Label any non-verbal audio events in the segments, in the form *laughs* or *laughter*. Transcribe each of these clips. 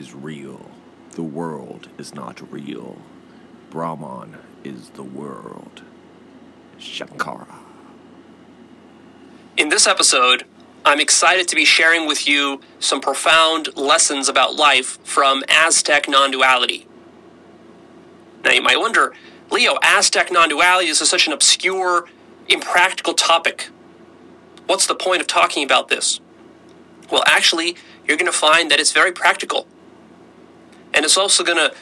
Is real. The world is not real. Brahman is the world. Shankara. In this episode, I'm excited to be sharing with you some profound lessons about life from Aztec non duality. Now, you might wonder, Leo, Aztec non duality is such an obscure, impractical topic. What's the point of talking about this? Well, actually, you're going to find that it's very practical. And it's also going to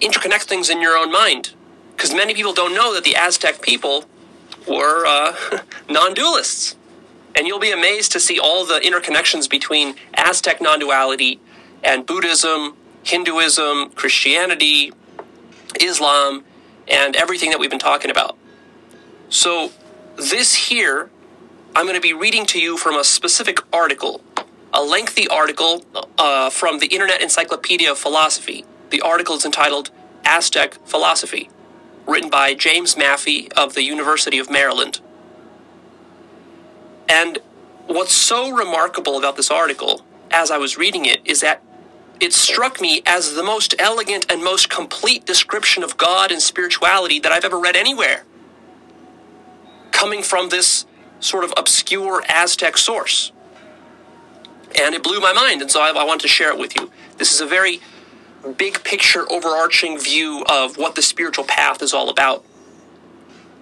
interconnect things in your own mind. Because many people don't know that the Aztec people were uh, *laughs* non dualists. And you'll be amazed to see all the interconnections between Aztec non duality and Buddhism, Hinduism, Christianity, Islam, and everything that we've been talking about. So, this here, I'm going to be reading to you from a specific article, a lengthy article uh, from the Internet Encyclopedia of Philosophy. The article is entitled Aztec Philosophy, written by James Maffie of the University of Maryland. And what's so remarkable about this article, as I was reading it, is that it struck me as the most elegant and most complete description of God and spirituality that I've ever read anywhere. Coming from this sort of obscure Aztec source. And it blew my mind, and so I, I want to share it with you. This is a very big picture, overarching view of what the spiritual path is all about.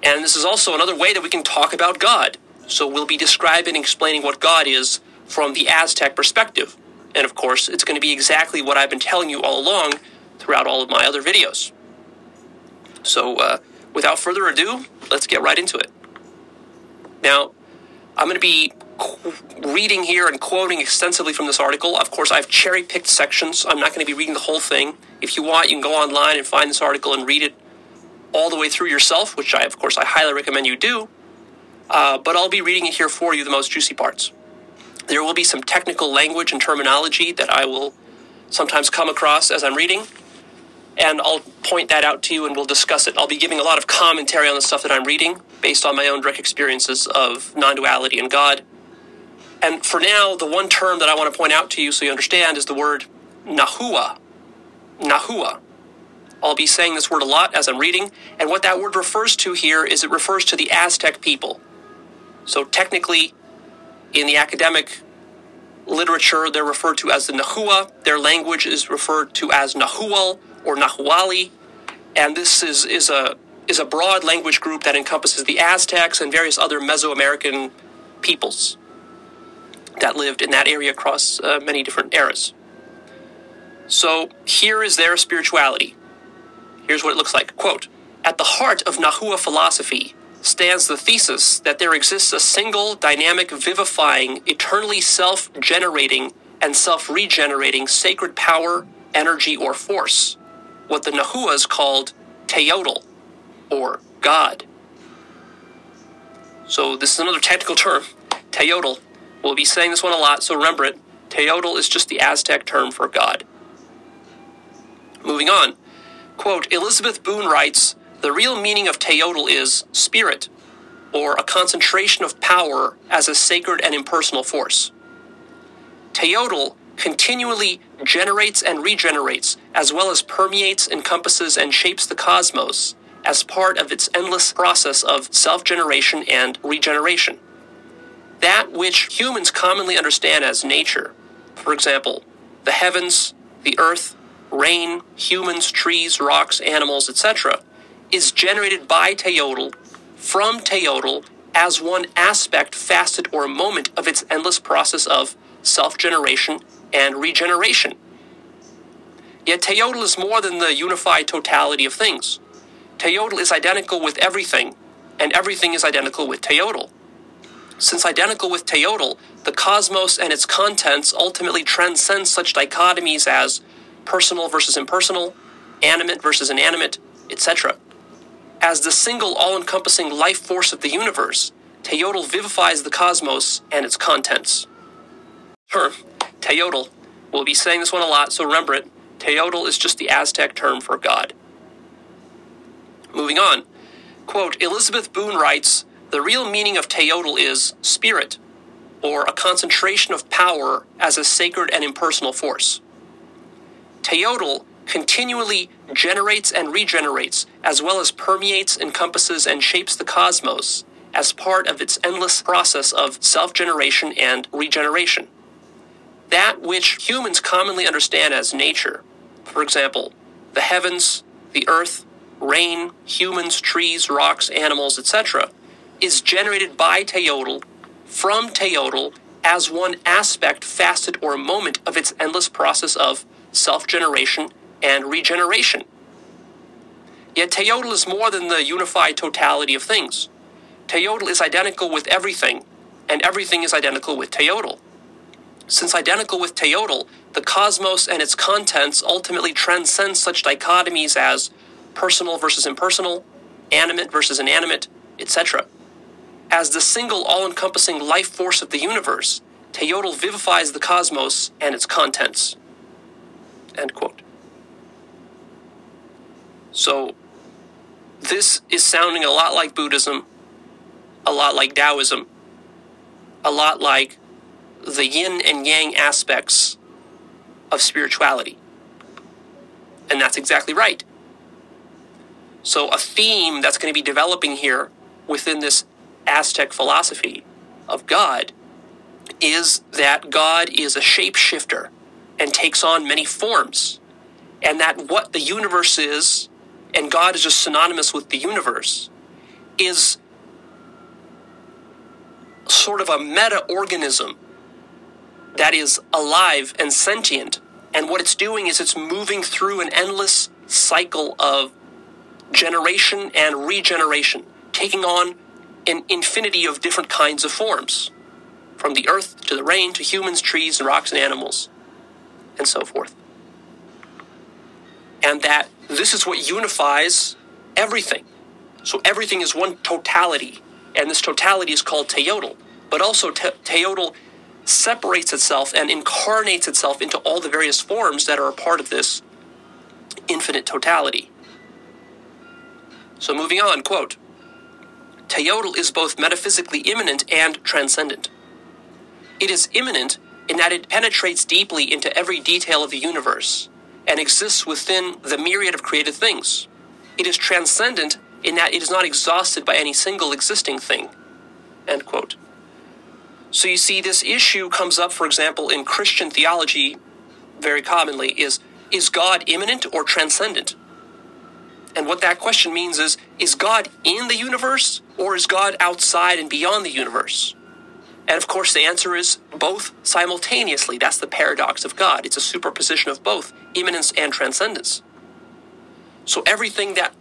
And this is also another way that we can talk about God. So we'll be describing and explaining what God is from the Aztec perspective. And of course, it's going to be exactly what I've been telling you all along throughout all of my other videos. So, uh, without further ado, let's get right into it. Now, I'm going to be reading here and quoting extensively from this article. Of course, I've cherry picked sections. I'm not going to be reading the whole thing. If you want, you can go online and find this article and read it all the way through yourself, which I, of course, I highly recommend you do. Uh, but I'll be reading it here for you, the most juicy parts. There will be some technical language and terminology that I will sometimes come across as I'm reading, and I'll point that out to you and we'll discuss it. I'll be giving a lot of commentary on the stuff that I'm reading based on my own direct experiences of non duality and God. And for now, the one term that I want to point out to you so you understand is the word Nahua. Nahua. I'll be saying this word a lot as I'm reading, and what that word refers to here is it refers to the Aztec people. So technically, in the academic literature, they're referred to as the Nahua. Their language is referred to as Nahual or Nahuali, and this is, is a is a broad language group that encompasses the Aztecs and various other Mesoamerican peoples that lived in that area across uh, many different eras. So here is their spirituality. Here's what it looks like. Quote, at the heart of Nahua philosophy stands the thesis that there exists a single, dynamic, vivifying, eternally self generating, and self regenerating sacred power, energy, or force, what the Nahuas called Teotl, or God. So, this is another technical term, Teotl. We'll be saying this one a lot, so remember it. Teotl is just the Aztec term for God. Moving on. Quote Elizabeth Boone writes, the real meaning of Teotl is spirit, or a concentration of power as a sacred and impersonal force. Teotl continually generates and regenerates, as well as permeates, encompasses, and shapes the cosmos as part of its endless process of self generation and regeneration. That which humans commonly understand as nature, for example, the heavens, the earth, rain, humans, trees, rocks, animals, etc., is generated by Teotl from Teotl as one aspect, facet, or moment of its endless process of self generation and regeneration. Yet Teotl is more than the unified totality of things. Teotl is identical with everything, and everything is identical with Teotl. Since identical with Teotl, the cosmos and its contents ultimately transcend such dichotomies as personal versus impersonal, animate versus inanimate, etc. As the single all encompassing life force of the universe, Teotl vivifies the cosmos and its contents. Term, Teotl. We'll be saying this one a lot, so remember it. Teotl is just the Aztec term for God. Moving on. Quote Elizabeth Boone writes The real meaning of Teotl is spirit, or a concentration of power as a sacred and impersonal force. Teotl continually generates and regenerates, as well as permeates, encompasses, and shapes the cosmos as part of its endless process of self generation and regeneration. That which humans commonly understand as nature, for example, the heavens, the earth, rain, humans, trees, rocks, animals, etc., is generated by Teotl from Teotl as one aspect, facet, or moment of its endless process of self generation and regeneration. Yet Teotl is more than the unified totality of things. Teotl is identical with everything, and everything is identical with Teotl. Since identical with Teotl, the cosmos and its contents ultimately transcend such dichotomies as personal versus impersonal, animate versus inanimate, etc. As the single all encompassing life force of the universe, Teotl vivifies the cosmos and its contents. End quote. So, this is sounding a lot like Buddhism, a lot like Taoism, a lot like the yin and yang aspects of spirituality. And that's exactly right. So, a theme that's going to be developing here within this Aztec philosophy of God is that God is a shapeshifter and takes on many forms, and that what the universe is, and God is just synonymous with the universe, is sort of a meta organism that is alive and sentient. And what it's doing is it's moving through an endless cycle of generation and regeneration, taking on an infinity of different kinds of forms, from the earth to the rain to humans, trees, and rocks and animals, and so forth. And that this is what unifies everything. So everything is one totality, and this totality is called Teotl. But also, te- Teotl separates itself and incarnates itself into all the various forms that are a part of this infinite totality. So, moving on, quote Teotl is both metaphysically immanent and transcendent. It is immanent in that it penetrates deeply into every detail of the universe and exists within the myriad of created things. It is transcendent in that it is not exhausted by any single existing thing. End quote. So you see, this issue comes up, for example, in Christian theology very commonly is is God immanent or transcendent? And what that question means is is God in the universe or is God outside and beyond the universe? And of course, the answer is both simultaneously. That's the paradox of God. It's a superposition of both immanence and transcendence. So everything that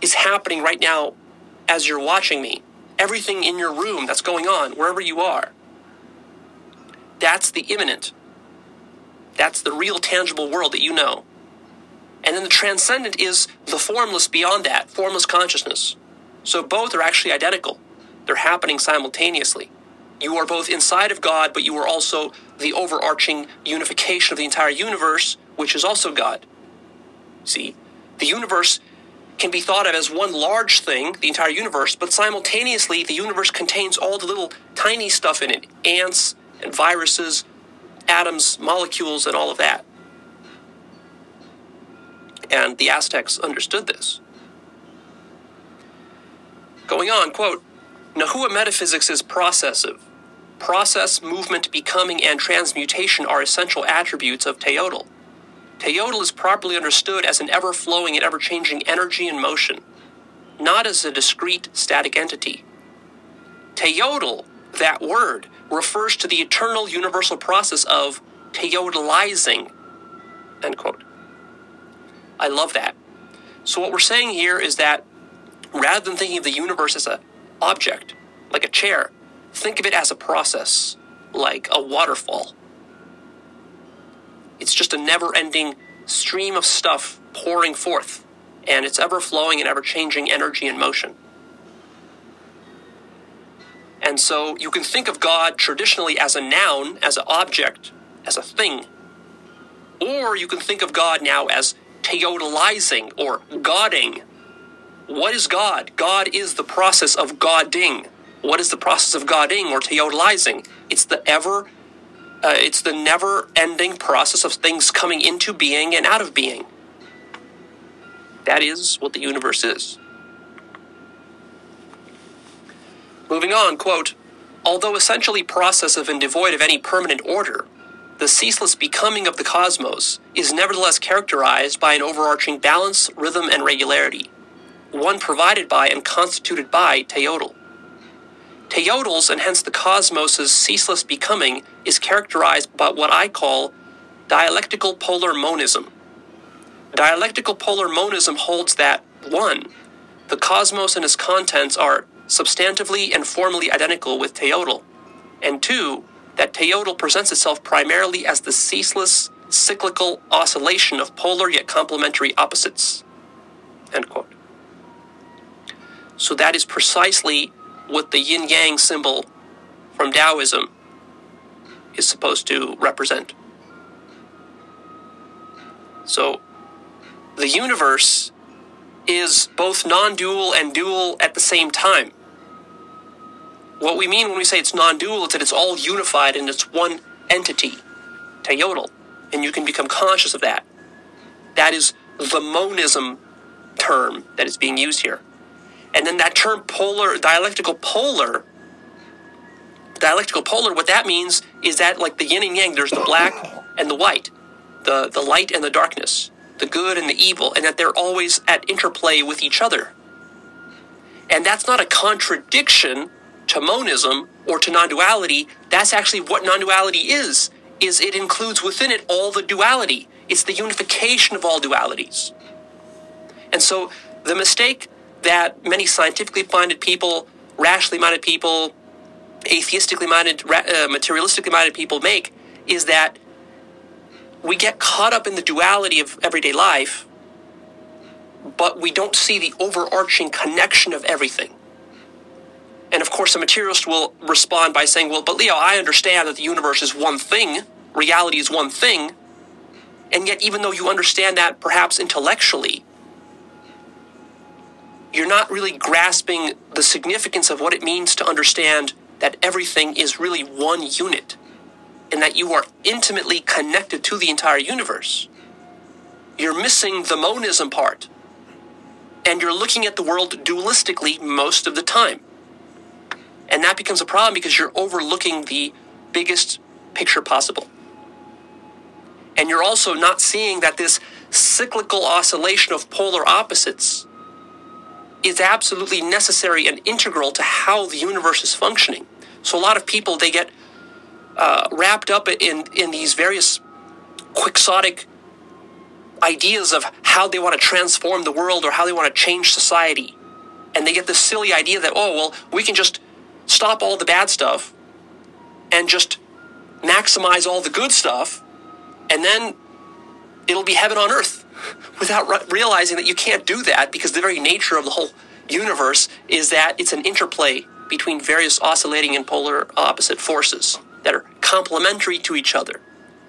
is happening right now as you're watching me, everything in your room that's going on, wherever you are, that's the immanent. That's the real tangible world that you know. And then the transcendent is the formless beyond that, formless consciousness. So both are actually identical. They're happening simultaneously. You are both inside of God, but you are also the overarching unification of the entire universe, which is also God. See, the universe can be thought of as one large thing, the entire universe, but simultaneously, the universe contains all the little tiny stuff in it ants and viruses, atoms, molecules, and all of that. And the Aztecs understood this. Going on, quote, Nahua metaphysics is processive. Process, movement, becoming, and transmutation are essential attributes of Teotl. Teotl is properly understood as an ever flowing and ever changing energy and motion, not as a discrete static entity. Teotl, that word, refers to the eternal universal process of teotlizing. End quote. I love that. So what we're saying here is that rather than thinking of the universe as an object, like a chair, think of it as a process, like a waterfall. It's just a never ending stream of stuff pouring forth, and it's ever flowing and ever changing energy and motion. And so you can think of God traditionally as a noun, as an object, as a thing. Or you can think of God now as teotlizing or godding. What is God? God is the process of godding. What is the process of godding or teotlizing? It's the ever Uh, it's the never ending process of things coming into being and out of being. That is what the universe is. Moving on, quote, although essentially processive and devoid of any permanent order, the ceaseless becoming of the cosmos is nevertheless characterized by an overarching balance, rhythm, and regularity, one provided by and constituted by Teotl. Teotl's and hence the cosmos's ceaseless becoming is characterized by what I call dialectical polar monism. Dialectical polar monism holds that 1. The cosmos and its contents are substantively and formally identical with Teotl, and 2. That Teotl presents itself primarily as the ceaseless, cyclical oscillation of polar yet complementary opposites. End quote. So that is precisely what the yin yang symbol from Taoism is supposed to represent. So, the universe is both non dual and dual at the same time. What we mean when we say it's non dual is that it's all unified and it's one entity, Teotl, and you can become conscious of that. That is the monism term that is being used here. And then that term polar, dialectical polar, dialectical polar, what that means is that like the yin and yang, there's the black and the white, the, the light and the darkness, the good and the evil, and that they're always at interplay with each other. And that's not a contradiction to monism or to non-duality. That's actually what non-duality is, is it includes within it all the duality. It's the unification of all dualities. And so the mistake that many scientifically minded people, rationally minded people, atheistically minded, uh, materialistically minded people make is that we get caught up in the duality of everyday life, but we don't see the overarching connection of everything. And of course, a materialist will respond by saying, Well, but Leo, I understand that the universe is one thing, reality is one thing, and yet, even though you understand that perhaps intellectually, you're not really grasping the significance of what it means to understand that everything is really one unit and that you are intimately connected to the entire universe. You're missing the monism part. And you're looking at the world dualistically most of the time. And that becomes a problem because you're overlooking the biggest picture possible. And you're also not seeing that this cyclical oscillation of polar opposites is absolutely necessary and integral to how the universe is functioning. So a lot of people they get uh, wrapped up in in these various quixotic ideas of how they want to transform the world or how they want to change society, and they get this silly idea that oh well we can just stop all the bad stuff and just maximize all the good stuff, and then it'll be heaven on earth without re- realizing that you can't do that because the very nature of the whole universe is that it's an interplay between various oscillating and polar opposite forces that are complementary to each other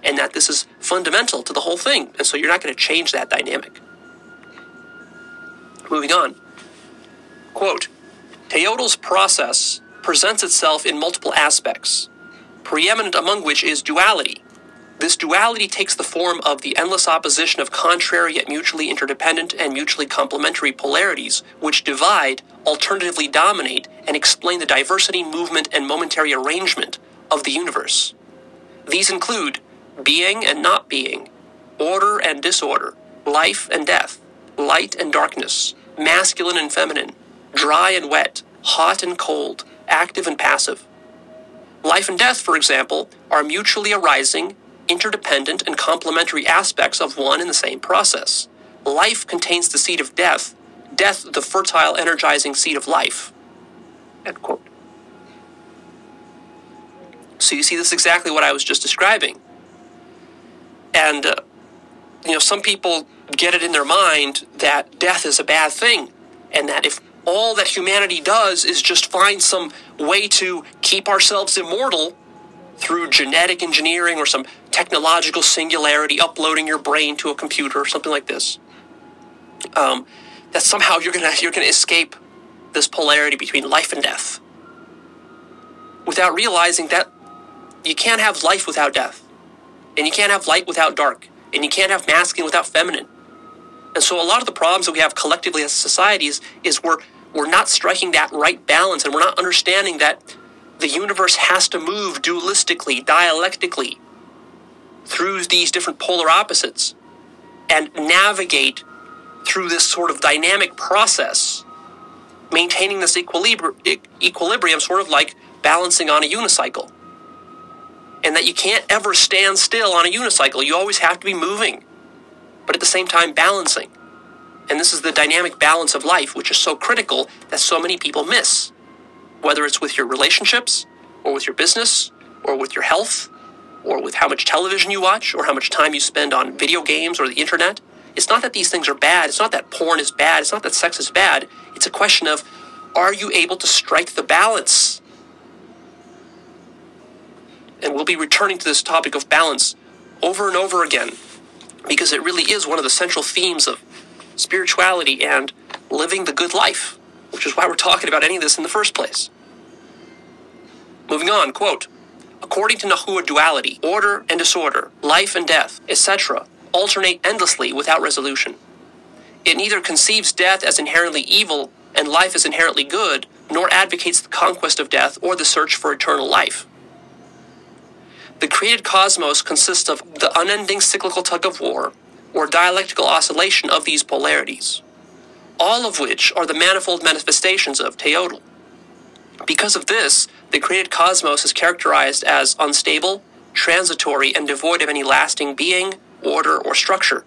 and that this is fundamental to the whole thing and so you're not going to change that dynamic. Moving on. Quote teotl's process presents itself in multiple aspects preeminent among which is duality this duality takes the form of the endless opposition of contrary yet mutually interdependent and mutually complementary polarities, which divide, alternatively dominate, and explain the diversity, movement, and momentary arrangement of the universe. These include being and not being, order and disorder, life and death, light and darkness, masculine and feminine, dry and wet, hot and cold, active and passive. Life and death, for example, are mutually arising interdependent and complementary aspects of one and the same process. Life contains the seed of death, death the fertile, energizing seed of life. End quote. So you see, this is exactly what I was just describing. And, uh, you know, some people get it in their mind that death is a bad thing, and that if all that humanity does is just find some way to keep ourselves immortal, through genetic engineering or some technological singularity, uploading your brain to a computer or something like this. Um, that somehow you're gonna you're gonna escape this polarity between life and death, without realizing that you can't have life without death. And you can't have light without dark. And you can't have masculine without feminine. And so a lot of the problems that we have collectively as societies is we're we're not striking that right balance and we're not understanding that the universe has to move dualistically, dialectically through these different polar opposites and navigate through this sort of dynamic process, maintaining this equilibri- equilibrium, sort of like balancing on a unicycle. And that you can't ever stand still on a unicycle. You always have to be moving, but at the same time balancing. And this is the dynamic balance of life, which is so critical that so many people miss. Whether it's with your relationships, or with your business, or with your health, or with how much television you watch, or how much time you spend on video games or the internet. It's not that these things are bad. It's not that porn is bad. It's not that sex is bad. It's a question of are you able to strike the balance? And we'll be returning to this topic of balance over and over again because it really is one of the central themes of spirituality and living the good life, which is why we're talking about any of this in the first place. Moving on, quote, according to Nahua duality, order and disorder, life and death, etc., alternate endlessly without resolution. It neither conceives death as inherently evil and life as inherently good, nor advocates the conquest of death or the search for eternal life. The created cosmos consists of the unending cyclical tug of war or dialectical oscillation of these polarities, all of which are the manifold manifestations of Teotl. Because of this, the created cosmos is characterized as unstable, transitory, and devoid of any lasting being, order, or structure.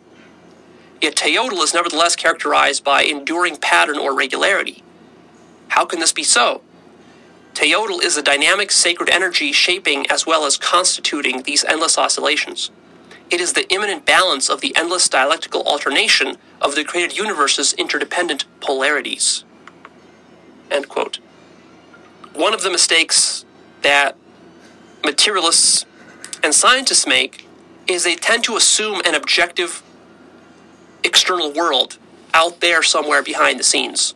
Yet Teotl is nevertheless characterized by enduring pattern or regularity. How can this be so? Teotl is a dynamic sacred energy shaping as well as constituting these endless oscillations. It is the immanent balance of the endless dialectical alternation of the created universe's interdependent polarities. End quote. One of the mistakes that materialists and scientists make is they tend to assume an objective external world out there somewhere behind the scenes,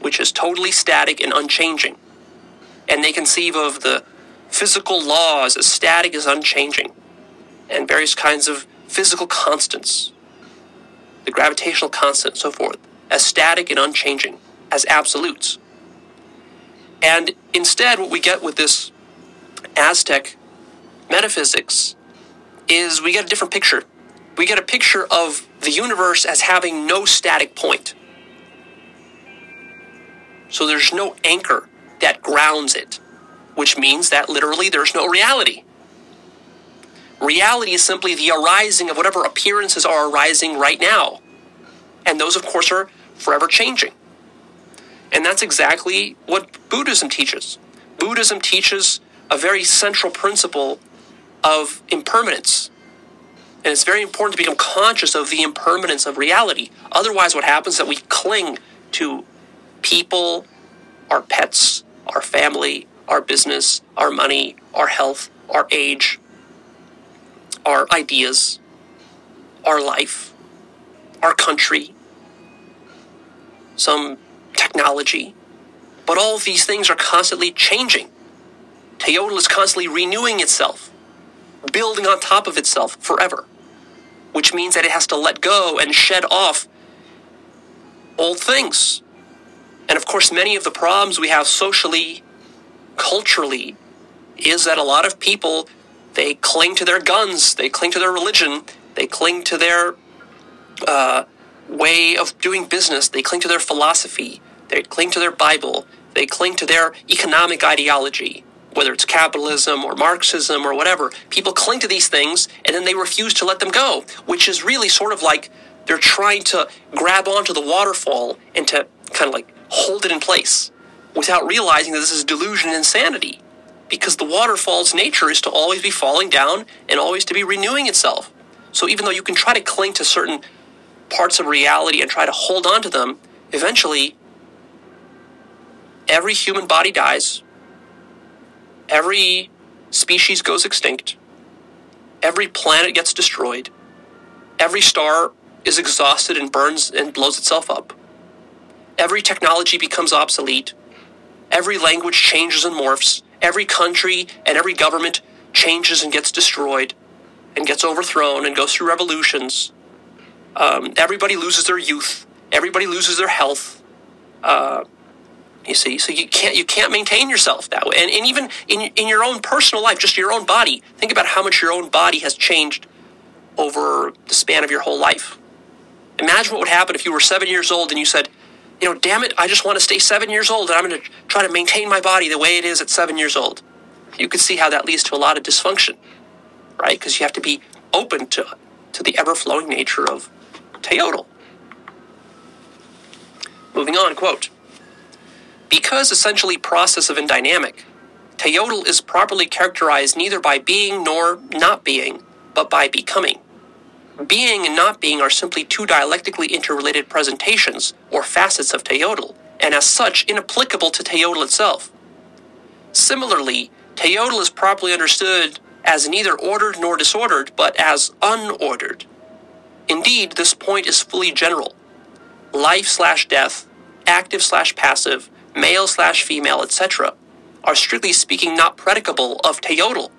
which is totally static and unchanging. And they conceive of the physical laws as static as unchanging and various kinds of physical constants, the gravitational constant, and so forth, as static and unchanging, as absolutes. And instead, what we get with this Aztec metaphysics is we get a different picture. We get a picture of the universe as having no static point. So there's no anchor that grounds it, which means that literally there's no reality. Reality is simply the arising of whatever appearances are arising right now. And those, of course, are forever changing. And that's exactly what Buddhism teaches. Buddhism teaches a very central principle of impermanence. And it's very important to become conscious of the impermanence of reality. Otherwise, what happens is that we cling to people, our pets, our family, our business, our money, our health, our age, our ideas, our life, our country, some technology. But all of these things are constantly changing. Teotl is constantly renewing itself, building on top of itself forever, which means that it has to let go and shed off old things. And of course, many of the problems we have socially, culturally, is that a lot of people they cling to their guns, they cling to their religion, they cling to their uh, way of doing business, they cling to their philosophy, they cling to their Bible, they cling to their economic ideology, whether it's capitalism or Marxism or whatever. People cling to these things and then they refuse to let them go, which is really sort of like they're trying to grab onto the waterfall and to kind of like hold it in place without realizing that this is delusion and insanity because the waterfall's nature is to always be falling down and always to be renewing itself. So even though you can try to cling to certain parts of reality and try to hold on to them, eventually every human body dies, every species goes extinct, every planet gets destroyed, every star is exhausted and burns and blows itself up, every technology becomes obsolete, every language changes and morphs, every country and every government changes and gets destroyed and gets overthrown and goes through revolutions. Um, everybody loses their youth. Everybody loses their health. Uh, you see, so you can't you can't maintain yourself that way, and, and even in in your own personal life, just your own body. Think about how much your own body has changed over the span of your whole life. Imagine what would happen if you were seven years old and you said, you know, damn it, I just want to stay seven years old and I'm going to try to maintain my body the way it is at seven years old. You can see how that leads to a lot of dysfunction, right? Because you have to be open to, to the ever flowing nature of teotl. Moving on, quote Because essentially processive and dynamic, teotl is properly characterized neither by being nor not being, but by becoming. Being and not being are simply two dialectically interrelated presentations or facets of teotl, and as such inapplicable to teotl itself. Similarly, teotl is properly understood as neither ordered nor disordered, but as unordered. Indeed, this point is fully general. Life slash death, active slash passive, male slash female, etc., are strictly speaking not predicable of teotl.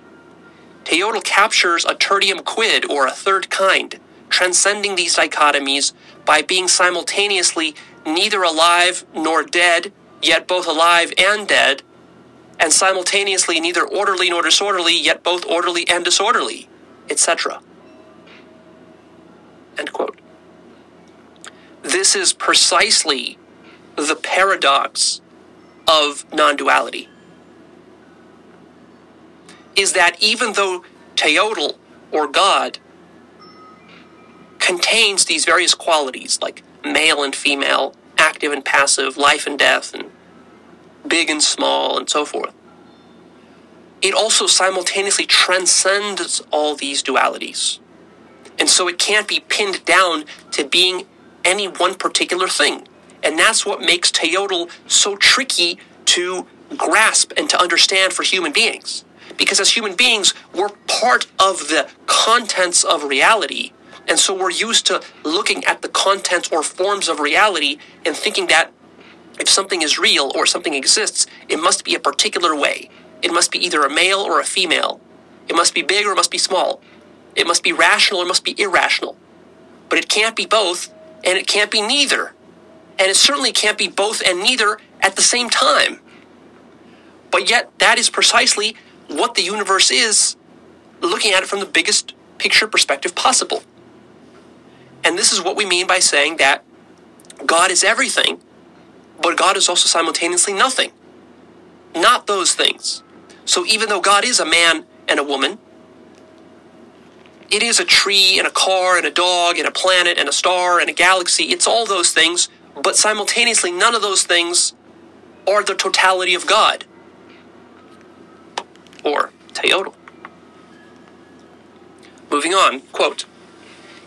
Teotl captures a tertium quid or a third kind, transcending these dichotomies by being simultaneously neither alive nor dead, yet both alive and dead, and simultaneously neither orderly nor disorderly, yet both orderly and disorderly, etc. End quote. This is precisely the paradox of non duality. Is that even though Teotl, or God, contains these various qualities like male and female, active and passive, life and death, and big and small, and so forth. It also simultaneously transcends all these dualities. And so it can't be pinned down to being any one particular thing. And that's what makes Teotl so tricky to grasp and to understand for human beings. Because as human beings, we're part of the contents of reality. And so we're used to looking at the contents or forms of reality and thinking that if something is real or something exists, it must be a particular way. It must be either a male or a female. It must be big or it must be small. It must be rational or it must be irrational. But it can't be both, and it can't be neither. And it certainly can't be both and neither at the same time. But yet, that is precisely what the universe is, looking at it from the biggest picture perspective possible. And this is what we mean by saying that God is everything, but God is also simultaneously nothing. Not those things. So even though God is a man and a woman, it is a tree and a car and a dog and a planet and a star and a galaxy. It's all those things, but simultaneously, none of those things are the totality of God or Teotl. Moving on, quote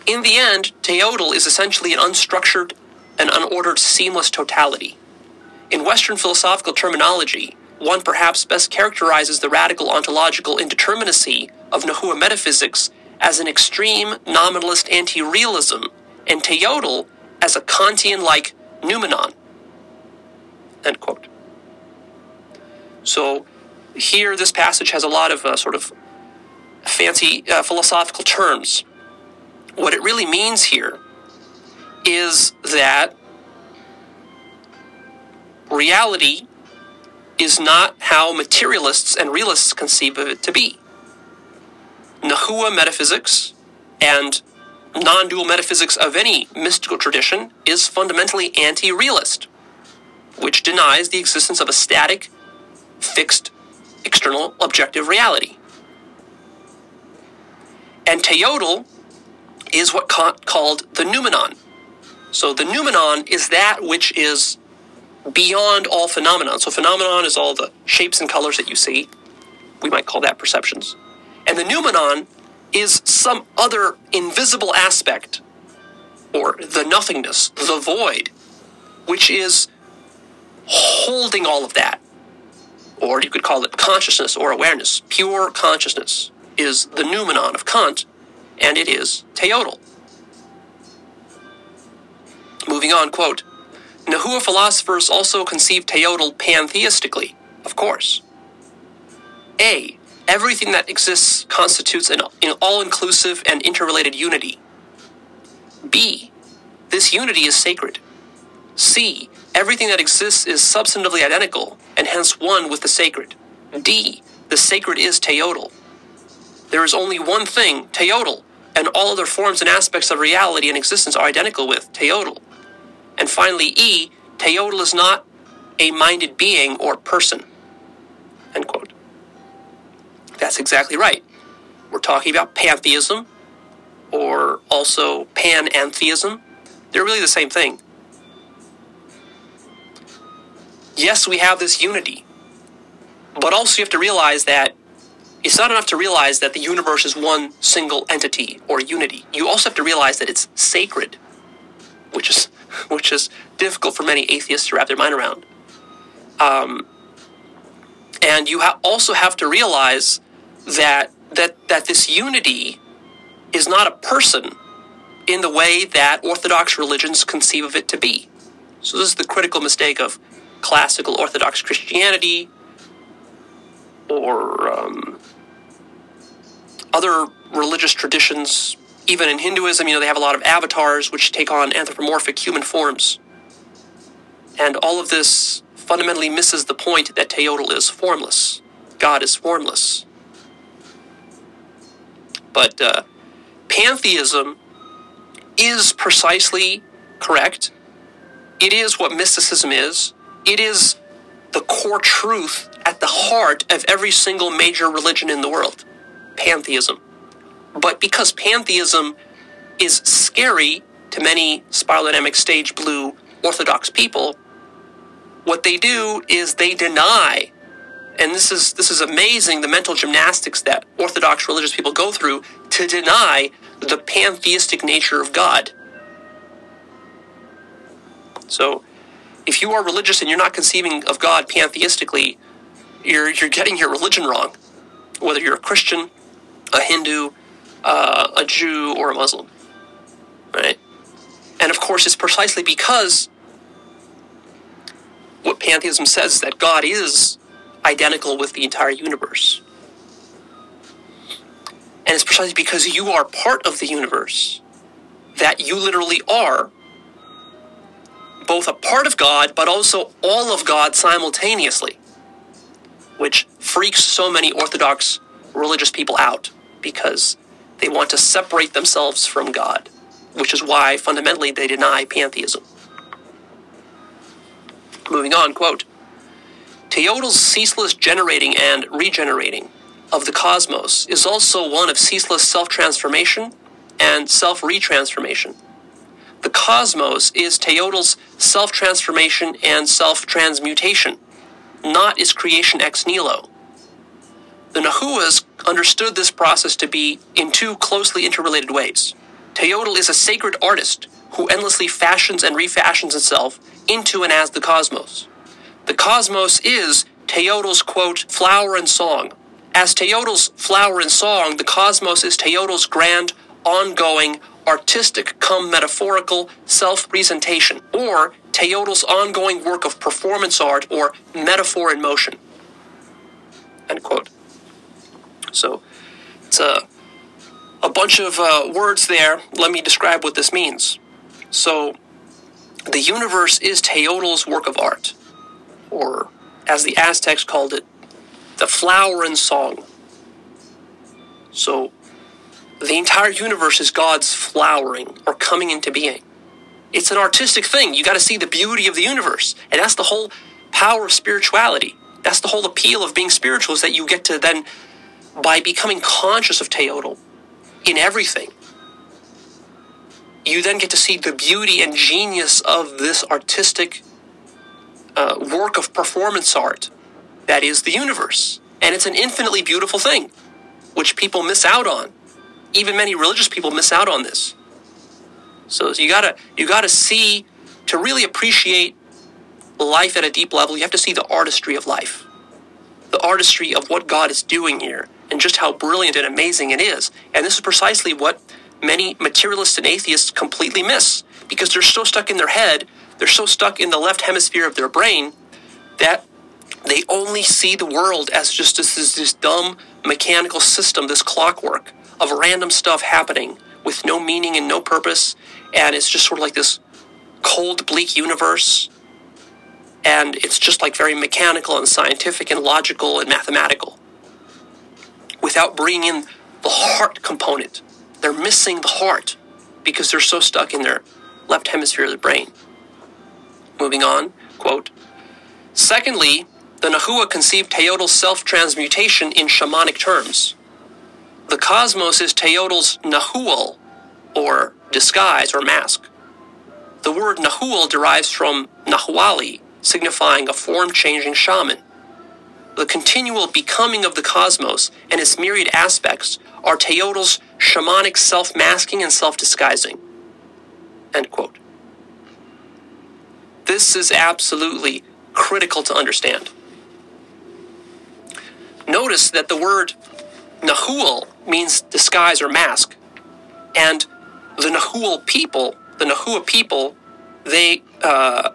In the end, Teotl is essentially an unstructured and unordered seamless totality. In Western philosophical terminology, one perhaps best characterizes the radical ontological indeterminacy of Nahua metaphysics as an extreme nominalist anti realism, and Teotl as a Kantian like noumenon. End quote. So, here this passage has a lot of uh, sort of fancy uh, philosophical terms. What it really means here is that reality is not how materialists and realists conceive of it to be. Nahua metaphysics and non dual metaphysics of any mystical tradition is fundamentally anti realist, which denies the existence of a static, fixed external objective reality. And Teotl is what Kant called the noumenon. So the noumenon is that which is beyond all phenomenon. So phenomenon is all the shapes and colors that you see. We might call that perceptions. And the noumenon is some other invisible aspect, or the nothingness, the void, which is holding all of that or you could call it consciousness or awareness. Pure consciousness is the noumenon of Kant, and it is Teotl. Moving on, quote, Nahua philosophers also conceive Teotl pantheistically, of course. A. everything that exists constitutes an, all inclusive and interrelated unity. B. This unity is sacred. C. Everything that exists is substantively identical and hence one with the sacred. D. The sacred is Teotl. There is only one thing, Teotl, and all other forms and aspects of reality and existence are identical with Teotl. And finally, E. Teotl is not a minded being or person. End quote. That's exactly right. We're talking about pantheism or also panentheism. They're really the same thing. Yes, we have this unity, but also you have to realize that it's not enough to realize that the universe is one single entity or unity. You also have to realize that it's sacred, which is *laughs* which is difficult for many atheists to wrap their mind around. Um, and you ha- also have to realize that that that this unity is not a person in the way that Orthodox religions conceive of it to be. So this is the critical mistake of classical Orthodox Christianity or um, other religious traditions. Even in Hinduism, you know, they have a lot of avatars which take on anthropomorphic human forms. And all of this fundamentally misses the point that Teotl is formless. God is formless. But uh, pantheism is precisely correct. It is what mysticism is. It is the core truth at the heart of every single major religion in the world pantheism. But because pantheism is scary to many spiral dynamic stage blue orthodox people, what they do is they deny and this is this is amazing the mental gymnastics that orthodox religious people go through to deny the pantheistic nature of God. So, if you are religious and you're not conceiving of God pantheistically, you're you're getting your religion wrong. Whether you're a Christian, a Hindu, uh, a Jew, or a Muslim, right? And of course, it's precisely because what pantheism says is that God is identical with the entire universe. And it's precisely because you are part of the universe that you literally are both a part of God, but also all of God simultaneously, which freaks so many Orthodox religious people out because they want to separate themselves from God, which is why fundamentally they deny pantheism. Moving on, quote Teotl's ceaseless generating and regenerating of the cosmos is also one of ceaseless self transformation and self retransformation. The cosmos is Teotl's self transformation and self transmutation, not its creation ex nihilo. The Nahuas understood this process to be in two closely interrelated ways. Teotl is a sacred artist who endlessly fashions and refashions itself into and as the cosmos. The cosmos is Teotl's quote, flower and song, as Teotl's flower and song, the cosmos is Teotl's grand, ongoing, artistic come metaphorical self presentation, or Teotl's ongoing work of performance art or metaphor in motion. End quote. So it's a, a bunch of uh, words there. Let me describe what this means. So the universe is Teotl's work of art, or as the Aztecs called it, the flower and song. So, the entire universe is God's flowering or coming into being. It's an artistic thing. You got to see the beauty of the universe. And that's the whole power of spirituality. That's the whole appeal of being spiritual is that you get to then, by becoming conscious of Teotl in everything, you then get to see the beauty and genius of this artistic uh, work of performance art that is the universe. And it's an infinitely beautiful thing, which people miss out on. Even many religious people miss out on this. So you gotta you gotta see to really appreciate life at a deep level, you have to see the artistry of life. The artistry of what God is doing here and just how brilliant and amazing it is. And this is precisely what many materialists and atheists completely miss because they're so stuck in their head, they're so stuck in the left hemisphere of their brain that They only see the world as just this, this, this dumb mechanical system, this clockwork of random stuff happening with no meaning and no purpose. And it's just sort of like this cold, bleak universe. And it's just like very mechanical and scientific and logical and mathematical without bringing in the heart component. They're missing the heart because they're so stuck in their left hemisphere of the brain. Moving on, quote, Secondly, the Nahua conceived Teotl's self-transmutation in shamanic terms. The cosmos is Teotl's Nahual, or disguise or mask. The word Nahual derives from Nahuali, signifying a form-changing shaman. The continual becoming of the cosmos and its myriad aspects are Teotl's shamanic self-masking and self-disguising. End quote. This is absolutely critical to understand. Notice that the word Nahual means disguise or mask. And the Nahual people, the Nahua people, they uh,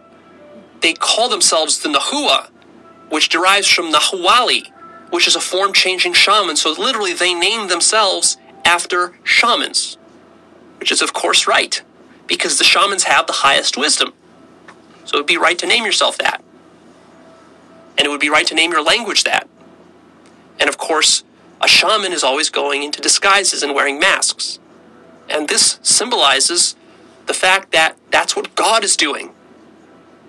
they call themselves the Nahua, which derives from Nahuali, which is a form changing shaman. So literally, they name themselves after shamans, which is, of course, right, because the shamans have the highest wisdom. So it would be right to name yourself that. And it would be right to name your language that. And of course, a shaman is always going into disguises and wearing masks. And this symbolizes the fact that that's what God is doing.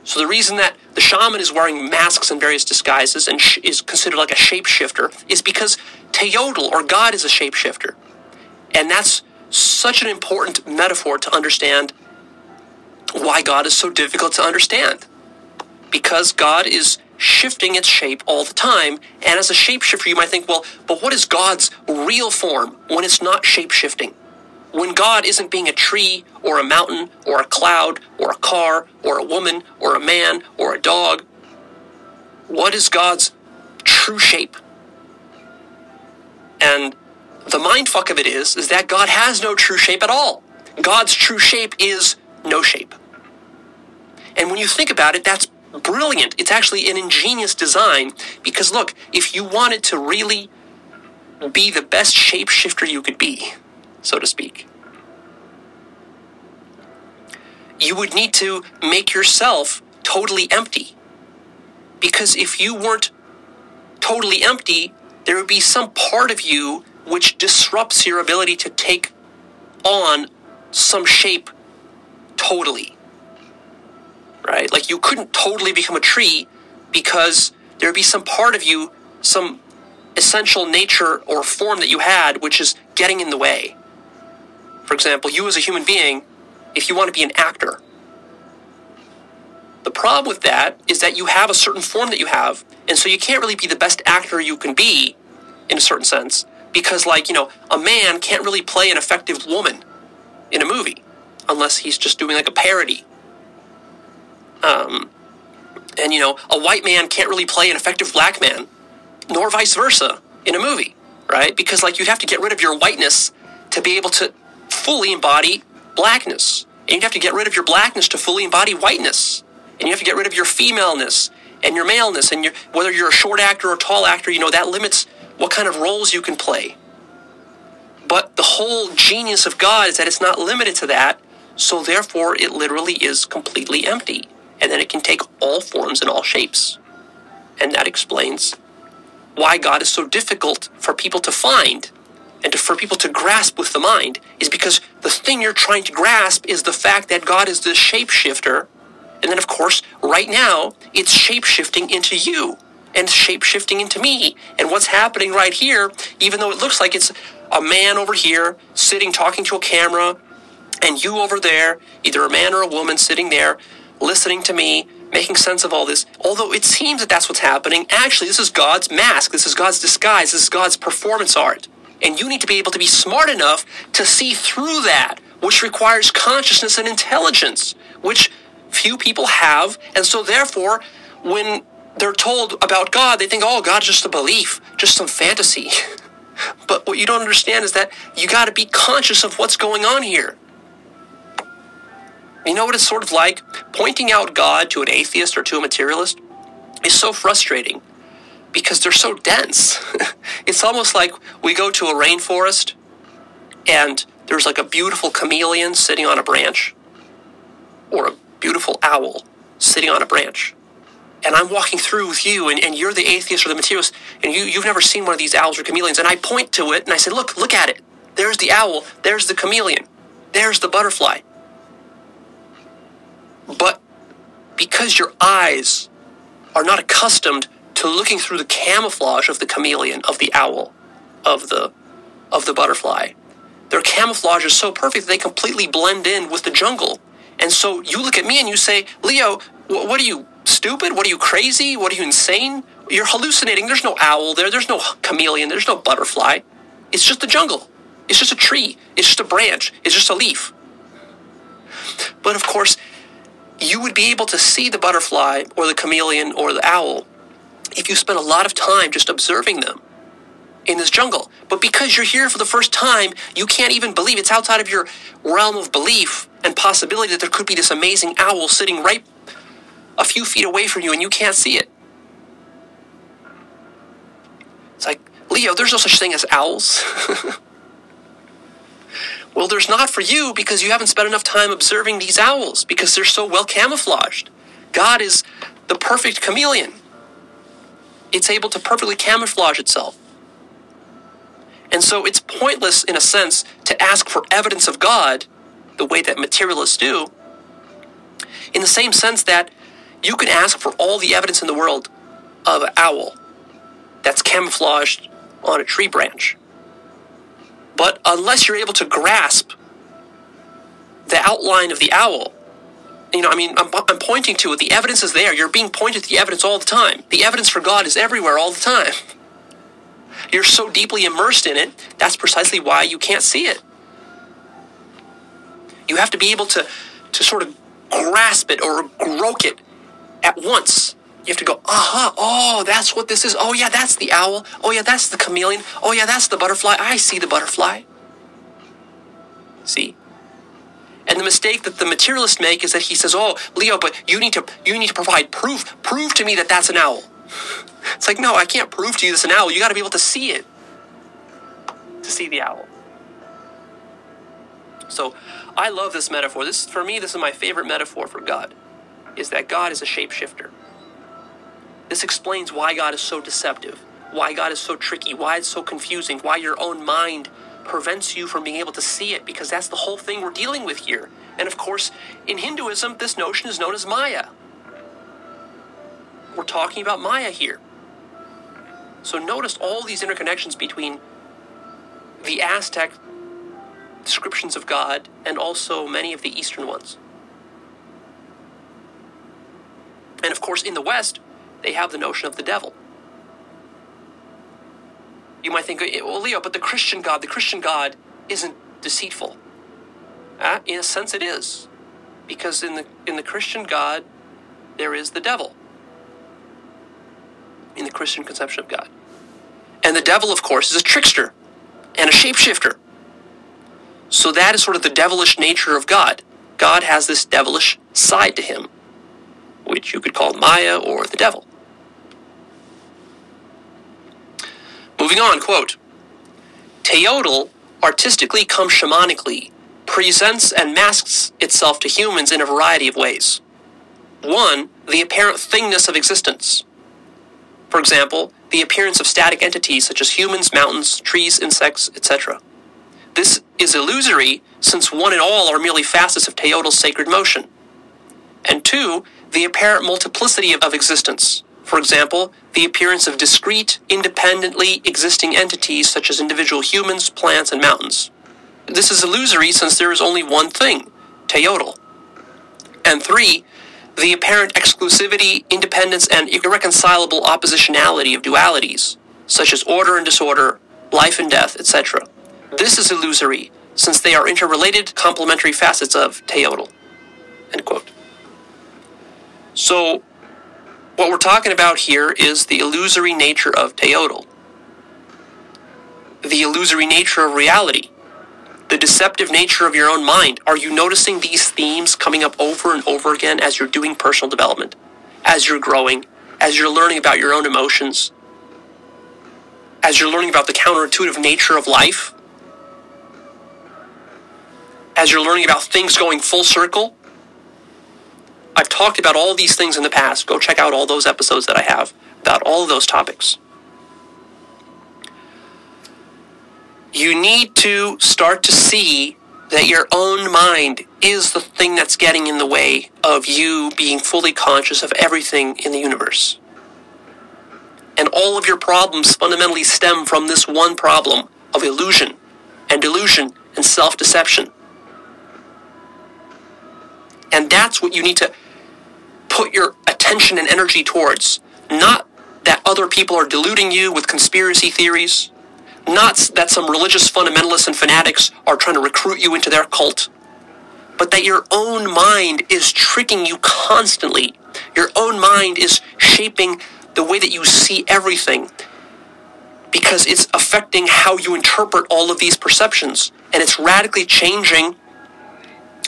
So the reason that the shaman is wearing masks and various disguises and sh- is considered like a shapeshifter is because Teotl or God is a shapeshifter. And that's such an important metaphor to understand why God is so difficult to understand. Because God is shifting its shape all the time. And as a shapeshifter, you might think, well, but what is God's real form when it's not shapeshifting? When God isn't being a tree or a mountain or a cloud or a car or a woman or a man or a dog, what is God's true shape? And the mindfuck of it is, is that God has no true shape at all. God's true shape is no shape. And when you think about it, that's brilliant. It's actually an ingenious design because look, if you wanted to really be the best shapeshifter you could be, so to speak, you would need to make yourself totally empty. Because if you weren't totally empty, there would be some part of you which disrupts your ability to take on some shape totally. Right? Like you couldn't totally become a tree because there would be some part of you, some essential nature or form that you had, which is getting in the way. For example, you as a human being, if you want to be an actor, the problem with that is that you have a certain form that you have, and so you can't really be the best actor you can be in a certain sense because like you know a man can't really play an effective woman in a movie unless he's just doing like a parody um, and you know a white man can't really play an effective black man nor vice versa in a movie right because like you have to get rid of your whiteness to be able to fully embody blackness and you have to get rid of your blackness to fully embody whiteness and you have to get rid of your femaleness and your maleness and your whether you're a short actor or a tall actor you know that limits what kind of roles you can play. But the whole genius of God is that it's not limited to that, so therefore it literally is completely empty. And then it can take all forms and all shapes. And that explains why God is so difficult for people to find and to, for people to grasp with the mind, is because the thing you're trying to grasp is the fact that God is the shapeshifter. And then, of course, right now, it's shapeshifting into you and shapeshifting into me. And what's happening right here, even though it looks like it's a man over here sitting talking to a camera, and you over there, either a man or a woman sitting there listening to me, making sense of all this. Although it seems that that's what's happening, actually, this is God's mask, this is God's disguise, this is God's performance art. And you need to be able to be smart enough to see through that, which requires consciousness and intelligence, which few people have. And so, therefore, when they're told about God, they think, oh, God's just a belief, just some fantasy. *laughs* but what you don't understand is that you got to be conscious of what's going on here. You know what it's sort of like? Pointing out God to an atheist or to a materialist is so frustrating because they're so dense. *laughs* it's almost like we go to a rainforest and there's like a beautiful chameleon sitting on a branch or a beautiful owl sitting on a branch. And I'm walking through with you, and, and you're the atheist or the materialist, and you, you've never seen one of these owls or chameleons. And I point to it and I say, Look, look at it. There's the owl, there's the chameleon, there's the butterfly. But because your eyes are not accustomed to looking through the camouflage of the chameleon, of the owl, of the of the butterfly, their camouflage is so perfect that they completely blend in with the jungle. And so you look at me and you say, Leo, what are you, stupid? What are you, crazy? What are you, insane? You're hallucinating. There's no owl there. There's no chameleon. There's no butterfly. It's just the jungle. It's just a tree. It's just a branch. It's just a leaf. But of course, you would be able to see the butterfly or the chameleon or the owl if you spent a lot of time just observing them in this jungle. But because you're here for the first time, you can't even believe it's outside of your realm of belief and possibility that there could be this amazing owl sitting right a few feet away from you and you can't see it. It's like, Leo, there's no such thing as owls. *laughs* well, there's not for you because you haven't spent enough time observing these owls because they're so well camouflaged. God is the perfect chameleon. It's able to perfectly camouflage itself. And so it's pointless, in a sense, to ask for evidence of God the way that materialists do, in the same sense that you can ask for all the evidence in the world of an owl that's camouflaged on a tree branch. But unless you're able to grasp the outline of the owl, you know, I mean, I'm, I'm pointing to it. The evidence is there. You're being pointed to the evidence all the time. The evidence for God is everywhere all the time. *laughs* You're so deeply immersed in it, that's precisely why you can't see it. You have to be able to, to sort of grasp it or grok it at once. You have to go, aha, oh, that's what this is. Oh, yeah, that's the owl. Oh, yeah, that's the chameleon. Oh, yeah, that's the butterfly. I see the butterfly. See? And the mistake that the materialists make is that he says, "Oh, Leo, but you need to you need to provide proof. Prove to me that that's an owl." *laughs* It's like, no, I can't prove to you this an owl. You got to be able to see it to see the owl. So, I love this metaphor. This for me, this is my favorite metaphor for God. Is that God is a shapeshifter. This explains why God is so deceptive, why God is so tricky, why it's so confusing, why your own mind prevents you from being able to see it, because that's the whole thing we're dealing with here. And of course, in Hinduism, this notion is known as Maya. We're talking about Maya here. So notice all these interconnections between the Aztec descriptions of God and also many of the Eastern ones. And of course, in the West, they have the notion of the devil. You might think, well, Leo, but the Christian God, the Christian God isn't deceitful. Uh, in a sense, it is, because in the in the Christian God, there is the devil in the Christian conception of God. And the devil, of course, is a trickster and a shapeshifter. So that is sort of the devilish nature of God. God has this devilish side to him, which you could call Maya or the devil. Moving on, quote Teotl, artistically come shamanically, presents and masks itself to humans in a variety of ways. One, the apparent thingness of existence. For example, the appearance of static entities such as humans, mountains, trees, insects, etc. This is illusory since one and all are merely facets of Teotl's sacred motion. And two, the apparent multiplicity of existence. For example, the appearance of discrete, independently existing entities such as individual humans, plants, and mountains. This is illusory since there is only one thing, Teotl. And three, the apparent exclusivity, independence, and irreconcilable oppositionality of dualities, such as order and disorder, life and death, etc. This is illusory, since they are interrelated, complementary facets of Teotl. End quote. So, what we're talking about here is the illusory nature of Teotl, the illusory nature of reality. The deceptive nature of your own mind. Are you noticing these themes coming up over and over again as you're doing personal development, as you're growing, as you're learning about your own emotions, as you're learning about the counterintuitive nature of life, as you're learning about things going full circle. I've talked about all these things in the past. Go check out all those episodes that I have about all of those topics. You need to start to see that your own mind is the thing that's getting in the way of you being fully conscious of everything in the universe. And all of your problems fundamentally stem from this one problem of illusion and delusion and self deception. And that's what you need to put your attention and energy towards. Not that other people are deluding you with conspiracy theories, not that some religious fundamentalists and fanatics are trying to recruit you into their cult, but that your own mind is tricking you constantly. Your own mind is shaping the way that you see everything because it's affecting how you interpret all of these perceptions and it's radically changing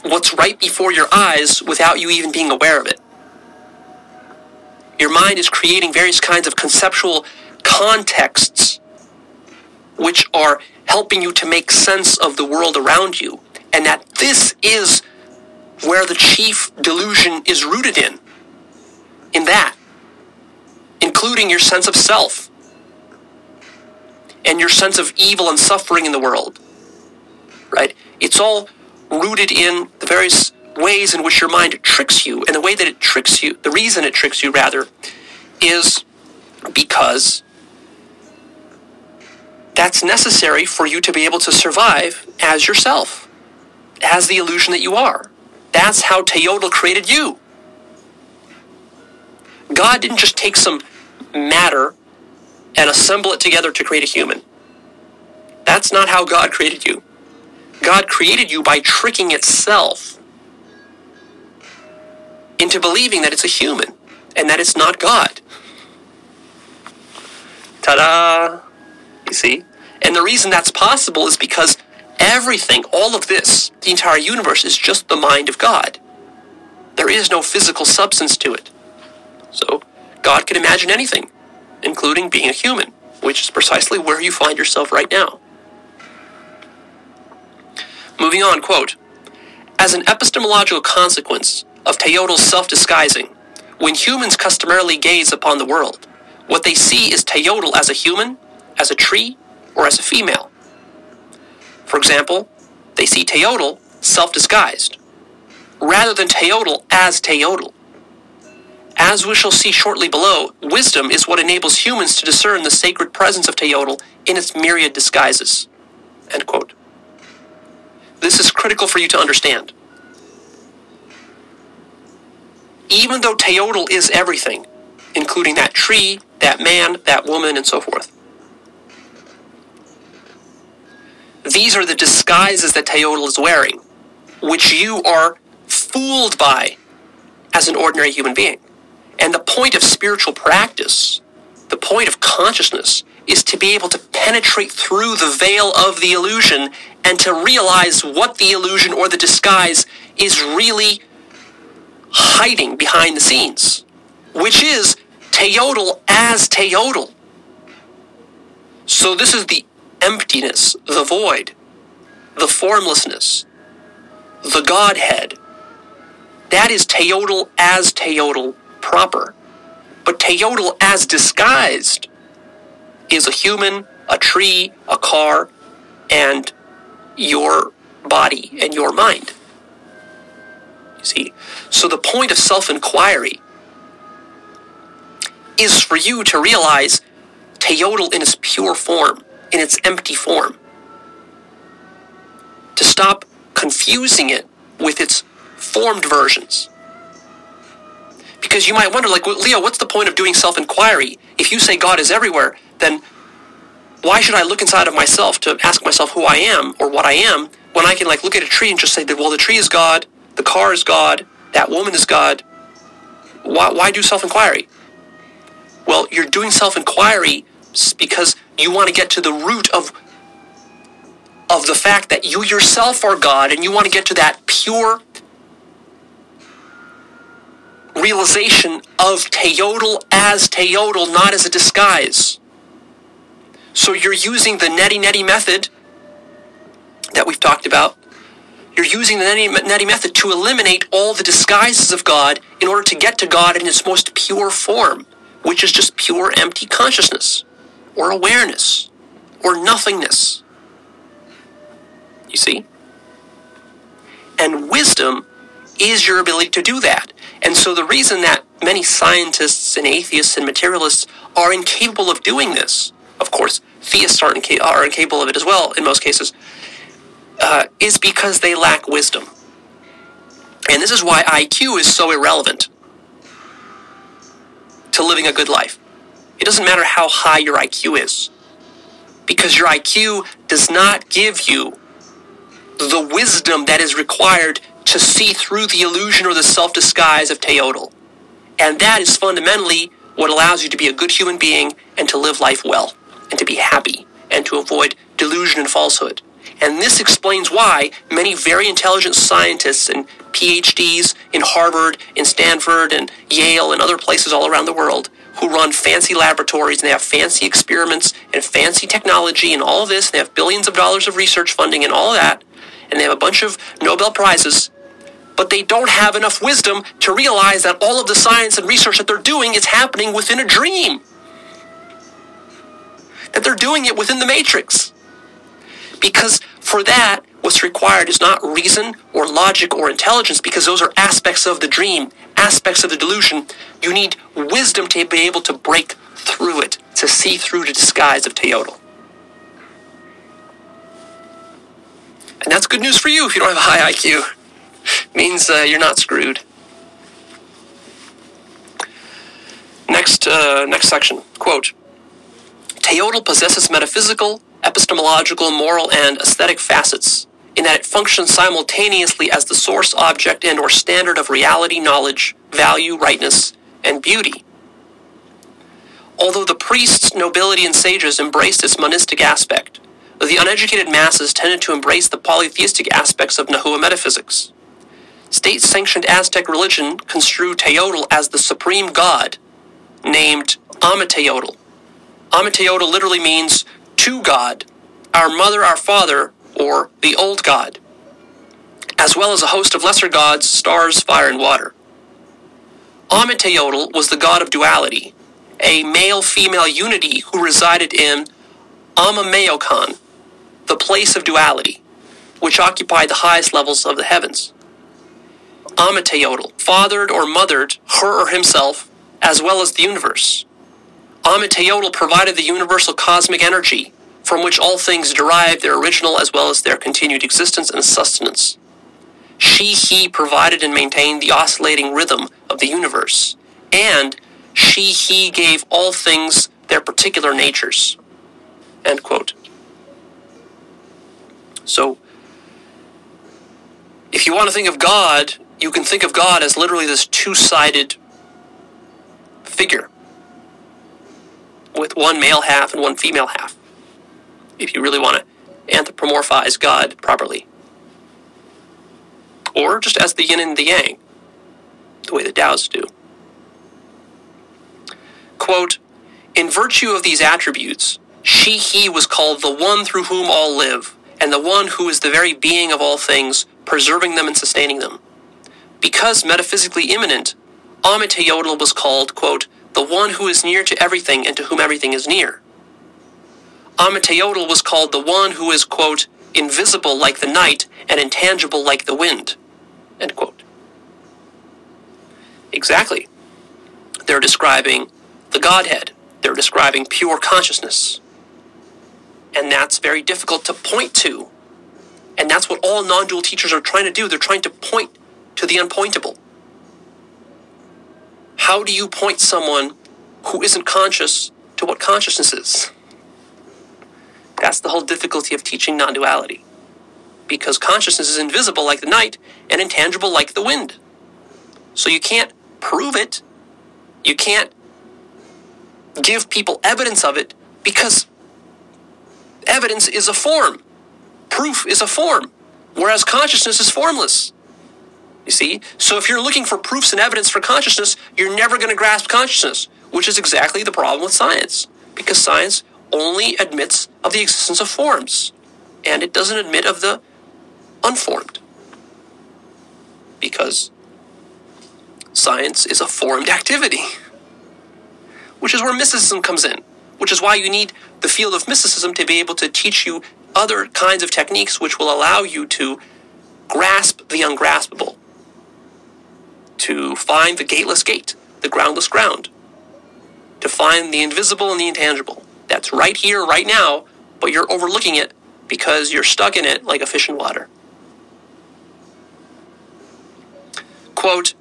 what's right before your eyes without you even being aware of it. Your mind is creating various kinds of conceptual contexts which are helping you to make sense of the world around you. And that this is where the chief delusion is rooted in. In that. Including your sense of self. And your sense of evil and suffering in the world. Right? It's all rooted in the various ways in which your mind tricks you. And the way that it tricks you, the reason it tricks you, rather, is because that's necessary for you to be able to survive as yourself, as the illusion that you are. That's how Teotl created you. God didn't just take some matter and assemble it together to create a human. That's not how God created you. God created you by tricking itself into believing that it's a human and that it's not God. Ta da! You see? And the reason that's possible is because everything, all of this, the entire universe, is just the mind of God. There is no physical substance to it. So, God can imagine anything, including being a human, which is precisely where you find yourself right now. Moving on, quote, As an epistemological consequence of Teotl's self-disguising, when humans customarily gaze upon the world, what they see is Teotl as a human, as a tree, or as a female. For example, they see Teotl self-disguised, rather than Teotl as Teotl. As we shall see shortly below, wisdom is what enables humans to discern the sacred presence of Teotl in its myriad disguises. End quote. This is critical for you to understand. Even though Teotl is everything, including that tree, that man, that woman, and so forth, these are the disguises that Teotl is wearing, which you are fooled by as an ordinary human being. And the point of spiritual practice, the point of consciousness, is to be able to penetrate through the veil of the illusion and to realize what the illusion or the disguise is really hiding behind the scenes, which is Teotl as Teotl. So this is the emptiness, the void, the formlessness, the Godhead. That is Teotl as Teotl proper. But Teotl as disguised is a human, a tree, a car, and your body and your mind. You see? So the point of self inquiry is for you to realize Teotl in its pure form, in its empty form. To stop confusing it with its formed versions. Because you might wonder, like, Leo, what's the point of doing self inquiry? If you say God is everywhere, then why should I look inside of myself to ask myself who I am or what I am when I can like look at a tree and just say that well the tree is God, the car is God, that woman is God. Why, why do self-inquiry? Well, you're doing self-inquiry because you want to get to the root of of the fact that you yourself are God and you want to get to that pure realization of Teotl as Teotl, not as a disguise. So you're using the neti neti method that we've talked about. You're using the neti neti method to eliminate all the disguises of God in order to get to God in its most pure form, which is just pure empty consciousness, or awareness, or nothingness. You see? And wisdom is your ability to do that. And so the reason that many scientists and atheists and materialists are incapable of doing this, of course, theists are, inca- are incapable of it as well in most cases, uh, is because they lack wisdom. And this is why IQ is so irrelevant to living a good life. It doesn't matter how high your IQ is, because your IQ does not give you the wisdom that is required to see through the illusion or the self disguise of Teotl. And that is fundamentally what allows you to be a good human being and to live life well and to be happy and to avoid delusion and falsehood. And this explains why many very intelligent scientists and PhDs in Harvard, in Stanford, and Yale, and other places all around the world who run fancy laboratories and they have fancy experiments and fancy technology and all of this. They have billions of dollars of research funding and all that. And they have a bunch of Nobel Prizes. But they don't have enough wisdom to realize that all of the science and research that they're doing is happening within a dream. That they're doing it within the matrix. Because for that, what's required is not reason or logic or intelligence, because those are aspects of the dream, aspects of the delusion. You need wisdom to be able to break through it, to see through the disguise of Teotl. And that's good news for you if you don't have a high IQ. *laughs* means uh, you're not screwed. Next, uh, next section. Quote, Teotl possesses metaphysical, epistemological, moral, and aesthetic facets in that it functions simultaneously as the source object and or standard of reality, knowledge, value, rightness, and beauty. Although the priests, nobility, and sages embraced its monistic aspect, the uneducated masses tended to embrace the polytheistic aspects of Nahua metaphysics. State-sanctioned Aztec religion construed Teotl as the supreme god, named Ometeotl. Ometeotl literally means two God, our mother, our father, or the old God, as well as a host of lesser gods, stars, fire, and water. Ometeotl was the god of duality, a male-female unity who resided in Omeyocan, the place of duality, which occupied the highest levels of the heavens. Ometeotl fathered or mothered her or himself, as well as the universe. Ometeotl provided the universal cosmic energy from which all things derive their original as well as their continued existence and sustenance. She, he provided and maintained the oscillating rhythm of the universe, and she, he gave all things their particular natures. End quote. So, if you want to think of God, you can think of God as literally this two sided figure with one male half and one female half, if you really want to anthropomorphize God properly. Or just as the yin and the yang, the way the Taoists do. Quote, in virtue of these attributes, she, he was called the one through whom all live, and the one who is the very being of all things, preserving them and sustaining them. Because metaphysically immanent, Ometeotl was called, quote, the one who is near to everything and to whom everything is near. Ometeotl was called the one who is, quote, invisible like the night and intangible like the wind, end quote. Exactly. They're describing the Godhead. They're describing pure consciousness. And that's very difficult to point to. And that's what all non dual teachers are trying to do. They're trying to point to the unpointable. How do you point someone who isn't conscious to what consciousness is? That's the whole difficulty of teaching non duality. Because consciousness is invisible like the night and intangible like the wind. So you can't prove it. You can't give people evidence of it because evidence is a form. Proof is a form. Whereas consciousness is formless. You see? So if you're looking for proofs and evidence for consciousness, you're never going to grasp consciousness, which is exactly the problem with science. Because science only admits of the existence of forms, and it doesn't admit of the unformed. Because science is a formed activity, which is where mysticism comes in, which is why you need the field of mysticism to be able to teach you other kinds of techniques which will allow you to grasp the ungraspable, to find the gateless gate, the groundless ground, to find the invisible and the intangible. That's right here, right now, but you're overlooking it because you're stuck in it like a fish in water. Quote,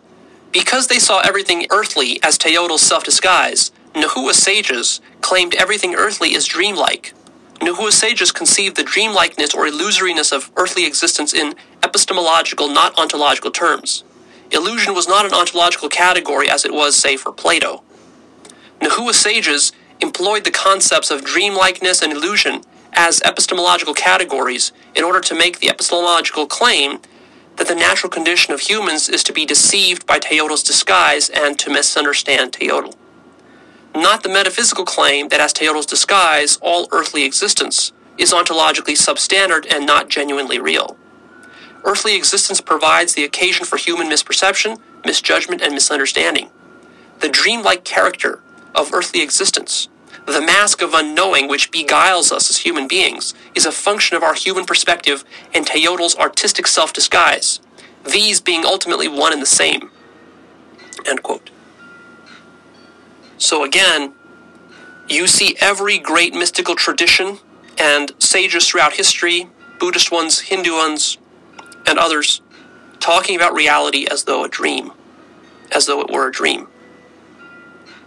because they saw everything earthly as Teotl's self disguise, Nahua sages claimed everything earthly is dreamlike. Nahua sages conceived the dreamlikeness or illusoriness of earthly existence in epistemological, not ontological terms. Illusion was not an ontological category as it was, say, for Plato. Nahua sages employed the concepts of dreamlikeness and illusion as epistemological categories in order to make the epistemological claim that the natural condition of humans is to be deceived by Teotl's disguise and to misunderstand Teotl. Not the metaphysical claim that as Teotl's disguise, all earthly existence is ontologically substandard and not genuinely real. Earthly existence provides the occasion for human misperception, misjudgment, and misunderstanding. The dreamlike character of earthly existence, the mask of unknowing which beguiles us as human beings, is a function of our human perspective and Teotl's artistic self disguise, these being ultimately one and the same. End quote. So again, you see every great mystical tradition and sages throughout history, Buddhist ones, Hindu ones, and others, talking about reality as though a dream, as though it were a dream.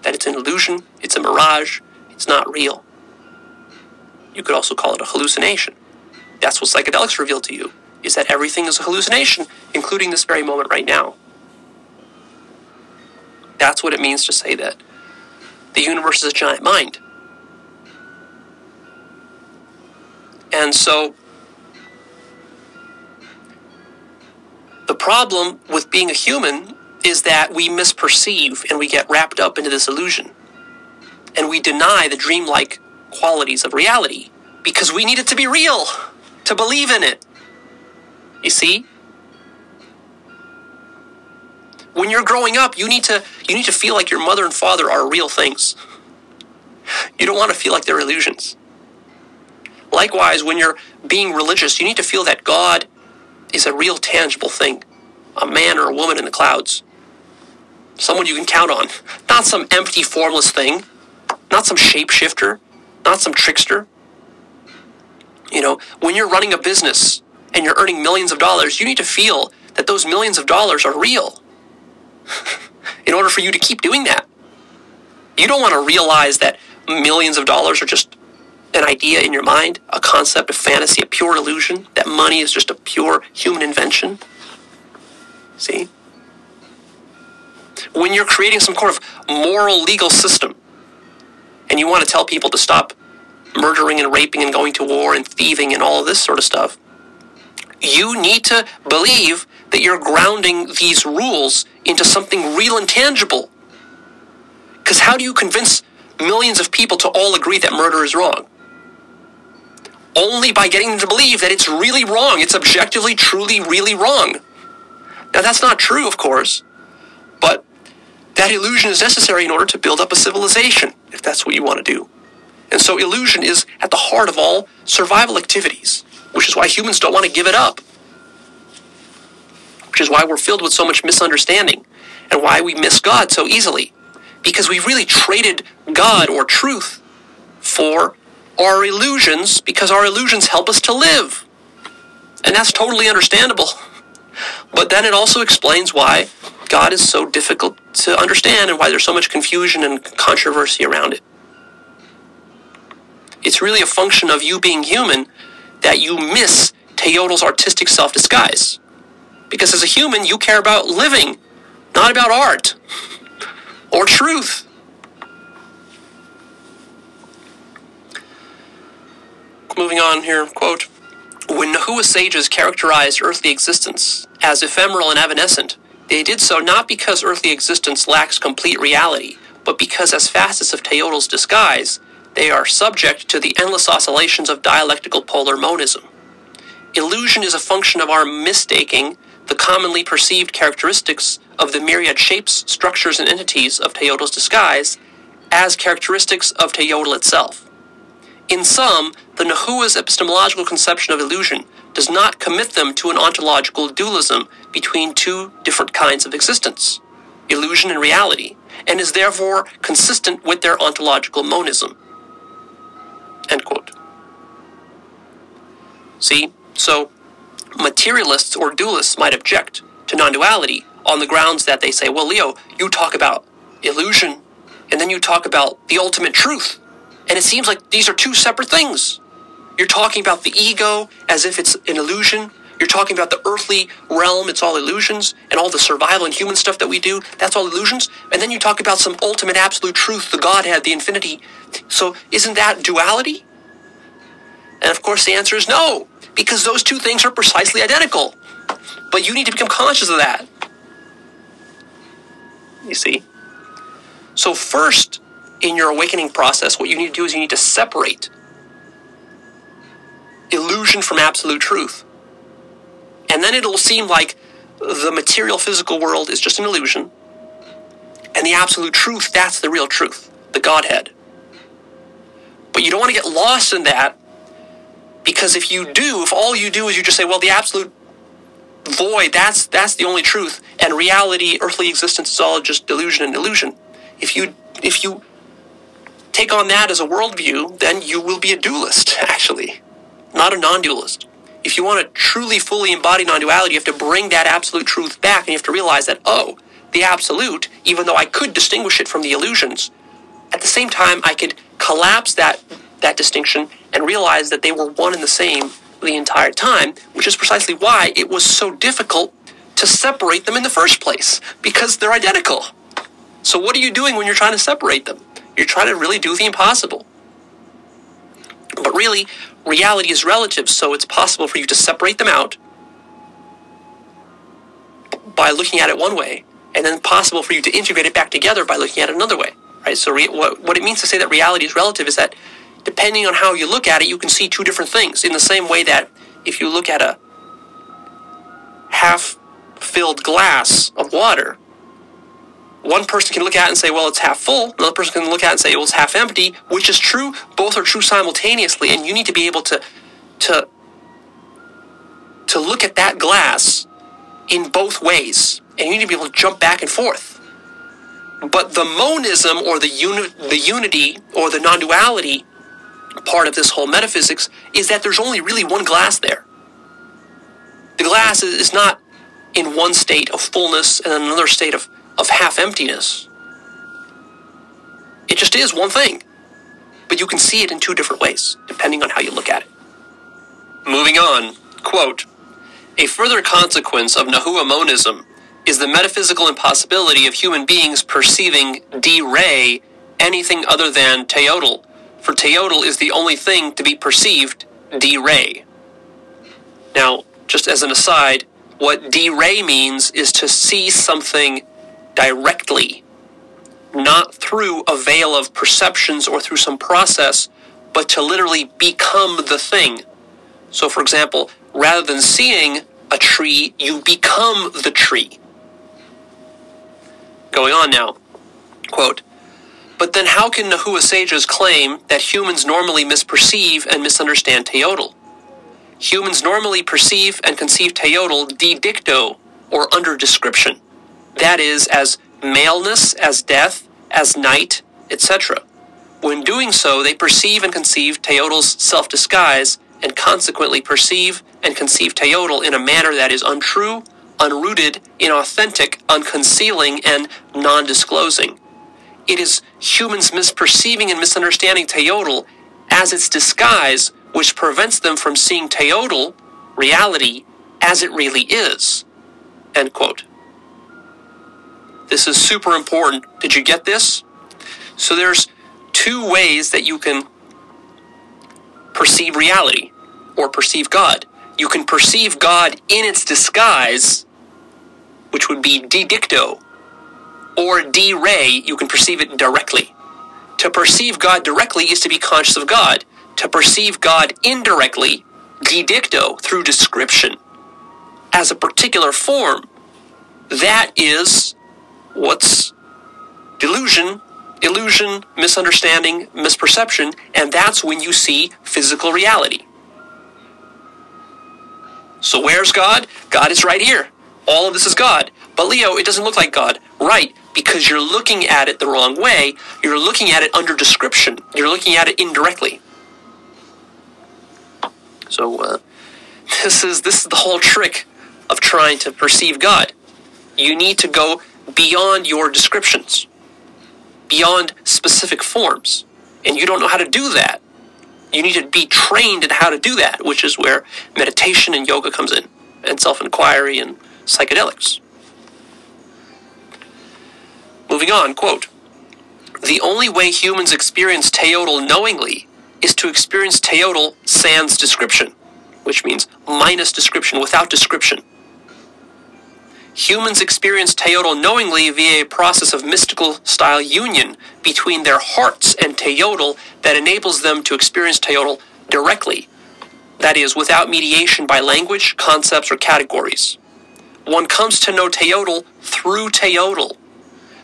That it's an illusion, it's a mirage, it's not real. You could also call it a hallucination. That's what psychedelics reveal to you, is that everything is a hallucination, including this very moment right now. That's what it means to say that the universe is a giant mind. And so The problem with being a human is that we misperceive and we get wrapped up into this illusion. And we deny the dreamlike qualities of reality because we need it to be real, to believe in it. You see? When you're growing up, you need to you need to feel like your mother and father are real things. You don't want to feel like they're illusions. Likewise, when you're being religious, you need to feel that God is a real tangible thing a man or a woman in the clouds. Someone you can count on. Not some empty, formless thing. Not some shapeshifter. Not some trickster. You know, when you're running a business and you're earning millions of dollars, you need to feel that those millions of dollars are real *laughs* in order for you to keep doing that. You don't want to realize that millions of dollars are just an idea in your mind, a concept, a fantasy, a pure illusion, that money is just a pure human invention. See? When you're creating some kind of moral legal system and you want to tell people to stop murdering and raping and going to war and thieving and all this sort of stuff, you need to believe that you're grounding these rules into something real and tangible. Because how do you convince millions of people to all agree that murder is wrong? Only by getting them to believe that it's really wrong. It's objectively, truly, really wrong. Now, that's not true, of course, but that illusion is necessary in order to build up a civilization, if that's what you want to do. And so, illusion is at the heart of all survival activities, which is why humans don't want to give it up, which is why we're filled with so much misunderstanding, and why we miss God so easily, because we really traded God or truth for our illusions because our illusions help us to live. And that's totally understandable. But then it also explains why God is so difficult to understand and why there's so much confusion and controversy around it. It's really a function of you being human that you miss Teotl's artistic self disguise. Because as a human, you care about living, not about art or truth. Moving on here, quote, when Nahua sages characterized earthly existence as ephemeral and evanescent, they did so not because earthly existence lacks complete reality, but because as facets of Teotl's disguise, they are subject to the endless oscillations of dialectical polar monism. Illusion is a function of our mistaking the commonly perceived characteristics of the myriad shapes, structures, and entities of Teotl's disguise as characteristics of Teotl itself. In sum, the Nahua's epistemological conception of illusion does not commit them to an ontological dualism between two different kinds of existence, illusion and reality, and is therefore consistent with their ontological monism. End quote. See, so materialists or dualists might object to non duality on the grounds that they say, well, Leo, you talk about illusion and then you talk about the ultimate truth. And it seems like these are two separate things. You're talking about the ego as if it's an illusion. You're talking about the earthly realm, it's all illusions, and all the survival and human stuff that we do, that's all illusions. And then you talk about some ultimate absolute truth, the Godhead, the infinity. So isn't that duality? And of course, the answer is no, because those two things are precisely identical. But you need to become conscious of that. You see? So, first, in your awakening process, what you need to do is you need to separate illusion from absolute truth. And then it'll seem like the material physical world is just an illusion. And the absolute truth, that's the real truth, the Godhead. But you don't want to get lost in that because if you do, if all you do is you just say, well, the absolute void, that's that's the only truth, and reality, earthly existence is all just delusion and illusion. If you if you take on that as a worldview, then you will be a dualist, *laughs* actually, not a non-dualist. If you want to truly, fully embody non-duality, you have to bring that absolute truth back, and you have to realize that, oh, the absolute, even though I could distinguish it from the illusions, at the same time, I could collapse that that distinction and realize that they were one and the same the entire time, which is precisely why it was so difficult to separate them in the first place, because they're identical. So, what are you doing when you're trying to separate them? You're trying to really do the impossible. But really, reality is relative, so it's possible for you to separate them out by looking at it one way, and then possible for you to integrate it back together by looking at it another way. Right? So, re- what, what it means to say that reality is relative is that depending on how you look at it, you can see two different things. In the same way that if you look at a half filled glass of water, one person can look at it and say, well, it's half full. Another person can look at it and say, well, it's half empty, which is true. Both are true simultaneously. And you need to be able to, to, to look at that glass in both ways. And you need to be able to jump back and forth. But the monism or the, uni- the unity or the non duality part of this whole metaphysics is that there's only really one glass there. The glass is not in one state of fullness and another state of, of half emptiness. It just is one thing. But you can see it in two different ways, depending on how you look at it. Moving on, quote, a further consequence of Nahua monism is the metaphysical impossibility of human beings perceiving de re anything other than teotl for teotl is the only thing to be perceived de re. Now, just as an aside, what de re means is to see something directly, not through a veil of perceptions or through some process, but to literally become the thing. So, for example, rather than seeing a tree, you become the tree. Going on now. Quote, but then how can Nahua sages claim that humans normally misperceive and misunderstand Teotl? Humans normally perceive and conceive Teotl de dicto, or under description. That is, as maleness, as death, as night, etc. When doing so, they perceive and conceive Teotl's self disguise, and consequently perceive and conceive Teotl in a manner that is untrue, unrooted, inauthentic, unconcealing, and non disclosing. It is humans misperceiving and misunderstanding Teotl as its disguise, which prevents them from seeing Teotl, reality, as it really is. End quote. This is super important. Did you get this? So there's two ways that you can perceive reality or perceive God. You can perceive God in its disguise, which would be de dicto, or de re, you can perceive it directly. To perceive God directly is to be conscious of God. To perceive God indirectly, de dicto, through description, as a particular form, that is what's delusion, illusion, misunderstanding, misperception, and that's when you see physical reality. So where's God? God is right here. All of this is God. But Leo, it doesn't look like God. Right, because you're looking at it the wrong way. You're looking at it under description. You're looking at it indirectly. So uh, *laughs* this is this is the whole trick of trying to perceive God. You need to go beyond your descriptions, beyond specific forms, and you don't know how to do that. You need to be trained in how to do that, which is where meditation and yoga comes in, and self-inquiry and psychedelics. Moving on, quote, the only way humans experience teotl knowingly is to experience teotl sans description, which means minus description, without description. Humans experience teotl knowingly via a process of mystical style union between their hearts and teotl that enables them to experience teotl directly, that is, without mediation by language, concepts, or categories. One comes to know teotl through teotl.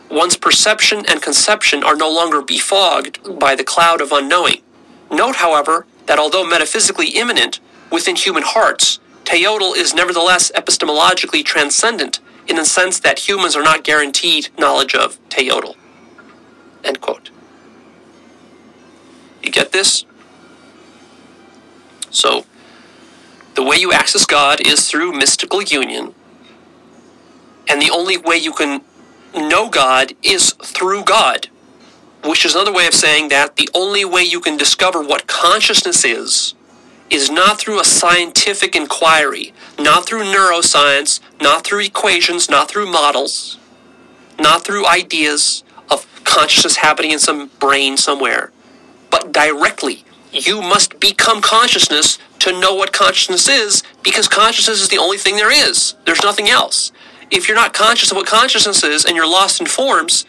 One's perception and conception are no longer befogged by the cloud of unknowing. Note, however, that although metaphysically immanent within human hearts, teotl is nevertheless epistemologically transcendent in the sense that humans are not guaranteed knowledge of teotl. End quote. You get this? So, the way you access God is through mystical union, and the only way you can know God is through God, which is another way of saying that the only way you can discover what consciousness is is not through a scientific inquiry, not through neuroscience, not through equations, not through models, not through ideas of consciousness happening in some brain somewhere, but directly. You must become consciousness to know what consciousness is because consciousness is the only thing there is. There's nothing else. If you're not conscious of what consciousness is and you're lost in forms,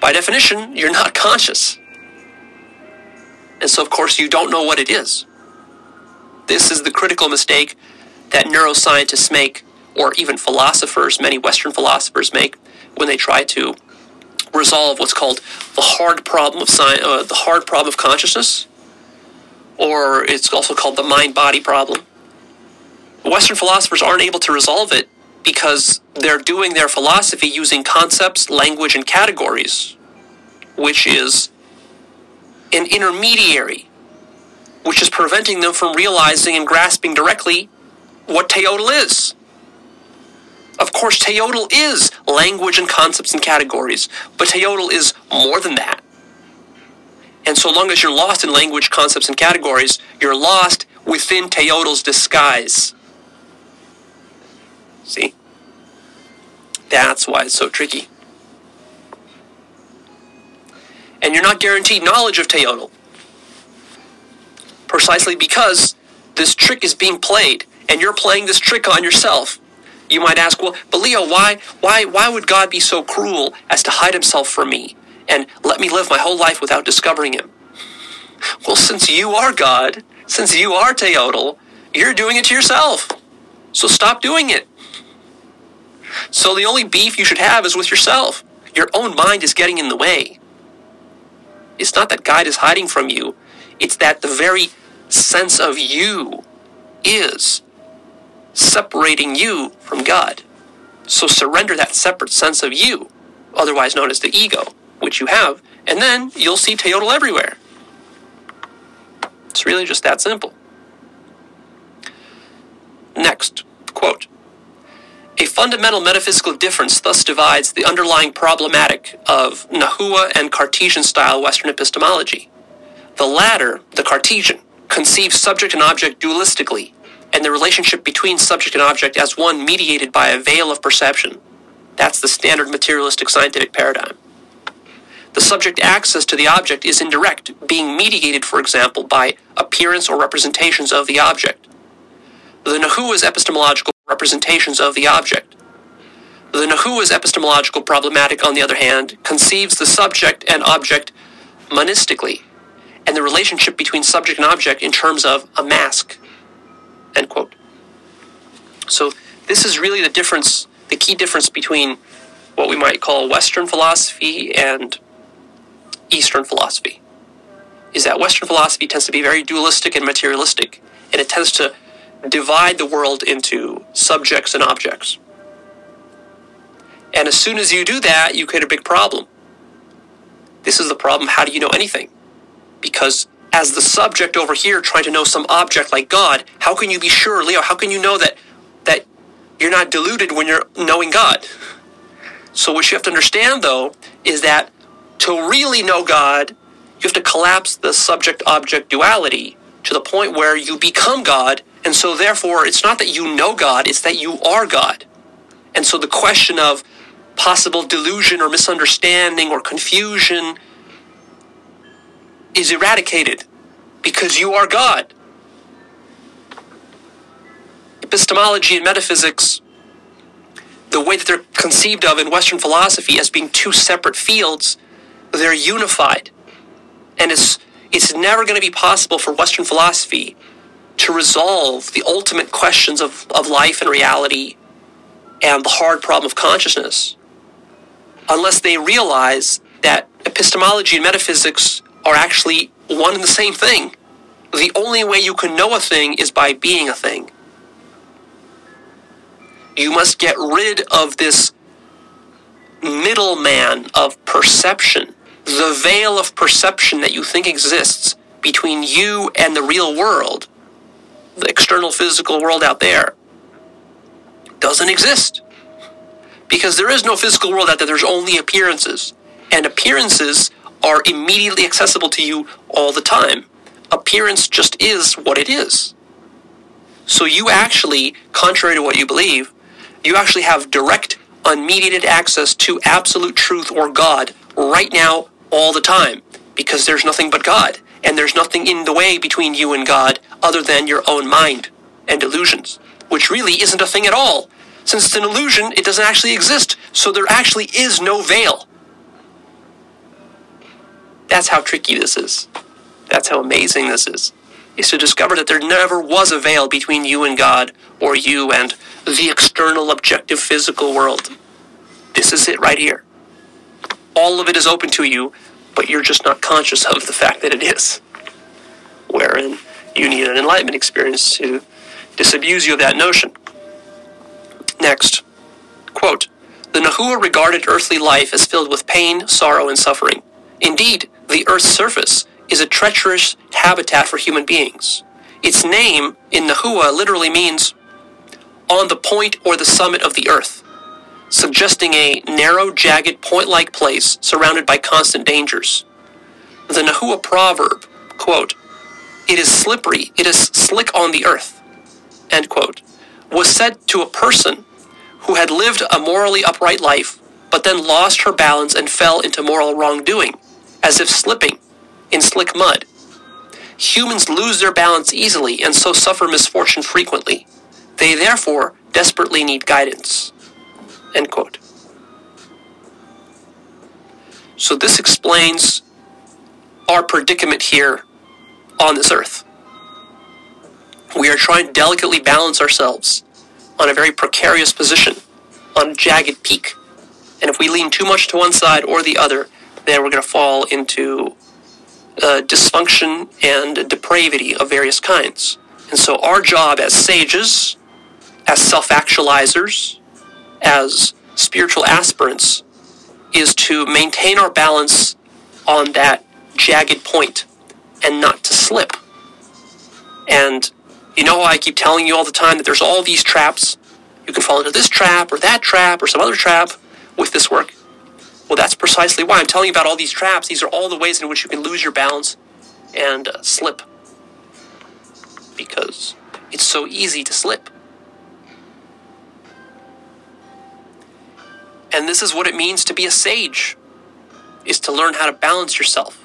by definition, you're not *laughs* conscious. And so, of course, you don't know what it is. This is the critical mistake that neuroscientists make, or even philosophers, many Western philosophers make, when they try to resolve what's called the hard problem of uh, the hard problem of consciousness, or it's also called the mind-body problem. Western philosophers aren't able to resolve it because they're doing their philosophy using concepts, language, and categories, which is an intermediary which is preventing them from realizing and grasping directly what teotl is. Of course, teotl is language and concepts and categories, but teotl is more than that. And so long as you're lost in language, concepts, and categories, you're lost within teotl's disguise. See? That's why it's so tricky. And you're not guaranteed knowledge of teotl precisely because this trick is being played and you're playing this trick on yourself. You might ask, well, but Leo, why, why, why would God be so cruel as to hide himself from me and let me live my whole life without discovering him? Well, since you are God, since you are Teotl, you're doing it to yourself. So stop doing it. So the only beef you should have is with yourself. Your own mind is getting in the way. It's not that God is hiding from you. It's that the very sense of you is separating you from God. So surrender that separate sense of you, otherwise known as the ego, which you have, and then you'll see Teotl everywhere. It's really just that simple. Next, quote. A fundamental metaphysical difference thus divides the underlying problematic of Nahua and Cartesian style Western epistemology. The latter, the Cartesian, conceives subject and object dualistically, and the relationship between subject and object as one mediated by a veil of perception. That's the standard materialistic scientific paradigm. The subject access to the object is indirect, being mediated, for example, by appearance or representations of the object. The Nahua's epistemological representations of the object. The Nahua's epistemological problematic, on the other hand, conceives the subject and object monistically, and the relationship between subject and object in terms of a mask. End quote. So this is really the difference, the key difference between what we might call Western philosophy and Eastern philosophy. Is that Western philosophy tends to be very dualistic and materialistic, and it tends to divide the world into subjects and objects. And as soon as you do that, you create a big problem. This is the problem how do you know anything? Because as the subject over here trying to know some object like God, how can you be sure, Leo? How can you know that that you're not deluded when you're knowing God? So what you have to understand though is that to really know God, you have to collapse the subject object duality to the point where you become God, and so therefore it's not that you know God, it's that you are God. And so the question of possible delusion or misunderstanding or confusion is eradicated because you are God. Epistemology and metaphysics, the way that they're conceived of in Western philosophy as being two separate fields, they're unified. And it's, it's never going to be possible for Western philosophy to resolve the ultimate questions of, of life and reality and the hard problem of consciousness unless they realize that epistemology and metaphysics are actually one and the same thing. The only way you can know a thing is by being a thing. You must get rid of this middleman of perception, the veil of perception that you think exists between you and the real world, the external physical world out there, doesn't exist because there is no physical world out there. There's only appearances, and appearances are immediately accessible to you all the time. Appearance just is what it is. So you actually, contrary to what you believe, you actually have direct, unmediated access to absolute truth or God right now, all the time, because there's nothing but God, and there's nothing in the way between you and God other than your own mind and illusions, which really isn't a thing at all since it's an illusion, it doesn't actually exist. So there actually is no veil. That's how tricky this is. That's how amazing this is. Is to discover that there never was a veil between you and God, or you and the external objective physical world. This is it right here. All of it is open to you, but you're just not conscious of the fact that it is. Wherein you need an enlightenment experience to disabuse you of that notion. Next, quote, the Nahua regarded earthly life as filled with pain, sorrow, and suffering. Indeed, the Earth's surface is a treacherous habitat for human beings. Its name in Nahua literally means on the point or the summit of the earth, suggesting a narrow, jagged, point like place surrounded by constant dangers. The Nahua proverb, quote, it is slippery, it is slick on the earth, end quote, was said to a person who had lived a morally upright life, but then lost her balance and fell into moral wrongdoing, as if slipping in slick mud. Humans lose their balance easily and so suffer misfortune frequently. They therefore desperately need guidance. End quote. So this explains our predicament here on this earth. We are trying to delicately balance ourselves on a very precarious position, on a jagged peak. And if we lean too much to one side or the other, then we're going to fall into uh, dysfunction and depravity of various kinds. And so, our job as sages, as self actualizers, as spiritual aspirants, is to maintain our balance on that jagged point and not to slip. And you know I keep telling you all the time that there's all these traps. You can fall into this trap or that trap or some other trap with this work. Well, that's precisely why I'm telling you about all these traps. These are all the ways in which you can lose your balance and uh, slip. Because it's so easy to slip. And this is what it means to be a sage is to learn how to balance yourself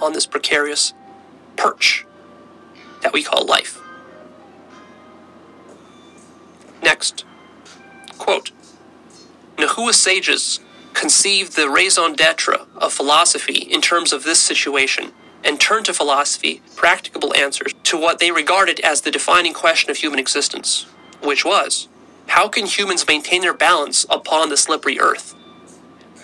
on this precarious perch that we call life. Next, quote, Nahua sages conceived the raison d'etre of philosophy in terms of this situation and turned to philosophy practicable answers to what they regarded as the defining question of human existence, which was how can humans maintain their balance upon the slippery earth?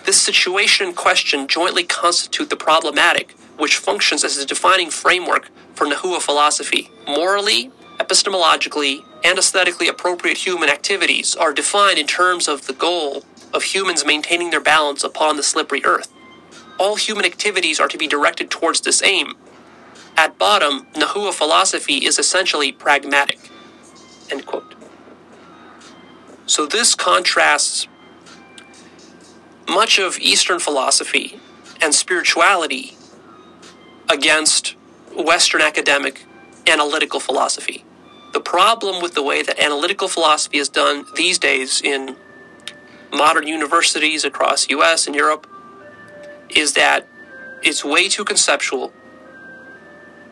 This situation and question jointly constitute the problematic, which functions as a defining framework for Nahua philosophy. Morally, epistemologically, and aesthetically appropriate human activities are defined in terms of the goal of humans maintaining their balance upon the slippery earth. All human activities are to be directed towards this aim. At bottom, Nahua philosophy is essentially pragmatic. End quote. So this contrasts much of Eastern philosophy and spirituality against Western academic analytical philosophy. The problem with the way that analytical philosophy is done these days in modern universities across US and Europe is that it's way too conceptual.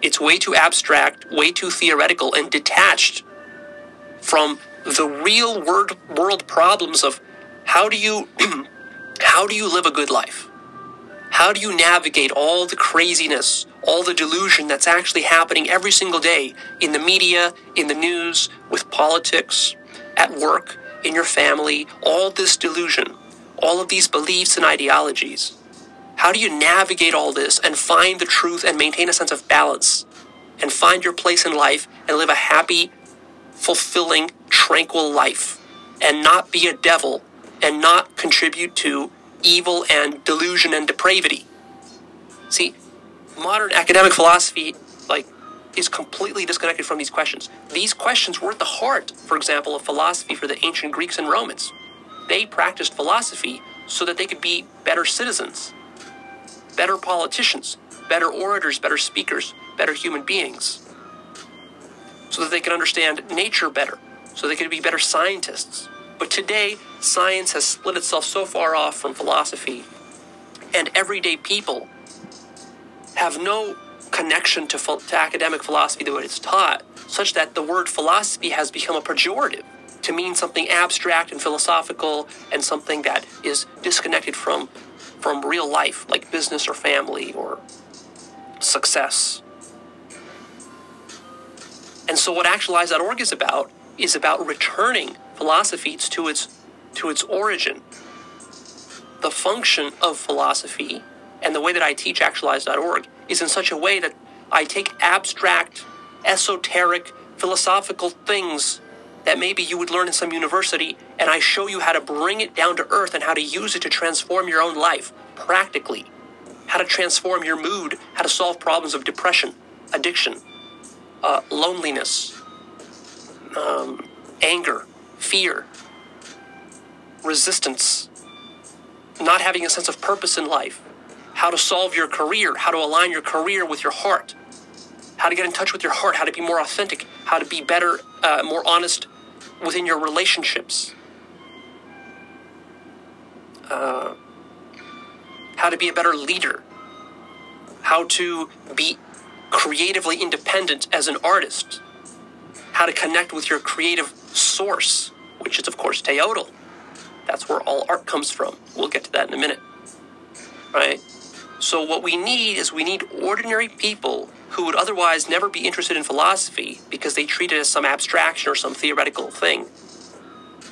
It's way too abstract, way too theoretical and detached from the real world world problems of how do you *clears throat* how do you live a good life? How do you navigate all the craziness, all the delusion that's actually happening every single day in the media, in the news, with politics, at work, in your family, all this delusion, all of these beliefs and ideologies? How do you navigate all this and find the truth and maintain a sense of balance and find your place in life and live a happy, fulfilling, tranquil life and not be a devil and not contribute to evil and delusion and depravity? See, modern academic philosophy, is completely disconnected from these questions. These questions were at the heart, for example, of philosophy for the ancient Greeks and Romans. They practiced philosophy so that they could be better citizens better politicians, better orators, better speakers, better human beings, so that they could understand nature better, so they could be better scientists. But today, science has split itself so far off from philosophy, and everyday people have no connection to, to academic philosophy the way it's taught, such that the word philosophy has become a pejorative to mean something abstract and philosophical and something that is disconnected from from real life, like business or family or success. And so what actualized.org is about is about returning philosophy to its to its origin. The function of philosophy and the way that I teach actualized.org is in such a way that I take abstract, esoteric, philosophical things that maybe you would learn in some university, and I show you how to bring it down to earth and how to use it to transform your own life practically. How to transform your mood, how to solve problems of depression, addiction, uh, loneliness, um, anger, fear, resistance, not having a sense of purpose in life, how to solve your career, how to align your career with your heart, how to get in touch with your heart, how to be more authentic, how to be better, uh, more honest within your relationships. Uh, how to be a better leader, how to be creatively independent as an artist, how to connect with your creative source, which is, of course, Teotl. That's where all art comes from. We'll get to that in a minute. Right? So, what we need is we need ordinary people who would otherwise never be interested in philosophy because they treat it as some abstraction or some theoretical thing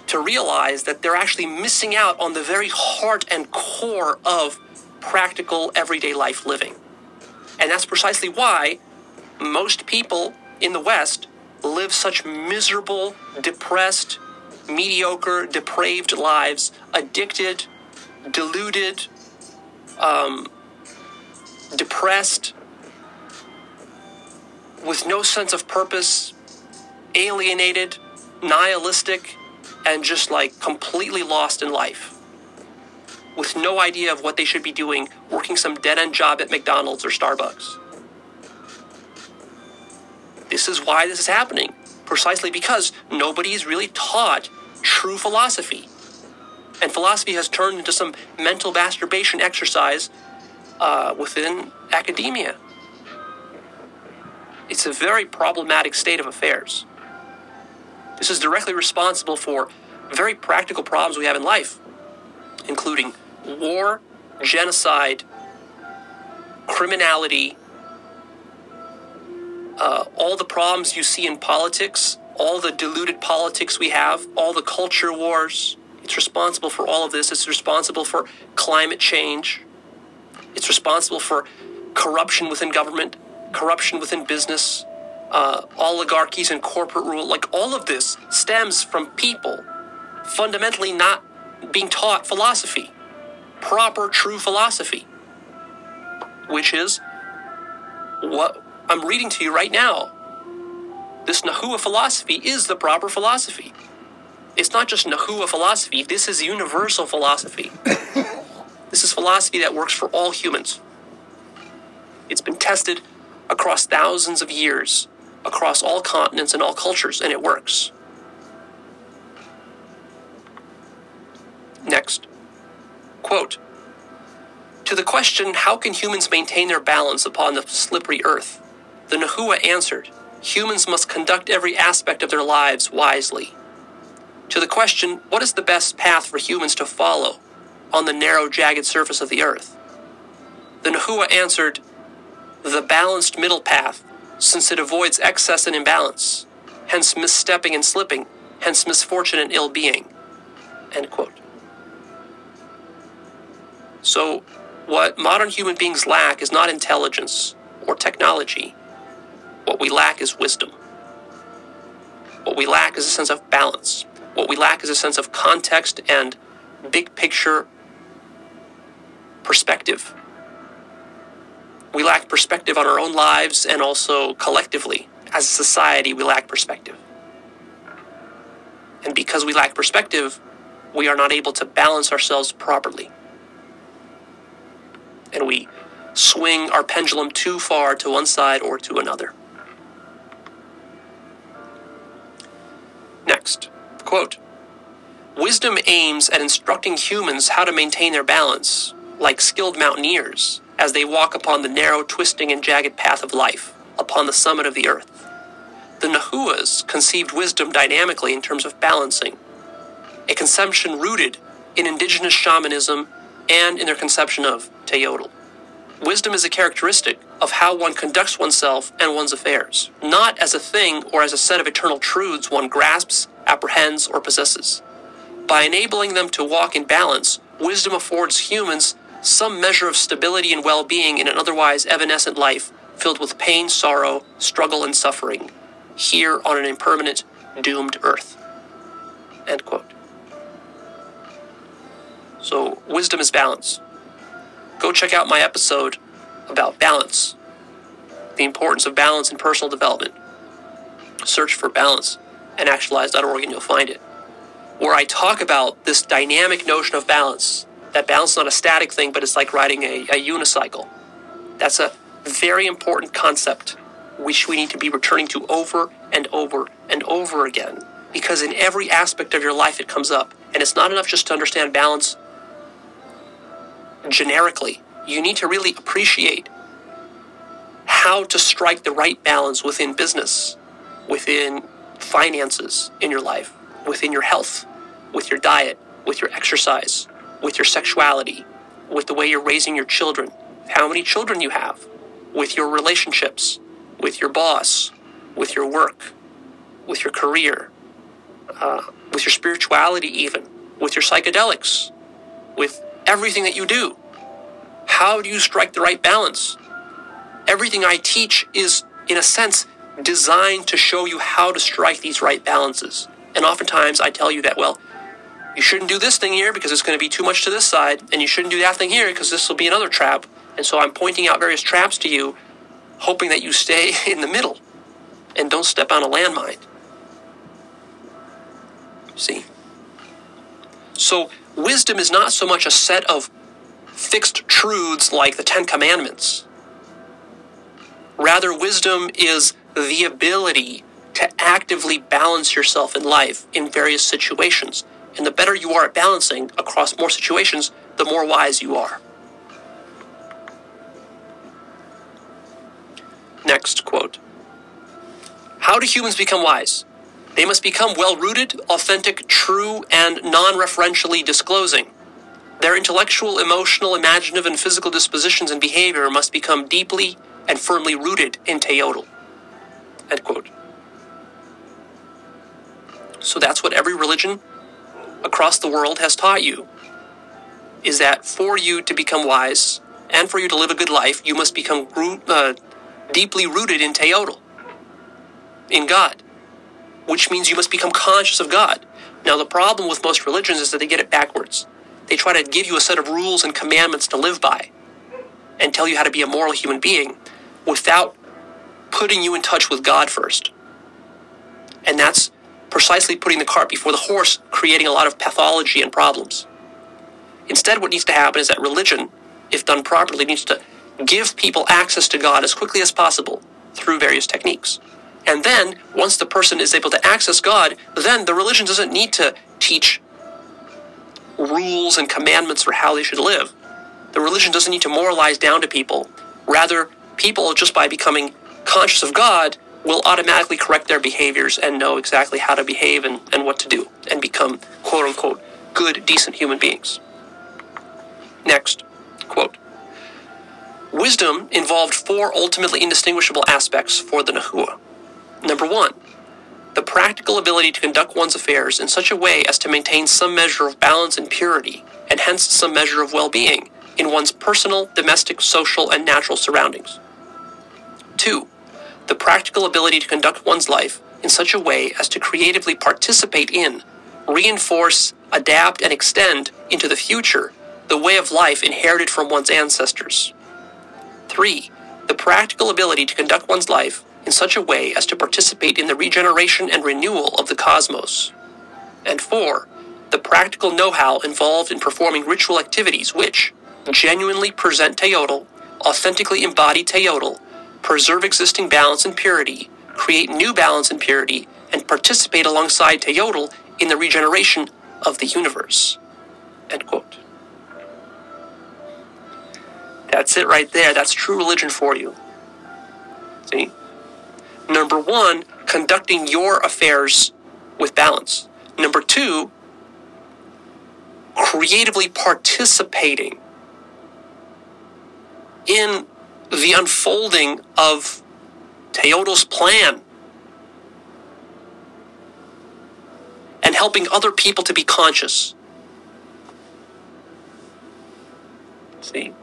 to realize that they're actually missing out on the very heart and core of practical everyday life living. And that's precisely why most people in the West live such miserable, depressed, mediocre, depraved lives, addicted, deluded, um, depressed, with no sense of purpose, alienated, nihilistic, and just like completely lost in life. With no idea of what they should be doing, working some dead end job at McDonald's or Starbucks. This is why this is happening, precisely because nobody is really taught true philosophy. And philosophy has turned into some mental masturbation exercise uh, within academia. It's a very problematic state of affairs. This is directly responsible for very practical problems we have in life, including war, genocide, criminality, uh, all the problems you see in politics, all the diluted politics we have, all the culture wars. It's responsible for all of this. It's responsible for climate change. It's responsible for corruption within government, corruption within business, uh, oligarchies and corporate rule. Like all of this stems from people fundamentally not being taught philosophy, proper, true philosophy, which is what I'm reading to you right now. This Nahua philosophy is the proper philosophy. It's not just Nahua philosophy, this is universal philosophy. This is philosophy that works for all humans. It's been tested across thousands of years, across all continents and all cultures, and it works. Next. Quote To the question, how can humans maintain their balance upon the slippery earth? The Nahua answered, Humans must conduct every aspect of their lives wisely. To the question, what is the best path for humans to follow on the narrow, jagged surface of the earth? The Nahua answered, The balanced middle path, since it avoids excess and imbalance, hence misstepping and slipping, hence misfortune and ill being. End quote. So, what modern human beings lack is not intelligence or technology. What we lack is wisdom. What we lack is a sense of balance. What we lack is a sense of context and big picture perspective. We lack perspective on our own lives and also collectively. As a society, we lack perspective. And because we lack perspective, we are not able to balance ourselves properly and we swing our pendulum too far to one side or to another. Next, quote Wisdom aims at instructing humans how to maintain their balance, like skilled mountaineers, as they walk upon the narrow, twisting, and jagged path of life, upon the summit of the earth. The Nahuas conceived wisdom dynamically in terms of balancing, a conception rooted in indigenous shamanism and in their conception of teotl. Wisdom is a characteristic of how one conducts oneself and one's affairs, not as a thing or as a set of eternal truths one grasps, apprehends, or possesses. By enabling them to walk in balance, wisdom affords humans some measure of stability and well being in an otherwise evanescent life filled with pain, sorrow, struggle, and suffering, here on an impermanent, doomed earth. End quote. So, wisdom is balance. Go check out my episode about balance, the importance of balance in personal development. Search for balance and actualized.org and you'll find it. Where I talk about this dynamic notion of balance. That balance is not a static thing, but it's like riding a, a unicycle. That's a very important concept which we need to be returning to over and over and over again because in every aspect of your life it comes up. And it's not enough just to understand balance generically. You need to really appreciate how to strike the right balance within business, within finances in your life, within your health, with your diet, with your exercise, with your sexuality, with the way you're raising your children, how many children you have, with your relationships, with your boss, with your work, with your career, uh, with your spirituality, even, with your psychedelics, with everything that you do. How do you strike the right balance? Everything I teach is, in a sense, designed to show you how to strike these right balances. And oftentimes I tell you that, well, you shouldn't do this thing here because it's going to be too much to this side, and you shouldn't do that thing here because this will be another trap. And so I'm pointing out various traps to you, hoping that you stay *laughs* in the middle and don't step on a landmine. See? So wisdom is not so much a set of fixed truths like the Ten Commandments. Rather, wisdom is the ability to actively balance yourself in life in various situations. And the better you are at balancing across more situations, the more wise you are. Next quote How do humans become wise? They must become well rooted, authentic, true, and non referentially disclosing. Their intellectual, emotional, imaginative, and physical dispositions and behavior must become deeply and firmly rooted in Teotl. End quote. So that's what every religion across the world has taught you is that for you to become wise and for you to live a good life, you must become uh, deeply rooted in Teotl, in God, which means you must become conscious of God. Now, the problem with most religions is that they get it backwards. They try to give you a set of rules and commandments to live by and tell you how to be a moral human being without putting you in touch with God first. And that's precisely putting the cart before the horse, creating a lot of pathology and problems. Instead, what needs to happen is that religion, if done properly, needs to give people access to God as quickly as possible through various techniques. And then, once the person is able to access God, then the religion doesn't need to teach rules and commandments for how they should live. The religion doesn't need to moralize down to people. Rather, people, just by becoming conscious of God, will automatically correct their behaviors and know exactly how to behave and, and what to do and become, quote unquote, good, decent human beings. Next, quote Wisdom involved four ultimately indistinguishable aspects for the Nahua. Number one, the practical ability to conduct one's affairs in such a way as to maintain some measure of balance and purity, and hence some measure of well being in one's personal, domestic, social, and natural surroundings. Two, the practical ability to conduct one's life in such a way as to creatively participate in, reinforce, adapt, and extend into the future the way of life inherited from one's ancestors. 3. The practical ability to conduct one's life in such a way as to participate in the regeneration and renewal of the cosmos. And 4. The practical know how involved in performing ritual activities which genuinely present Teotl, authentically embody Teotl, preserve existing balance and purity, create new balance and purity, and participate alongside Teotl in the regeneration of the universe. End quote. That's it right there. That's true religion for you. See? Number one, conducting your affairs with balance. Number two, creatively participating in the unfolding of Teotl's plan and helping other people to be conscious. See?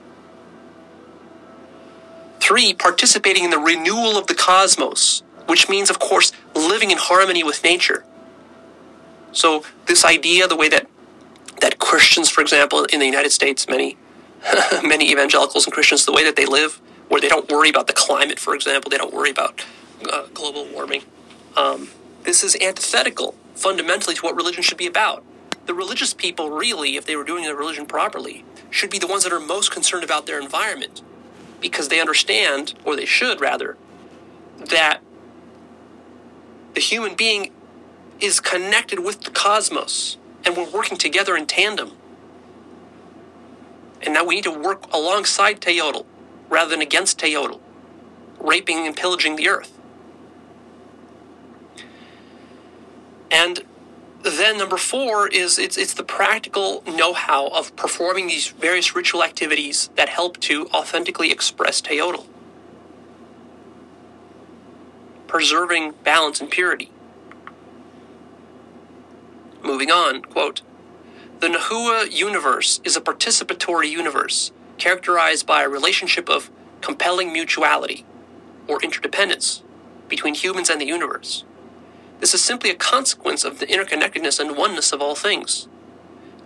Three, participating in the renewal of the cosmos, which means, of course, living in harmony with nature. So, this idea, the way that that Christians, for example, in the United States, many *laughs* many evangelicals and Christians, the way that they live, where they don't worry about the climate, for example, they don't worry about uh, global warming. Um, this is antithetical, fundamentally, to what religion should be about. The religious people, really, if they were doing their religion properly, should be the ones that are most concerned about their environment because they understand, or they should rather, that the human being is connected with the cosmos and we're working together in tandem. And now we need to work alongside Teotl rather than against Teotl, raping and pillaging the earth. And then number four is it's it's the practical know-how of performing these various ritual activities that help to authentically express Teotl. Preserving balance and purity. Moving on, quote, the Nahua universe is a participatory universe characterized by a relationship of compelling mutuality or interdependence between humans and the universe. This is simply a consequence of the interconnectedness and oneness of all things.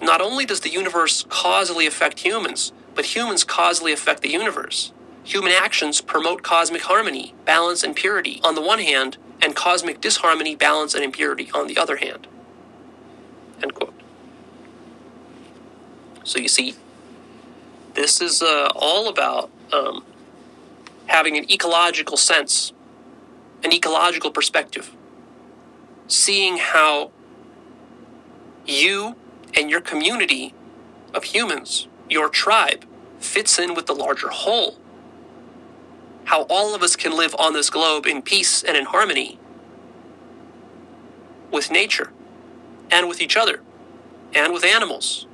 Not only does the universe causally affect humans, but humans causally affect the universe. Human actions promote cosmic harmony, balance, and purity on the one hand, and cosmic disharmony, balance, and impurity on the other hand. End quote. So you see, this is uh, all about um, having an ecological sense, an ecological perspective seeing how you and your community of humans, your tribe, fits in with the larger whole. How all of us can live on this globe in peace and in harmony with nature and with each other and with animals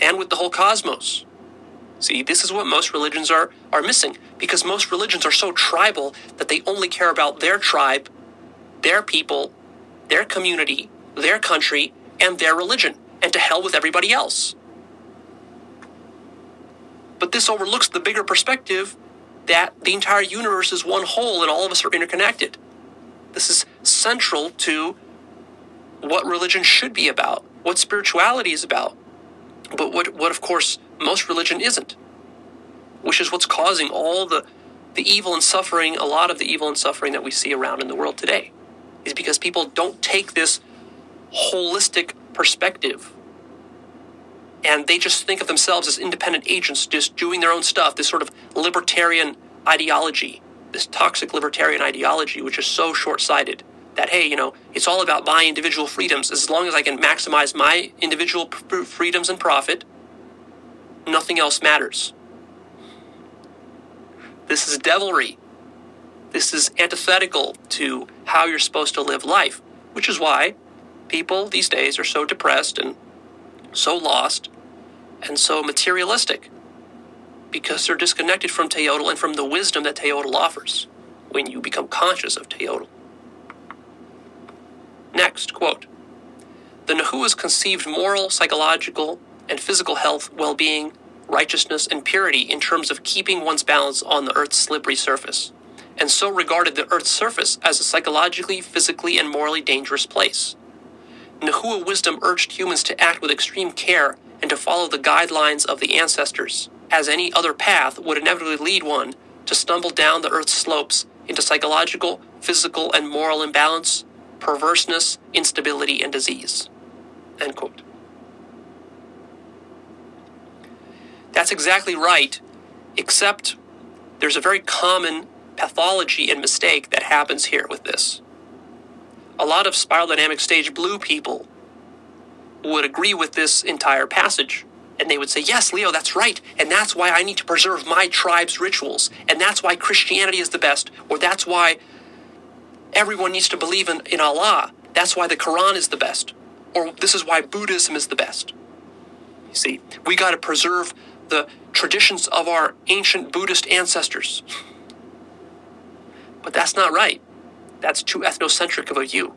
and with the whole cosmos. See, this is what most religions are, are missing because most religions are so tribal that they only care about their tribe, their people, their community, their country, and their religion, and to hell with everybody else. But this overlooks the bigger perspective that the entire universe is one whole and all of us are interconnected. This is central to what religion should be about, what spirituality is about, but what, what of course, most religion isn't, which is what's causing all the, the evil and suffering, a lot of the evil and suffering that we see around in the world today, is because people don't take this holistic perspective. And they just think of themselves as independent agents just doing their own stuff this sort of libertarian ideology this toxic libertarian ideology which is so short-sighted that hey you know it's all about my individual freedoms. As long as i can maximize my individual freedoms and profit nothing else matters this is devilry this is antithetical to how you're supposed to live life which is why people these days are so depressed and so lost and so materialistic because they're disconnected from Teotl and from the wisdom that Teotl offers when you become conscious of Teotl. Next, quote The Nahuas conceived moral, psychological, and physical health, well being, righteousness, and purity in terms of keeping one's balance on the Earth's slippery surface, and so regarded the Earth's surface as a psychologically, physically, and morally dangerous place. Nahua wisdom urged humans to act with extreme care and to follow the guidelines of the ancestors, as any other path would inevitably lead one to stumble down the earth's slopes into psychological, physical, and moral imbalance, perverseness, instability, and disease. End quote. That's exactly right, except there's a very common pathology and mistake that happens here with this a lot of spiral dynamic stage blue people would agree with this entire passage. And they would say, Yes, Leo, that's right. And that's why I need to preserve my tribe's rituals. And that's why Christianity is the best. Or that's why everyone needs to believe in, in Allah. That's why the Quran is the best. Or this is why Buddhism is the best. You see, we got to preserve the traditions of our ancient Buddhist ancestors. But that's not right. That's too ethnocentric of a view.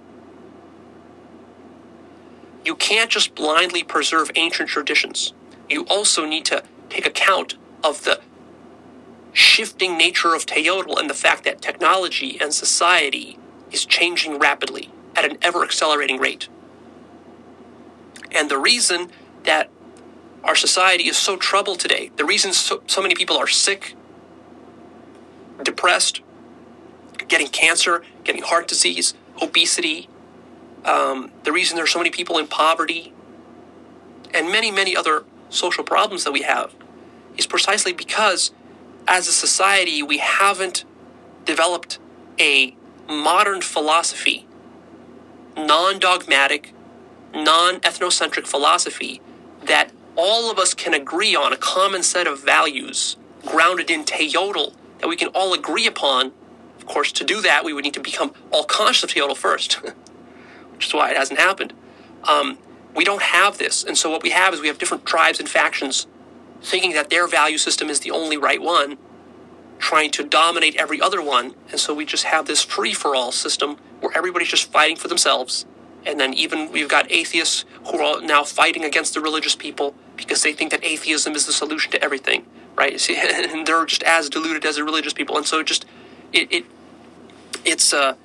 You can't just blindly preserve ancient traditions. You also need to take account of the shifting nature of Teotl and the fact that technology and society is changing rapidly at an ever accelerating rate. And the reason that our society is so troubled today, the reason so, so many people are sick, depressed, getting cancer, getting heart disease, obesity, um, the reason there's so many people in poverty, and many, many other social problems that we have is precisely because as a society we haven't developed a modern philosophy, non dogmatic, non ethnocentric philosophy that all of us can agree on a common set of values grounded in Teotl that we can all agree upon of course, to do that, we would need to become all conscious of Teotl first, *laughs* which is why it hasn't happened. Um, we don't have this. And so what we have is we have different tribes and factions thinking that their value system is the only right one, trying to dominate every other one. And so we just have this free for all system where everybody's just fighting for themselves. And then even we've got atheists who are now fighting against the religious people because they think that atheism is the solution to everything, right? See, *laughs* and they're just as deluded as the religious people. And so it just it, it it's uh,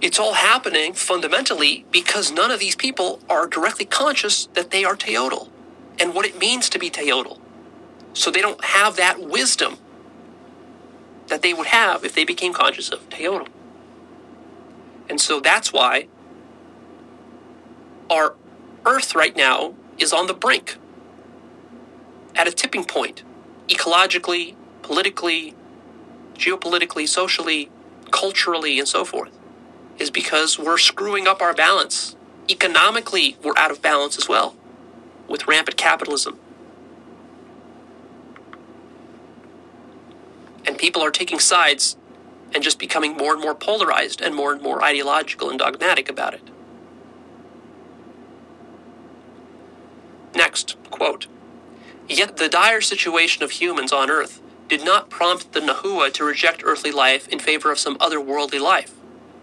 it's all happening fundamentally because none of these people are directly conscious that they are Teotl and what it means to be Teotl. So they don't have that wisdom that they would have if they became conscious of Teotl. And so that's why our Earth right now is on the brink, at a tipping point, ecologically, politically, geopolitically, socially, culturally, and so forth, is because we're screwing up our balance. Economically, we're out of balance as well with rampant capitalism. And people are taking sides and just becoming more and more polarized and more and more ideological and dogmatic about it. Next, quote, Yet the dire situation of humans on Earth did not prompt the Nahua to reject earthly life in favor of some other worldly life.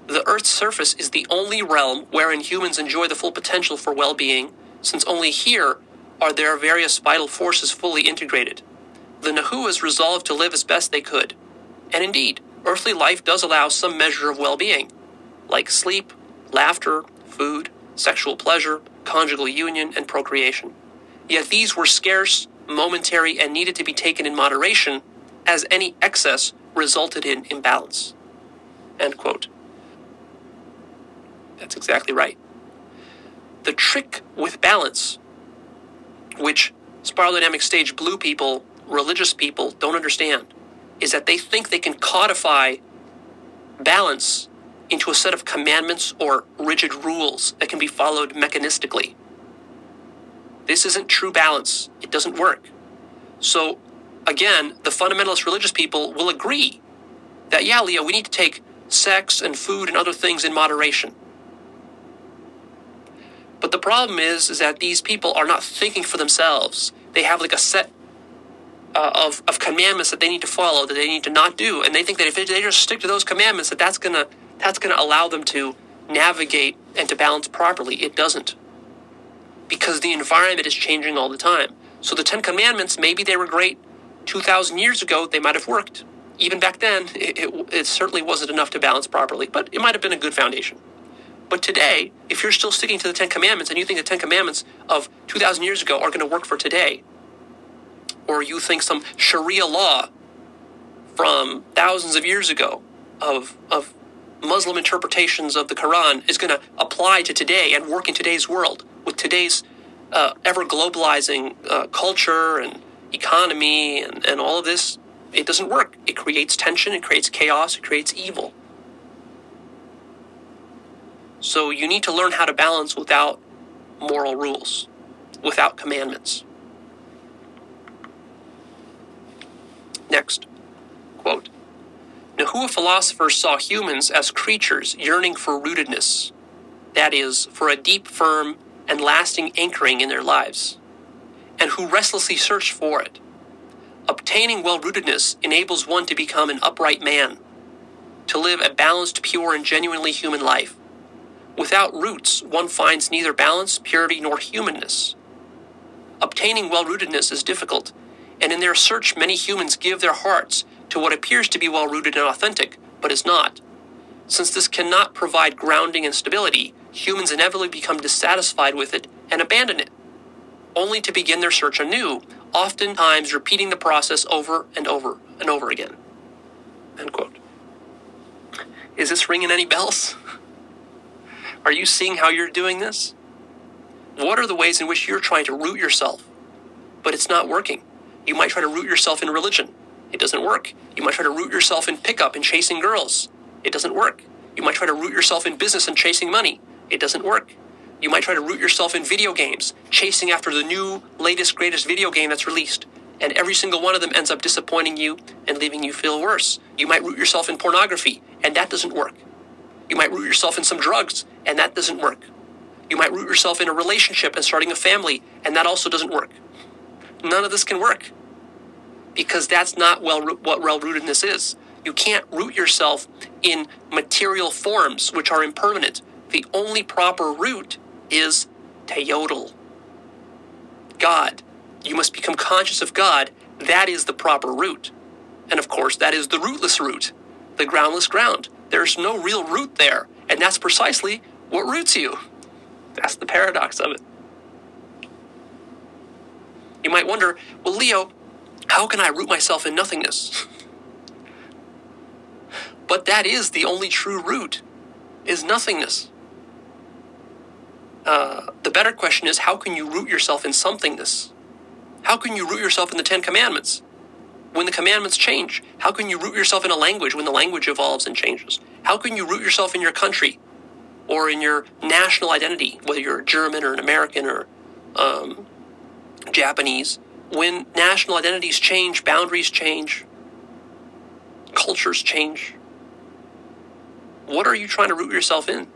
The Earth's surface is the only realm wherein humans enjoy the full potential for well being, since only here are their various vital forces fully integrated. The Nahuas resolved to live as best they could. And indeed, earthly life does allow some measure of well being, like sleep, laughter, food, sexual pleasure, conjugal union, and procreation. Yet these were scarce, momentary, and needed to be taken in moderation, as any excess resulted in imbalance. End quote. That's exactly right. The trick with balance, which spiral dynamic stage blue people, religious people don't understand, is that they think they can codify balance into a set of commandments or rigid rules that can be followed mechanistically. This isn't true balance. It doesn't work. So, again, the fundamentalist religious people will agree that, yeah, Leo, we need to take sex and food and other things in moderation. But the problem is, is that these people are not thinking for themselves. They have like a set uh, of, of commandments that they need to follow, that they need to not do, and they think that if they just stick to those commandments, that that's gonna that's gonna allow them to navigate and to balance properly. It doesn't, because the environment is changing all the time. So the Ten Commandments, maybe they were great two thousand years ago. They might have worked. Even back then, *laughs* it, it, it certainly wasn't enough to balance properly, but it might have been a good foundation. But today, if you're still sticking to the Ten Commandments and you think the Ten Commandments of 2,000 years ago are going to work for today, or you think some Sharia law from thousands of years ago of, of Muslim interpretations of the Quran is going to apply to today and work in today's world with today's uh, ever globalizing uh, culture and economy and, and all of this, it doesn't work. It creates tension, it creates chaos, it creates evil. So you need to learn how to balance without moral rules, without commandments. Next, quote Nahua philosophers saw humans as creatures yearning for rootedness, that is, for a deep, firm, and lasting anchoring in their lives, and who restlessly search for it. Obtaining well rootedness enables one to become an upright man, to live a balanced, pure, and genuinely human life. Without roots, one finds neither balance, purity, nor humanness. Obtaining well rootedness is difficult, and in their search, many humans give their hearts to what appears to be well rooted and authentic, but is not. Since this cannot provide grounding and stability, humans inevitably become dissatisfied with it and abandon it, only to begin their search anew, oftentimes repeating the process over and over and over again. End quote. Is this ringing any bells? *laughs* Are you seeing how you're doing this? What are the ways in which you're trying to root yourself, but it's not working? You might try to root yourself in religion. It doesn't work. You might try to root yourself in pickup and chasing girls. It doesn't work. You might try to root yourself in business and chasing money. It doesn't work. You might try to root yourself in video games, chasing after the new, latest, greatest video game that's released. And every single one of them ends up disappointing you and leaving you feel worse. You might root yourself in pornography, and that doesn't work. You might root yourself in some drugs, and that doesn't work. You might root yourself in a relationship and starting a family, and that also doesn't work. None of this can work because that's not well what well rootedness is. You can't root yourself in material forms which are impermanent. The only proper root is teotl. God. You must become conscious of God. That is the proper root. And of course, that is the rootless root, the groundless ground. There's no real root there. And that's precisely what roots you. That's the paradox of it. You might wonder, well, Leo, how can I root myself in nothingness? but that is the only true root, is nothingness. Uh, the better question is, how can you root yourself in somethingness? How can you root yourself in the Ten Commandments? When the commandments change, how can you root yourself in a language when the language evolves and changes? How can you root yourself in your country or in your national identity, whether you're a German or an American or um, Japanese? When national identities change, boundaries change, cultures change, what are you trying to root yourself in?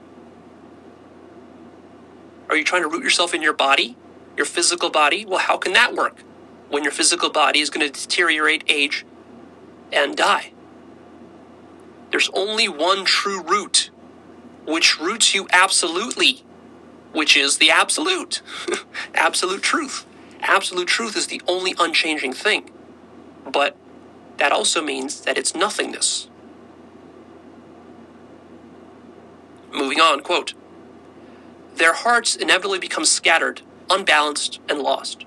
Are you trying to root yourself in your body Your physical body, well, how can that work when your physical body is going to deteriorate, age, and die? There's only one true root, which roots you absolutely, which is the absolute. *laughs* absolute truth. Absolute truth is the only unchanging thing. But that also means that it's nothingness. Moving on, quote Their hearts inevitably become scattered, unbalanced, and lost.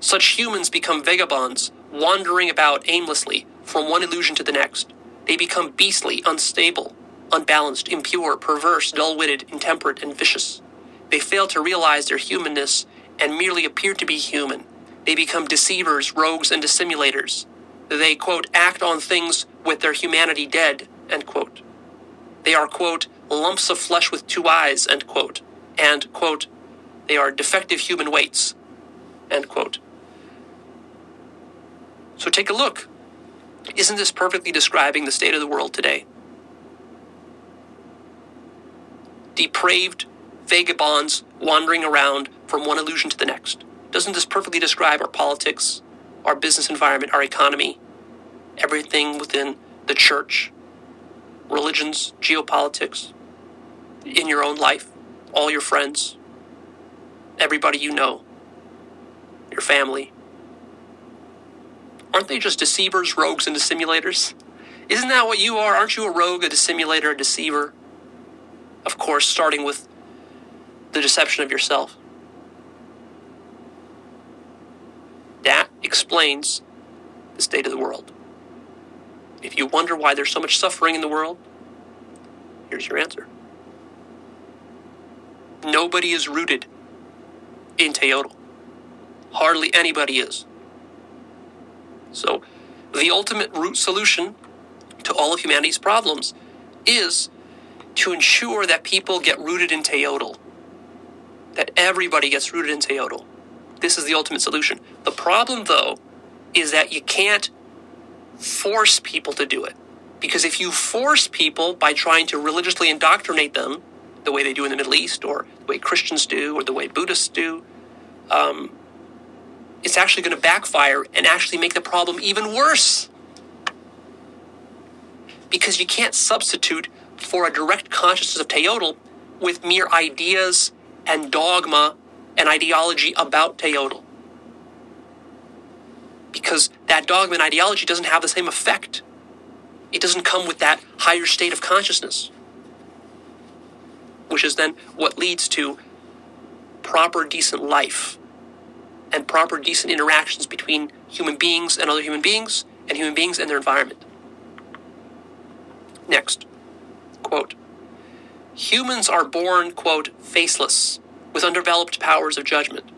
Such humans become vagabonds, wandering about aimlessly from one illusion to the next. They become beastly, unstable, unbalanced, impure, perverse, dull witted, intemperate, and vicious. They fail to realize their humanness and merely appear to be human. They become deceivers, rogues, and dissimulators. They, quote, act on things with their humanity dead, end quote. They are, quote, lumps of flesh with two eyes, end quote. And, quote, they are defective human weights, end quote. So take a look. Isn't this perfectly describing the state of the world today? Depraved vagabonds wandering around from one illusion to the next. Doesn't this perfectly describe our politics, our business environment, our economy, everything within the church, religions, geopolitics, in your own life, all your friends, everybody you know, your family? Aren't they just deceivers, rogues, and dissimulators? Isn't that what you are? Aren't you a rogue, a dissimulator, a deceiver? Of course, starting with the deception of yourself. That explains the state of the world. If you wonder why there's so much suffering in the world, here's your answer. Nobody is rooted in Teotl. Hardly anybody is. So, the ultimate root solution to all of humanity's problems is to ensure that people get rooted in Teotl. That everybody gets rooted in Teotl. This is the ultimate solution. The problem, though, is that you can't force people to do it. Because if you force people by trying to religiously indoctrinate them, the way they do in the Middle East, or the way Christians do, or the way Buddhists do, um, it's actually going to backfire and actually make the problem even worse. Because you can't substitute for a direct consciousness of Teotl with mere ideas and dogma and ideology about Teotl. Because that dogma and ideology doesn't have the same effect. It doesn't come with that higher state of consciousness, which is then what leads to proper, decent life and proper, decent interactions between human beings and other human beings, and human beings and their environment. Next, quote, humans are born, quote, faceless, with undeveloped powers of judgment,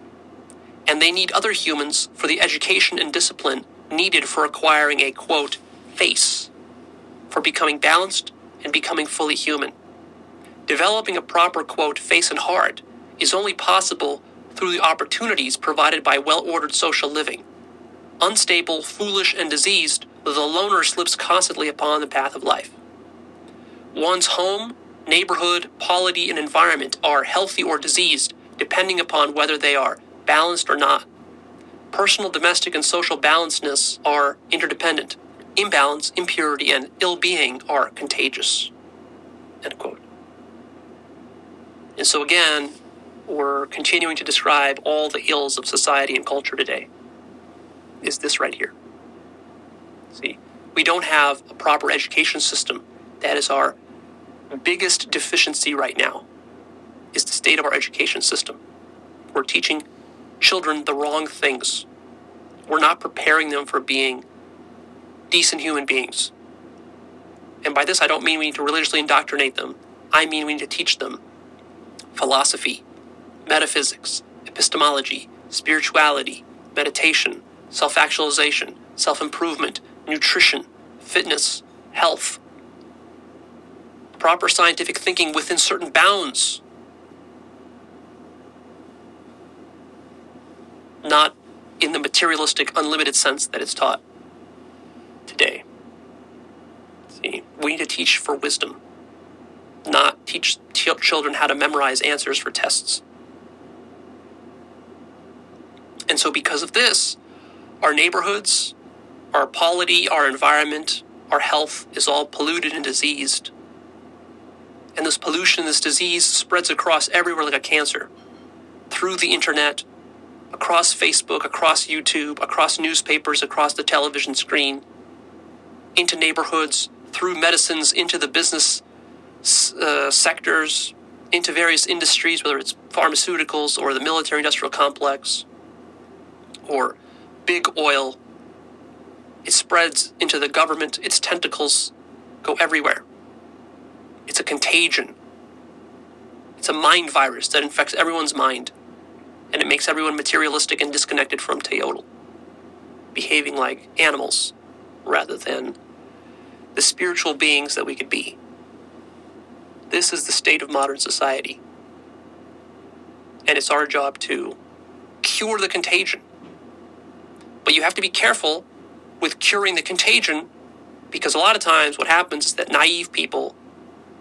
and they need other humans for the education and discipline needed for acquiring a, quote, face, for becoming balanced and becoming fully human. Developing a proper, quote, face and heart is only possible through the opportunities provided by well ordered social living. Unstable, foolish, and diseased, the loner slips constantly upon the path of life. One's home, neighborhood, polity, and environment are healthy or diseased, depending upon whether they are balanced or not. Personal, domestic, and social balancedness are interdependent. Imbalance, impurity, and ill being are contagious. End quote. And so, again, we're continuing to describe all the ills of society and culture today is this right here. See, we don't have a proper education system. That is our biggest deficiency right now is the state of our education system. We're teaching children the wrong things. We're not preparing them for being decent human beings. And by this, I don't mean we need to religiously indoctrinate them. I mean we need to teach them philosophy, metaphysics, epistemology, spirituality, meditation, self actualization, self improvement, nutrition, fitness, health, proper scientific thinking within certain bounds. Not in the materialistic, unlimited sense that it's taught today. See, we need to teach for wisdom, not teach t- children how to memorize answers for tests. And so, because of this, our neighborhoods, our polity, our environment, our health is all polluted and diseased. And this pollution, this disease spreads across everywhere like a cancer through the internet, across Facebook, across YouTube, across newspapers, across the television screen, into neighborhoods, through medicines, into the business uh, sectors, into various industries, whether it's pharmaceuticals or the military industrial complex or big oil. It spreads into the government, its tentacles go everywhere. It's a contagion. It's a mind virus that infects everyone's mind, and it makes everyone materialistic and disconnected from Teotl, behaving like animals rather than the spiritual beings that we could be. This is the state of modern society. And it's our job to cure the contagion. But you have to be careful with curing the contagion because a lot of times what happens is that naive people,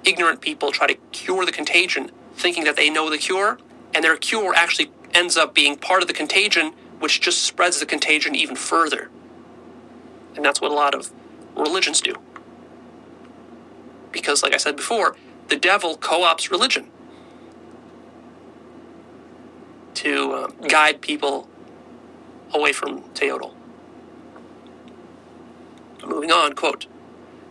ignorant people try to cure the contagion thinking that they know the cure, and their cure actually ends up being part of the contagion, which just spreads the contagion even further. And that's what a lot of religions do. Because, like I said before, the devil co opts religion to uh, guide people away from Teotl. Moving on, quote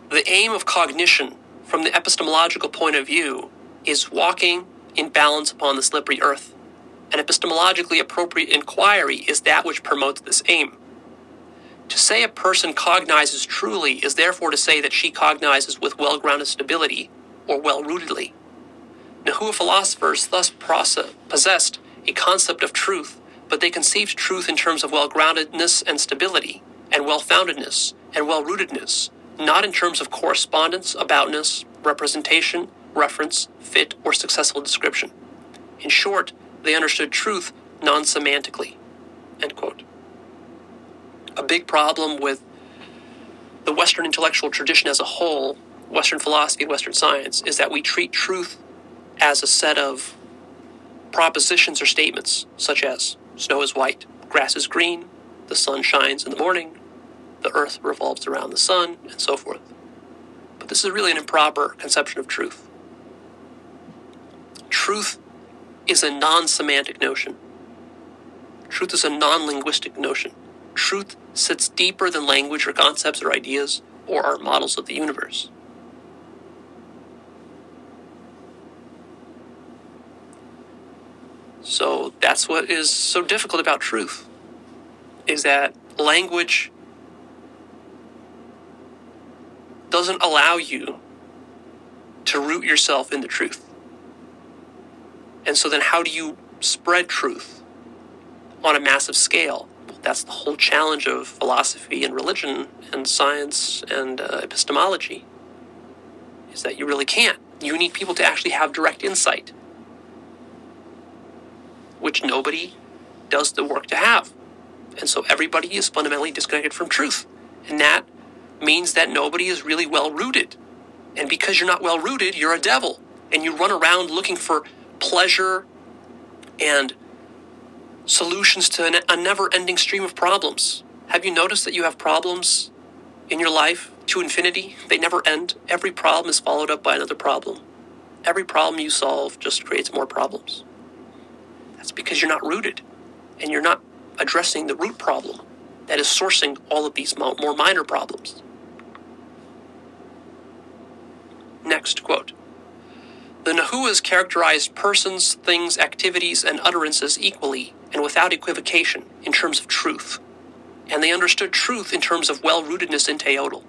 The aim of cognition from the epistemological point of view is walking in balance upon the slippery earth. An epistemologically appropriate inquiry is that which promotes this aim. To say a person cognizes truly is therefore to say that she cognizes with well grounded stability or well rootedly. Nahua philosophers thus possessed a concept of truth, but they conceived truth in terms of well groundedness and stability, and well foundedness and well rootedness, not in terms of correspondence, aboutness, representation, reference, fit, or successful description. In short, they understood truth non semantically. A big problem with the Western intellectual tradition as a whole Western philosophy and Western science is that we treat truth as a set of propositions or statements, such as snow is white, grass is green, the sun shines in the morning, the earth revolves around the sun, and so forth. But this is really an improper conception of truth. Truth is a non semantic notion. Truth is a non linguistic notion. Truth sits deeper than language or concepts or ideas or our models of the universe. So that's what is so difficult about truth is that language doesn't allow you to root yourself in the truth. And so then how do you spread truth on a massive scale? That's the whole challenge of philosophy and religion and science and uh, epistemology is that you really can't. You need people to actually have direct insight which nobody does the work to have. And so everybody is fundamentally disconnected from truth. And that means that nobody is really well rooted. And because you're not well rooted, you're a devil. And you run around looking for pleasure and solutions to a never ending stream of problems. Have you noticed that you have problems in your life to infinity? They never end. Every problem is followed up by another problem. Every problem you solve just creates more problems. That's because you're not rooted and you're not addressing the root problem that is sourcing all of these more minor problems. Next quote. The Nahuas characterized persons, things, activities, and utterances equally and without equivocation in terms of truth, and they understood truth in terms of well rootedness in Teotl.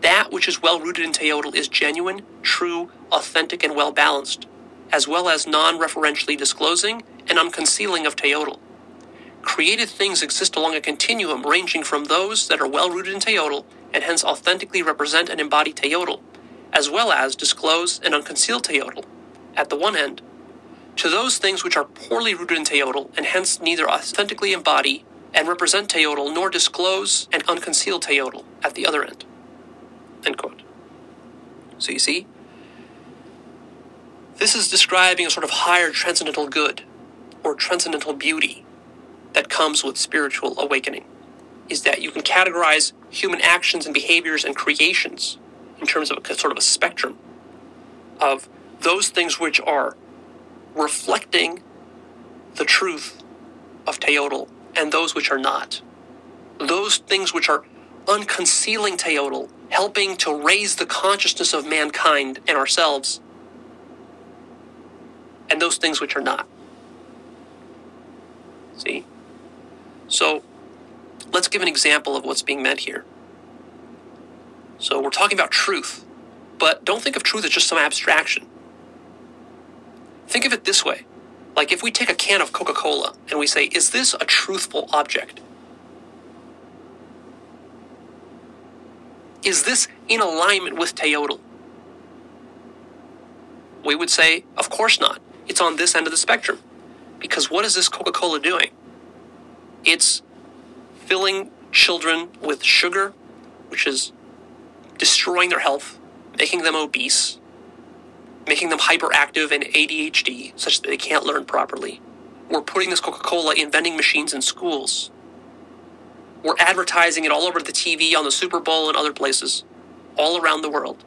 That which is well rooted in Teotl is genuine, true, authentic, and well balanced, as well as non referentially disclosing and unconcealing of Teotl. Created things exist along a continuum ranging from those that are well rooted in Teotl and hence authentically represent and embody Teotl, as well as disclose and unconceal Teotl, at the one end, to those things which are poorly rooted in Teotl and hence neither authentically embody and represent Teotl nor disclose and unconceal Teotl, at the other end. End quote. So you see, this is describing a sort of higher transcendental good or transcendental beauty that comes with spiritual awakening is that you can categorize human actions and behaviors and creations in terms of a sort of a spectrum of those things which are reflecting the truth of Teotl and those which are not. Those things which are unconcealing Teotl, helping to raise the consciousness of mankind and ourselves, and those things which are not. See? So, let's give an example of what's being meant here. So, we're talking about truth, but don't think of truth as just some abstraction. Think of it this way like if we take a can of Coca Cola and we say, is this a truthful object? Is this in alignment with Teotl? We would say, of course not. It's on this end of the spectrum. Because what is this Coca Cola doing? It's filling children with sugar, which is destroying their health, making them obese, making them hyperactive and ADHD such that they can't learn properly. We're putting this Coca Cola in vending machines in schools. We're advertising it all over the TV, on the Super Bowl, and other places, all around the world.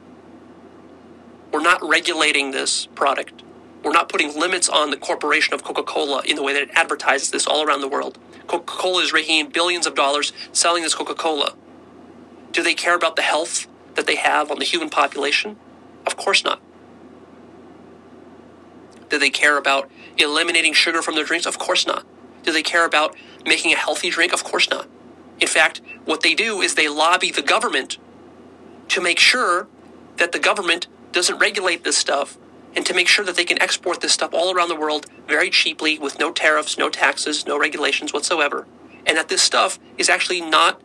We're not regulating this product. We're not putting limits on the corporation of Coca Cola in the way that it advertises this all around the world. Coca Cola is raking in billions of dollars selling this Coca Cola. Do they care about the health that they have on the human population? Of course not. Do they care about eliminating sugar from their drinks? Of course not. Do they care about making a healthy drink? Of course not. In fact, what they do is they lobby the government to make sure that the government doesn't regulate this stuff and to make sure that they can export this stuff all around the world very cheaply with no tariffs, no taxes, no regulations whatsoever. And that this stuff is actually not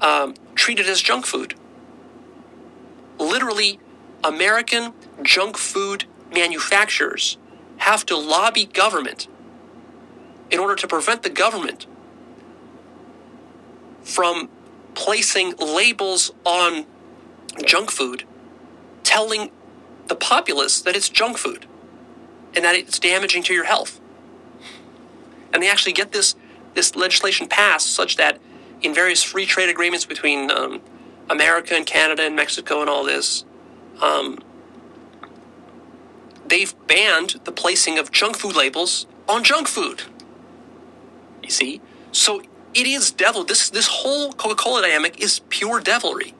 um, treated as junk food. Literally, American junk food manufacturers have to lobby government in order to prevent the government from placing labels on junk food telling the populace that it's junk food and that it's damaging to your health. And they actually get this this legislation passed such that in various free trade agreements between um, America and Canada and Mexico and all this, um, they've banned the placing of junk food labels on junk food. You see, so it is devil. This this whole Coca-Cola dynamic is pure devilry.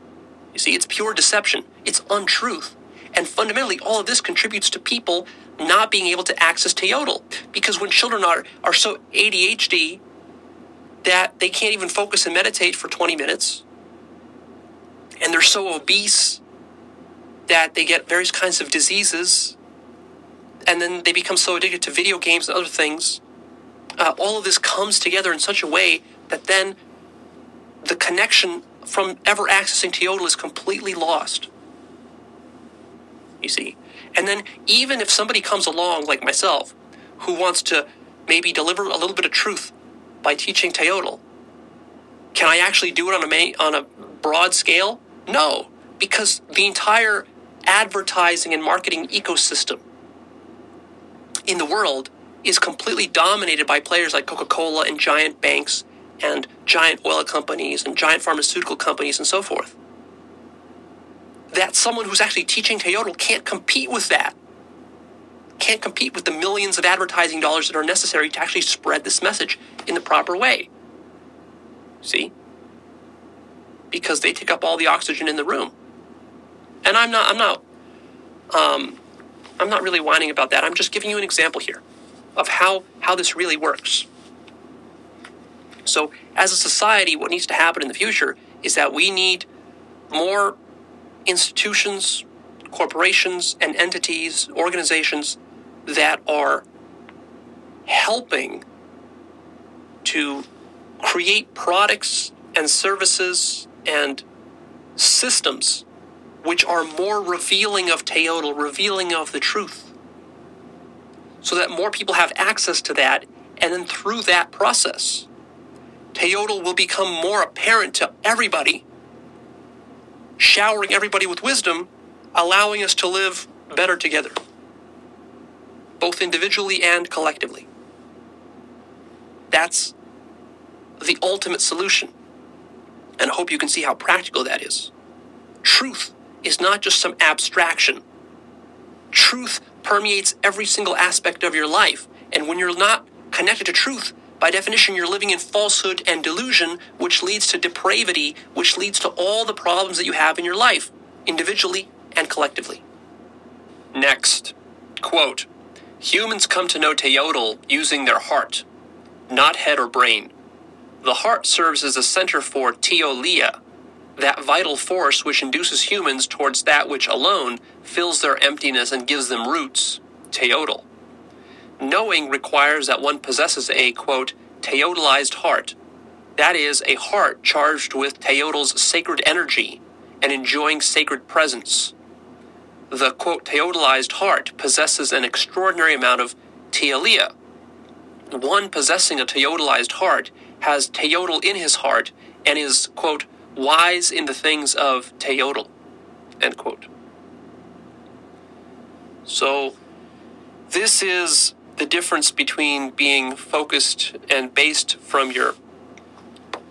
You see, it's pure deception. It's untruth. And fundamentally, all of this contributes to people not being able to access Teotl. Because when children are, are so ADHD that they can't even focus and meditate for 20 minutes, and they're so obese that they get various kinds of diseases, and then they become so addicted to video games and other things, uh, all of this comes together in such a way that then the connection from ever accessing Teotl is completely lost. You see? And then even if somebody comes along like myself who wants to maybe deliver a little bit of truth by teaching Teotl, can I actually do it on a ma- on a broad scale? No, because the entire advertising and marketing ecosystem in the world is completely dominated by players like Coca-Cola and giant banks and giant oil companies and giant pharmaceutical companies and so forth. That someone who's actually teaching Teotl can't compete with that. Can't compete with the millions of advertising dollars that are necessary to actually spread this message in the proper way. See? Because they take up all the oxygen in the room. And I'm not I'm not um, I'm not really whining about that. I'm just giving you an example here of how how this really works. So, as a society, what needs to happen in the future is that we need more institutions, corporations, and entities, organizations that are helping to create products and services and systems which are more revealing of Teotl, revealing of the truth, so that more people have access to that, and then through that process, Teotl will become more apparent to everybody, showering everybody with wisdom, allowing us to live better together, both individually and collectively. That's the ultimate solution. And I hope you can see how practical that is. Truth is not just some abstraction. Truth permeates every single aspect of your life. And when you're not connected to truth, by definition, you're living in falsehood and delusion, which leads to depravity, which leads to all the problems that you have in your life, individually and collectively. Next, quote, humans come to know Teotl using their heart, not head or brain. The heart serves as a center for teyolia, that vital force which induces humans towards that which alone fills their emptiness and gives them roots, teotl. Knowing requires that one possesses a, quote, teotlized heart. That is, a heart charged with teotl's sacred energy and enjoying sacred presence. The, quote, teotlized heart possesses an extraordinary amount of teyolia. One possessing a teotlized heart has teotl in his heart and is, quote, wise in the things of teotl, end quote. So, this is the difference between being focused and based from your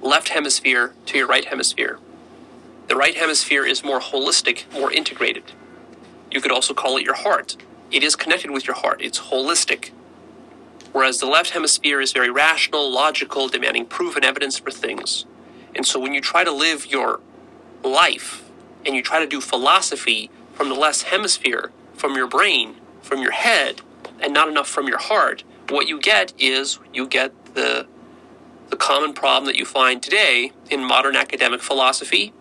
left hemisphere to your right hemisphere. The right hemisphere is more holistic, more integrated. You could also call it your heart. It is connected with your heart, it's holistic. Whereas the left hemisphere is very rational, logical, demanding proof and evidence for things. And so when you try to live your life and you try to do philosophy from the left hemisphere, from your brain, from your head, and not enough from your heart, what you get is you get the the common problem that you find today in modern academic philosophy,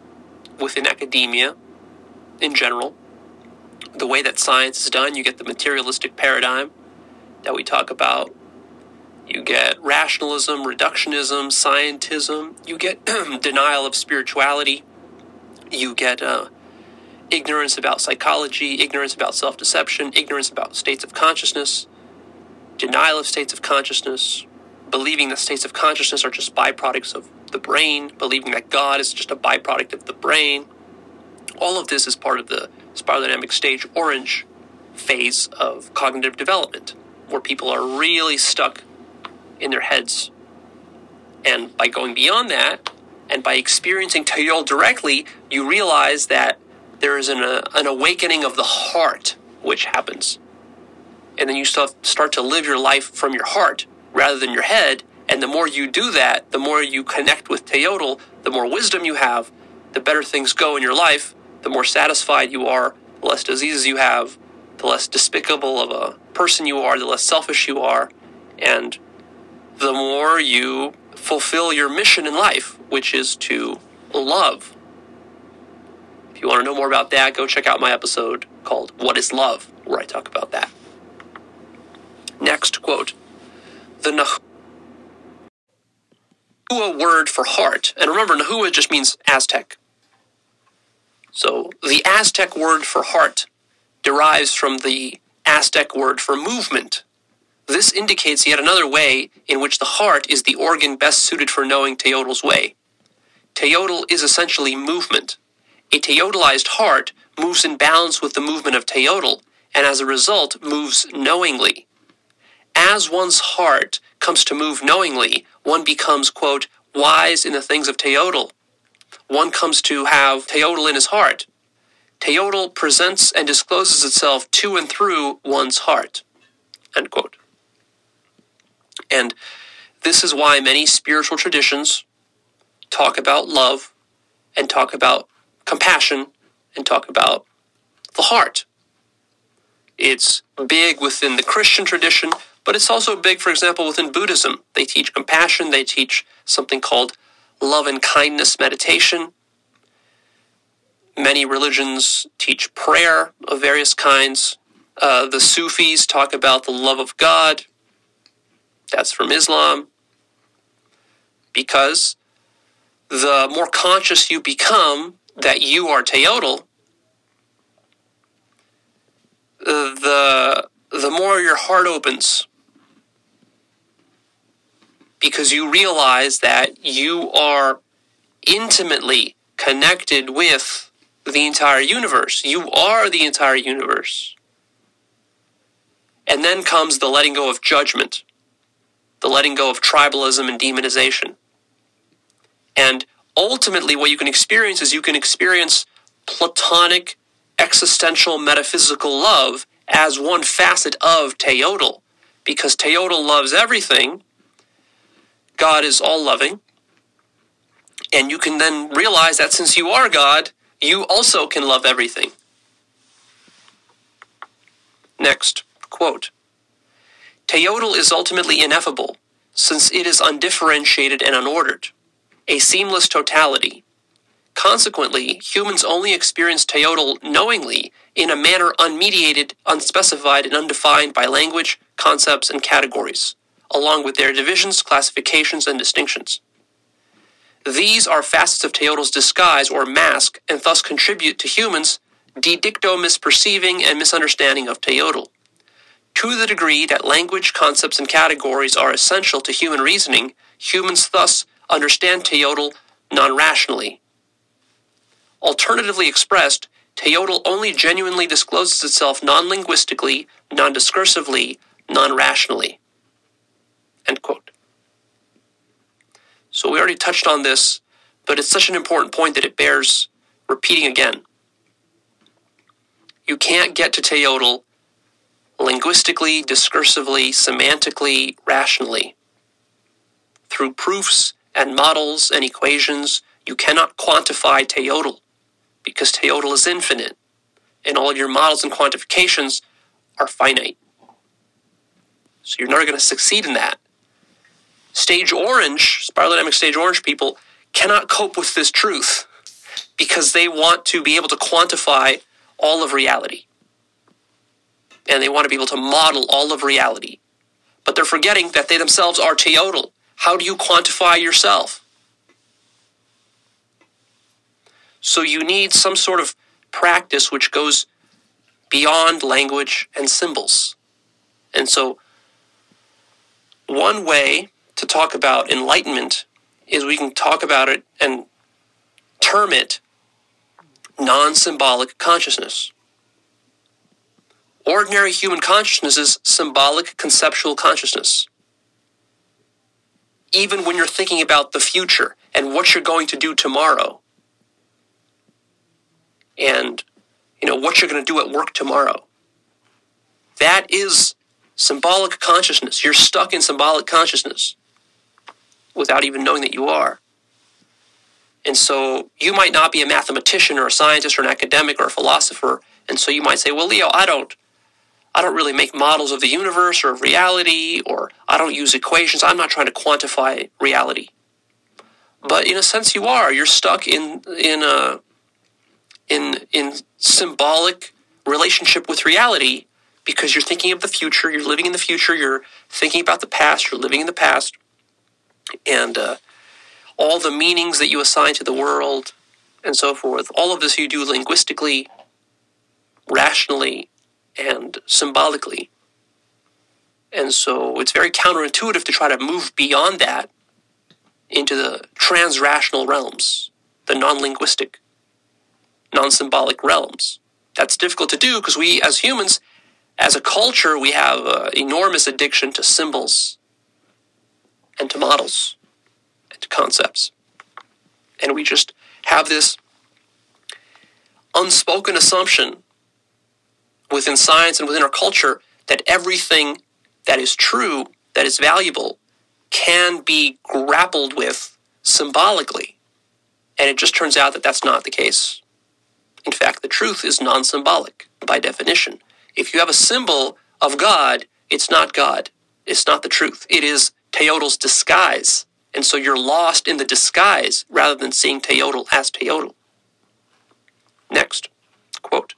within academia in general. The way that science is done, you get the materialistic paradigm that we talk about you get rationalism, reductionism, scientism. You get *clears throat* denial of spirituality. You get uh, ignorance about psychology, ignorance about self deception, ignorance about states of consciousness, denial of states of consciousness, believing that states of consciousness are just byproducts of the brain, believing that God is just a byproduct of the brain. All of this is part of the spiral dynamic stage orange phase of cognitive development, where people are really stuck in their heads. And by going beyond that, and by experiencing Teotl directly, you realize that there is an, uh, an awakening of the heart which happens. And then you start to live your life from your heart rather than your head. And the more you do that, the more you connect with Teotl, the more wisdom you have, the better things go in your life, the more satisfied you are, the less diseases you have, the less despicable of a person you are, the less selfish you are, and the more you fulfill your mission in life, which is to love. If you want to know more about that, go check out my episode called What is Love, where I talk about that. Next quote The Nahua word for heart, and remember, Nahua just means Aztec. So the Aztec word for heart derives from the Aztec word for movement, this indicates yet another way in which the heart is the organ best suited for knowing Teotl's way. Teotl is essentially movement. A Teotlized heart moves in balance with the movement of Teotl, and as a result moves knowingly. As one's heart comes to move knowingly, one becomes, quote, wise in the things of Teotl. One comes to have Teotl in his heart. Teotl presents and discloses itself to and through one's heart. End quote. And this is why many spiritual traditions talk about love and talk about compassion and talk about the heart. It's big within the Christian tradition, but it's also big, for example, within Buddhism. They teach compassion, they teach something called love and kindness meditation. Many religions teach prayer of various kinds. Uh, the Sufis talk about the love of God, that's from Islam. Because the more conscious you become that you are Teotl, the the more your heart opens because you realize that you are intimately connected with the entire universe. You are the entire universe. And then comes the letting go of judgment the letting go of tribalism and demonization. And ultimately, what you can experience is you can experience platonic, existential, metaphysical love as one facet of Teotl, because Teotl loves everything. God is all loving. And you can then realize that since you are God, you also can love everything. Next, quote Teotl is ultimately ineffable, since it is undifferentiated and unordered, a seamless totality. Consequently, humans only experience Teotl knowingly in a manner unmediated, unspecified, and undefined by language, concepts, and categories, along with their divisions, classifications, and distinctions. These are facets of Teotl's disguise or mask, and thus contribute to humans' de dicto misperceiving and misunderstanding of Teotl. To the degree that language, concepts, and categories are essential to human reasoning, humans thus understand Teotl non rationally. Alternatively expressed, Teotl only genuinely discloses itself non linguistically, non discursively, non rationally. End quote. So we already touched on this, but it's such an important point that it bears repeating again. You can't get to Teotl linguistically, discursively, semantically, rationally. Through proofs and models and equations, you cannot quantify Teotl because Teotl is infinite and all your models and quantifications are finite. So you're never going to succeed in that. Stage orange, spiral dynamic stage orange people cannot cope with this truth because they want to be able to quantify all of reality. And they want to be able to model all of reality. But they're forgetting that they themselves are teotl. How do you quantify yourself? So you need some sort of practice which goes beyond language and symbols. And so one way to talk about enlightenment is we can talk about it and term it non symbolic consciousness. Ordinary human consciousness is symbolic conceptual consciousness. Even when you're thinking about the future and what you're going to do tomorrow, and you know what you're going to do at work tomorrow, that is symbolic consciousness. You're stuck in symbolic consciousness without even knowing that you are. And so you might not be a mathematician or a scientist or an academic or a philosopher. And so you might say, well, Leo, I don't, I don't really make models of the universe or of reality, or I don't use equations. I'm not trying to quantify reality. But in a sense, you are. You're stuck in in a in in symbolic relationship with reality because you're thinking of the future. You're living in the future. You're thinking about the past. You're living in the past and uh, all the meanings that you assign to the world and so forth. All of this you do linguistically, rationally, and symbolically. And so it's very counterintuitive to try to move beyond that into the transrational realms, the non linguistic, non symbolic realms. That's difficult to do because we, as humans, as a culture, we have an enormous addiction to symbols and to models and to concepts. And we just have this unspoken assumption within science and within our culture that everything that is true, that is valuable, can be grappled with symbolically. And it just turns out that that's not the case. In fact, the truth is non symbolic by definition. If you have a symbol of God, it's not God. It's not the truth. It is Teotl's disguise. And so you're lost in the disguise rather than seeing Teotl as Teotl. Next, quote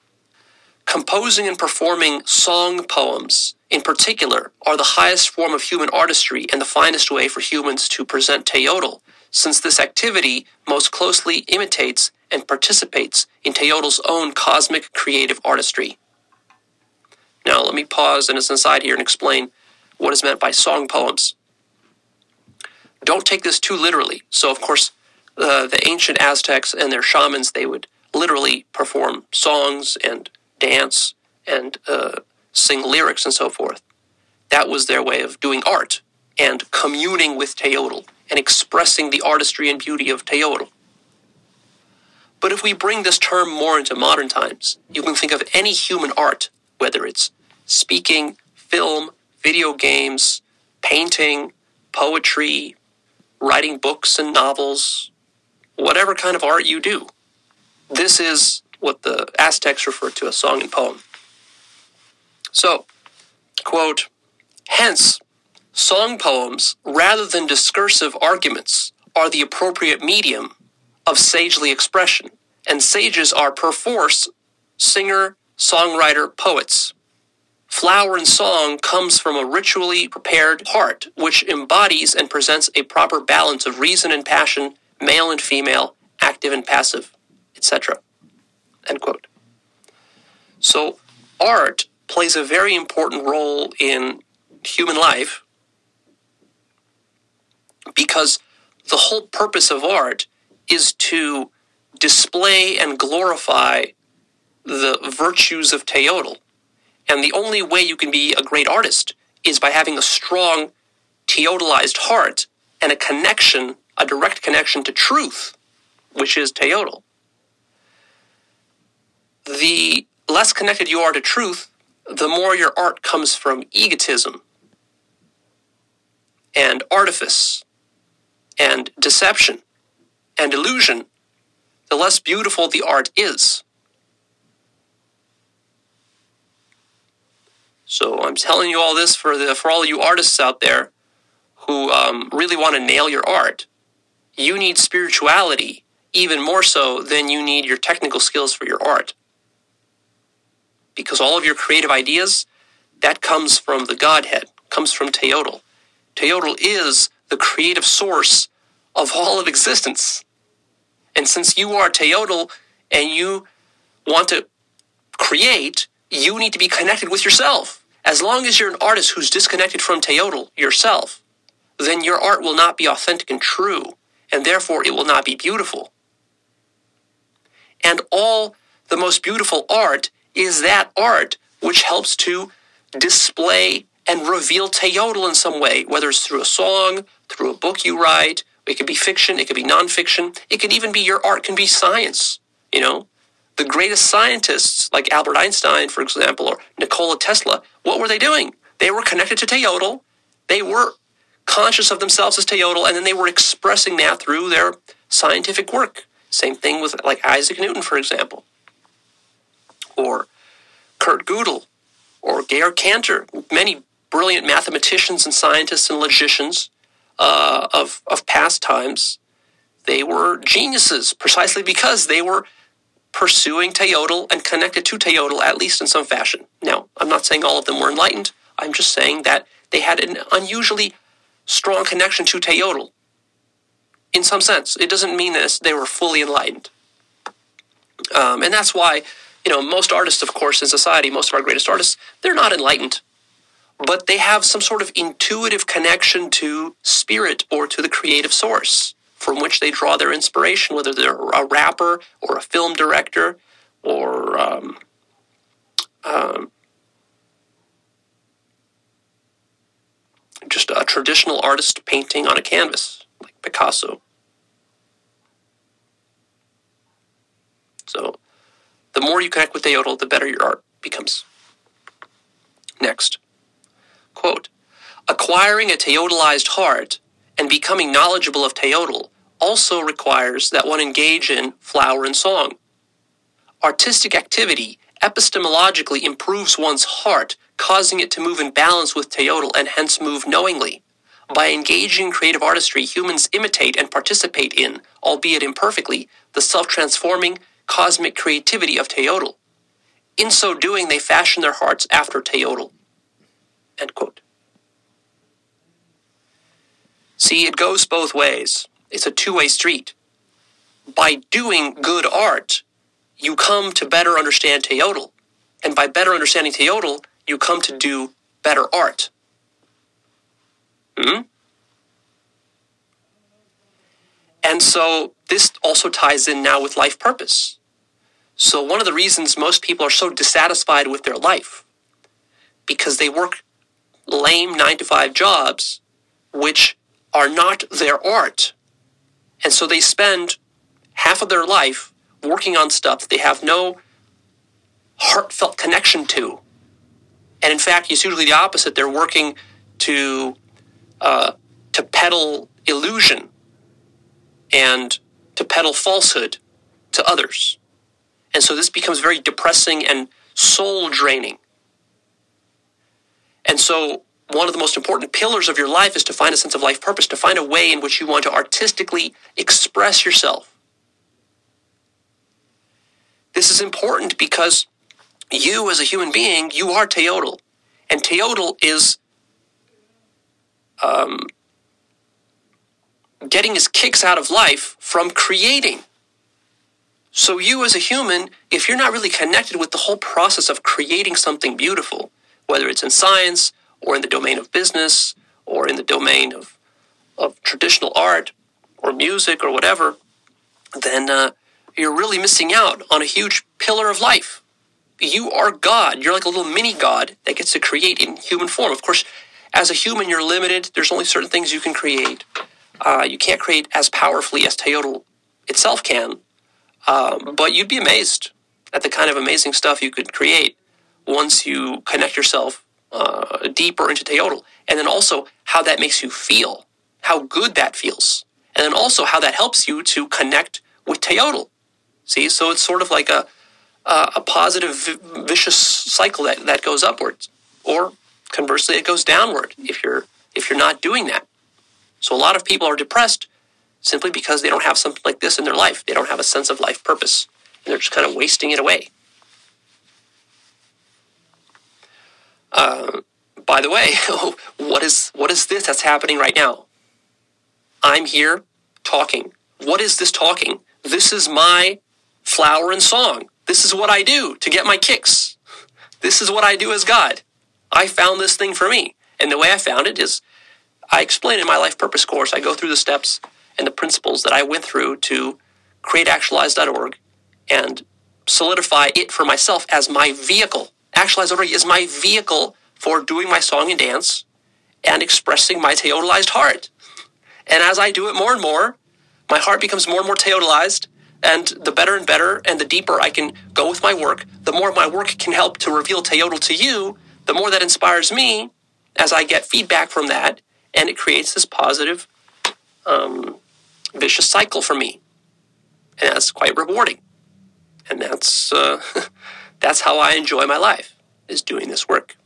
Composing and performing song poems, in particular, are the highest form of human artistry and the finest way for humans to present Teotl, since this activity most closely imitates and participates in Teotl's own cosmic creative artistry. Now, let me pause and as an aside here and explain what is meant by song poems don't take this too literally. So, of course, uh, the ancient Aztecs and their shamans, they would literally perform songs and dance and uh, sing lyrics and so forth. That was their way of doing art and communing with Teotl and expressing the artistry and beauty of Teotl. But if we bring this term more into modern times, you can think of any human art, whether it's speaking, film, video games, painting, poetry, writing books and novels, whatever kind of art you do. This is what the Aztecs referred to as song and poem. So, quote, hence, song poems, rather than discursive arguments, are the appropriate medium of sagely expression, and sages are perforce singer, songwriter, poets. Flower and song comes from a ritually prepared heart, which embodies and presents a proper balance of reason and passion, male and female, active and passive, etc. End quote. So, art plays a very important role in human life because the whole purpose of art is to display and glorify the virtues of Teotl. And the only way you can be a great artist is by having a strong Teotlized heart and a connection, a direct connection to truth, which is Teotl. The less connected you are to truth, the more your art comes from egotism and artifice and deception and illusion, the less beautiful the art is. So I'm telling you all this for the for all you artists out there who um, really want to nail your art. You need spirituality even more so than you need your technical skills for your art because all of your creative ideas, that comes from the Godhead, comes from Teotl. Teotl is the creative source of all of existence. And since you are Teotl and you want to create, you need to be connected with yourself. As long as you're an artist who's disconnected from Teotl yourself, then your art will not be authentic and true, and therefore it will not be beautiful. And all the most beautiful art is that art which helps to display and reveal Teotl in some way, whether it's through a song, through a book you write. It could be fiction, it could be nonfiction, it could even be your art can be science. You know, the greatest scientists like Albert Einstein, for example, or Nikola Tesla, what were they doing? They were connected to Teotl. They were conscious of themselves as Teotl, and then they were expressing that through their scientific work. Same thing with like Isaac Newton, for example or Kurt Gödel or Georg Cantor, many brilliant mathematicians and scientists and logicians uh, of, of past times. They were geniuses precisely because they were pursuing Teotl and connected to Teotl, at least in some fashion. Now, I'm not saying all of them were enlightened. I'm just saying that they had an unusually strong connection to Teotl. In some sense, it doesn't mean that they were fully enlightened. Um, and that's why you know, most artists, of course, in society, most of our greatest artists, they're not enlightened, but they have some sort of intuitive connection to spirit or to the creative source from which they draw their inspiration, whether they're a rapper or a film director or um, um, just a traditional artist painting on a canvas, like Picasso. So the more you connect with Teotl, the better your art becomes. Next, quote, acquiring a Teotlized heart and becoming knowledgeable of Teotl also requires that one engage in flower and song. Artistic activity epistemologically improves one's heart, causing it to move in balance with Teotl and hence move knowingly. By engaging creative artistry, humans imitate and participate in, albeit imperfectly, the self transforming, cosmic creativity of Teotl. In so doing, they fashion their hearts after Teotl. End quote. See, it goes both ways. It's a two way street. By doing good art, you come to better understand Teotl. And by better understanding Teotl, you come to do better art. Hmm? And so this also ties in now with life purpose. So, one of the reasons most people are so dissatisfied with their life because they work lame nine to five jobs, which are not their art. And so they spend half of their life working on stuff they have no heartfelt connection to. And in fact, it's usually the opposite. They're working to uh, to peddle illusion and to peddle falsehood to others. And so this becomes very depressing and soul draining. And so one of the most important pillars of your life is to find a sense of life purpose, to find a way in which you want to artistically express yourself. This is important because you, as a human being, you are Teotl. And Teotl is um, getting his kicks out of life from creating. So, you as a human, if you're not really connected with the whole process of creating something beautiful, whether it's in science or in the domain of business or in the domain of, of traditional art or music or whatever, then uh, you're really missing out on a huge pillar of life. You are God. You're like a little mini God that gets to create in human form. Of course, as a human, you're limited. There's only certain things you can create. Uh, you can't create as powerfully as Teotl itself can, um, but you'd be amazed at the kind of amazing stuff you could create once you connect yourself uh, deeper into Teotl. And then also how that makes you feel, how good that feels. And then also how that helps you to connect with Teotl. See, so it's sort of like a, a, a positive vicious cycle that, that goes upwards. Or conversely, it goes downward if you're if you're not doing that. So a lot of people are depressed simply because they don't have something like this in their life. They don't have a sense of life purpose. And they're just kind of wasting it away. Uh, by the way, *laughs* what is what is this that's happening right now? I'm here talking. What is this talking? This is my flower and song. This is what I do to get my kicks. This is what I do as God. I found this thing for me. And the way I found it is I explain in my life purpose course. I go through the steps and the principles that I went through to create actualized.org and solidify it for myself as my vehicle. Actualized.org is my vehicle for doing my song and dance and expressing my teotlized heart. And as I do it more and more, my heart becomes more and more teotlized, and the better and better and the deeper I can go with my work, the more my work can help to reveal Teotl to you, the more that inspires me as I get feedback from that, and it creates this positive, um, vicious cycle for me. And that's quite rewarding. And that's, uh, *laughs* that's how I enjoy my life, is doing this work.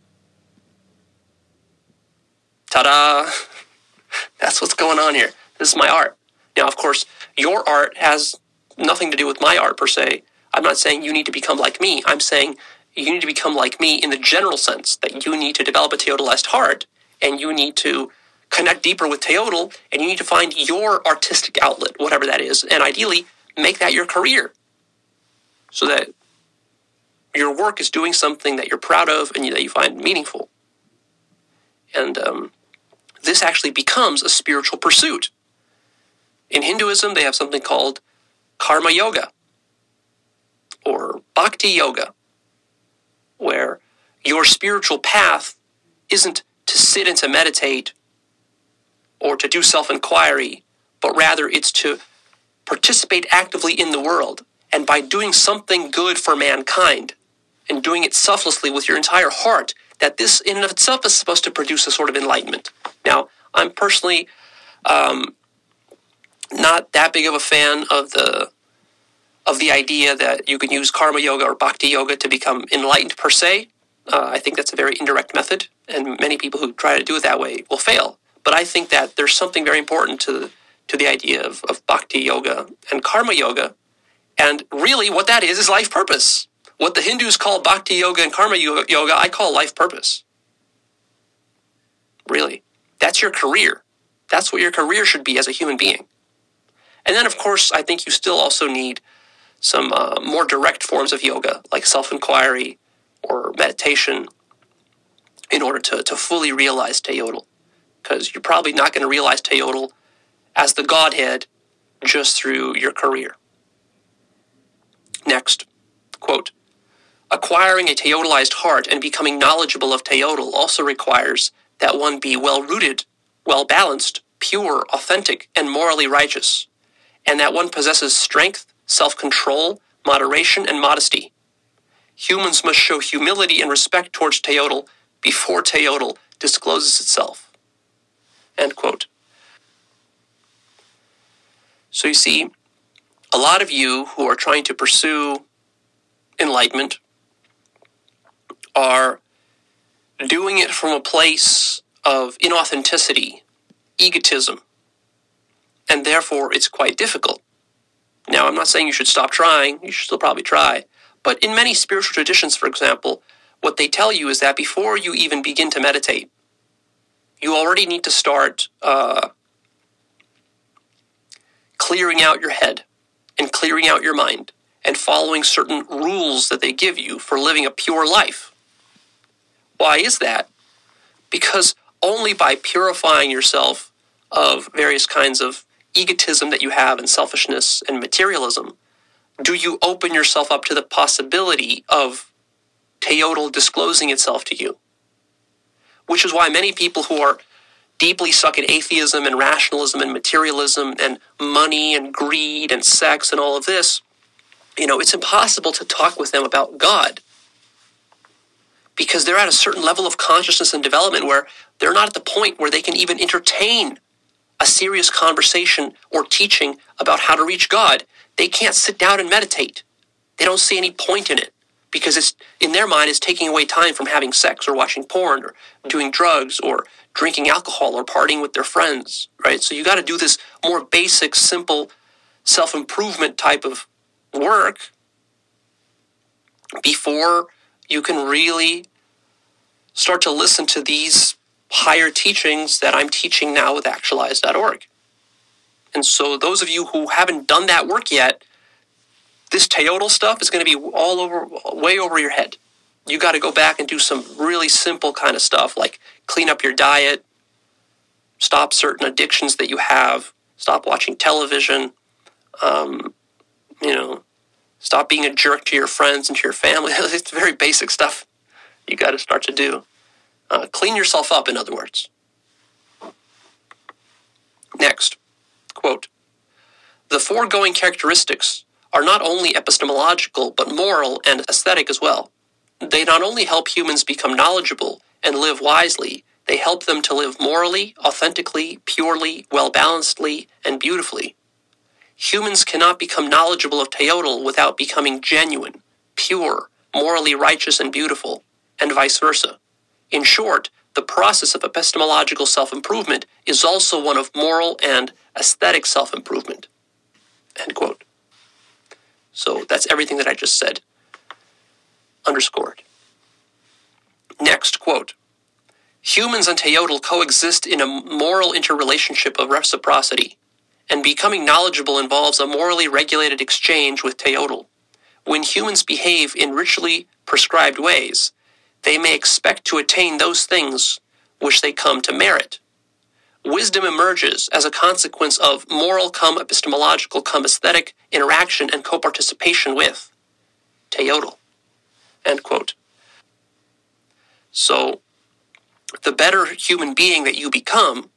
Ta-da! *laughs* That's what's going on here. This is my art. Now, of course, your art has nothing to do with my art per se. I'm not saying you need to become like me. I'm saying you need to become like me in the general sense that you need to develop a Teotlized heart and you need to connect deeper with Teotl and you need to find your artistic outlet, whatever that is, and ideally make that your career so that your work is doing something that you're proud of and that you find meaningful. And um, this actually becomes a spiritual pursuit. In Hinduism, they have something called karma yoga or bhakti yoga, where your spiritual path isn't to sit and to meditate or to do self inquiry, but rather it's to participate actively in the world. And by doing something good for mankind and doing it selflessly with your entire heart, that this in and of itself is supposed to produce a sort of enlightenment. Now, I'm personally um, not that big of a fan of the of the idea that you can use karma yoga or bhakti yoga to become enlightened per se. Uh, I think that's a very indirect method, and many people who try to do it that way will fail. But I think that there's something very important to to the idea of, of bhakti yoga and karma yoga. And really, what that is is life purpose. What the Hindus call bhakti yoga and karma yoga, I call life purpose. Really. That's your career. That's what your career should be as a human being. And then, of course, I think you still also need some uh, more direct forms of yoga, like self inquiry or meditation, in order to, to fully realize Teotl. Because you're probably not going to realize Teotl as the Godhead just through your career. Next, quote, acquiring a Teotlized heart and becoming knowledgeable of Teotl also requires that one be well rooted, well balanced, pure, authentic, and morally righteous, and that one possesses strength, self control, moderation, and modesty. Humans must show humility and respect towards Teotl before Teotl discloses itself. End quote. So you see, a lot of you who are trying to pursue enlightenment are doing it from a place of inauthenticity, egotism, and therefore it's quite difficult. Now, I'm not saying you should stop trying, you should still probably try, but in many spiritual traditions, for example, what they tell you is that before you even begin to meditate, you already need to start uh, clearing out your head and clearing out your mind and following certain rules that they give you for living a pure life. Why is that? Because only by purifying yourself of various kinds of egotism that you have and selfishness and materialism do you open yourself up to the possibility of Teotl disclosing itself to you. Which is why many people who are deeply stuck in atheism and rationalism and materialism and money and greed and sex and all of this, you know, it's impossible to talk with them about God because they're at a certain level of consciousness and development where they're not at the point where they can even entertain a serious conversation or teaching about how to reach God. They can't sit down and meditate. They don't see any point in it because it's in their mind it's taking away time from having sex or watching porn or doing drugs or drinking alcohol or partying with their friends, right? So you got to do this more basic, simple self-improvement type of work before you can really start to listen to these higher teachings that I'm teaching now with actualized.org. And so those of you who haven't done that work yet, this Teotl stuff is going to be all over, way over your head. You got to go back and do some really simple kind of stuff like clean up your diet, stop certain addictions that you have, stop watching television, um, you know, stop being a jerk to your friends and to your family. *laughs* it's very basic stuff you got to start to do. Uh, clean yourself up, in other words. Next, quote, the foregoing characteristics are not only epistemological, but moral and aesthetic as well. They not only help humans become knowledgeable and live wisely, they help them to live morally, authentically, purely, well balancedly, and beautifully. Humans cannot become knowledgeable of Teotl without becoming genuine, pure, morally righteous, and beautiful, and vice versa. In short, the process of epistemological self improvement is also one of moral and aesthetic self improvement. End quote. So that's everything that I just said. Underscored. Next quote Humans and Teotl coexist in a moral interrelationship of reciprocity, and becoming knowledgeable involves a morally regulated exchange with Teotl. When humans behave in ritually prescribed ways, they may expect to attain those things which they come to merit. Wisdom emerges as a consequence of moral come epistemological come aesthetic interaction and co-participation with Teotl. End quote. So, the better human being that you become,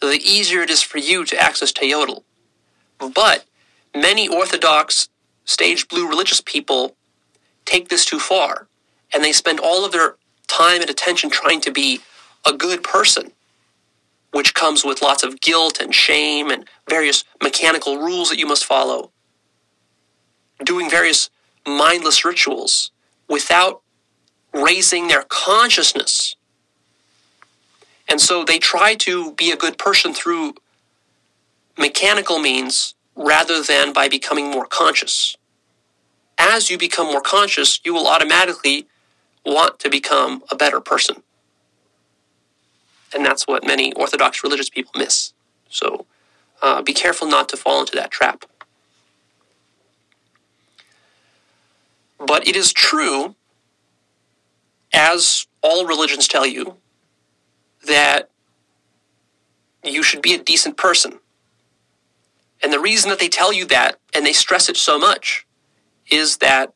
the easier it is for you to access Teotl. But many Orthodox, stage blue religious people take this too far, and they spend all of their time and attention trying to be a good person which comes with lots of guilt and shame and various mechanical rules that you must follow. Doing various mindless rituals without raising their consciousness. And so they try to be a good person through mechanical means rather than by becoming more conscious. As you become more conscious, you will automatically want to become a better person. And that's what many Orthodox religious people miss. So uh, be careful not to fall into that trap. But it is true, as all religions tell you, that you should be a decent person. And the reason that they tell you that, and they stress it so much, is that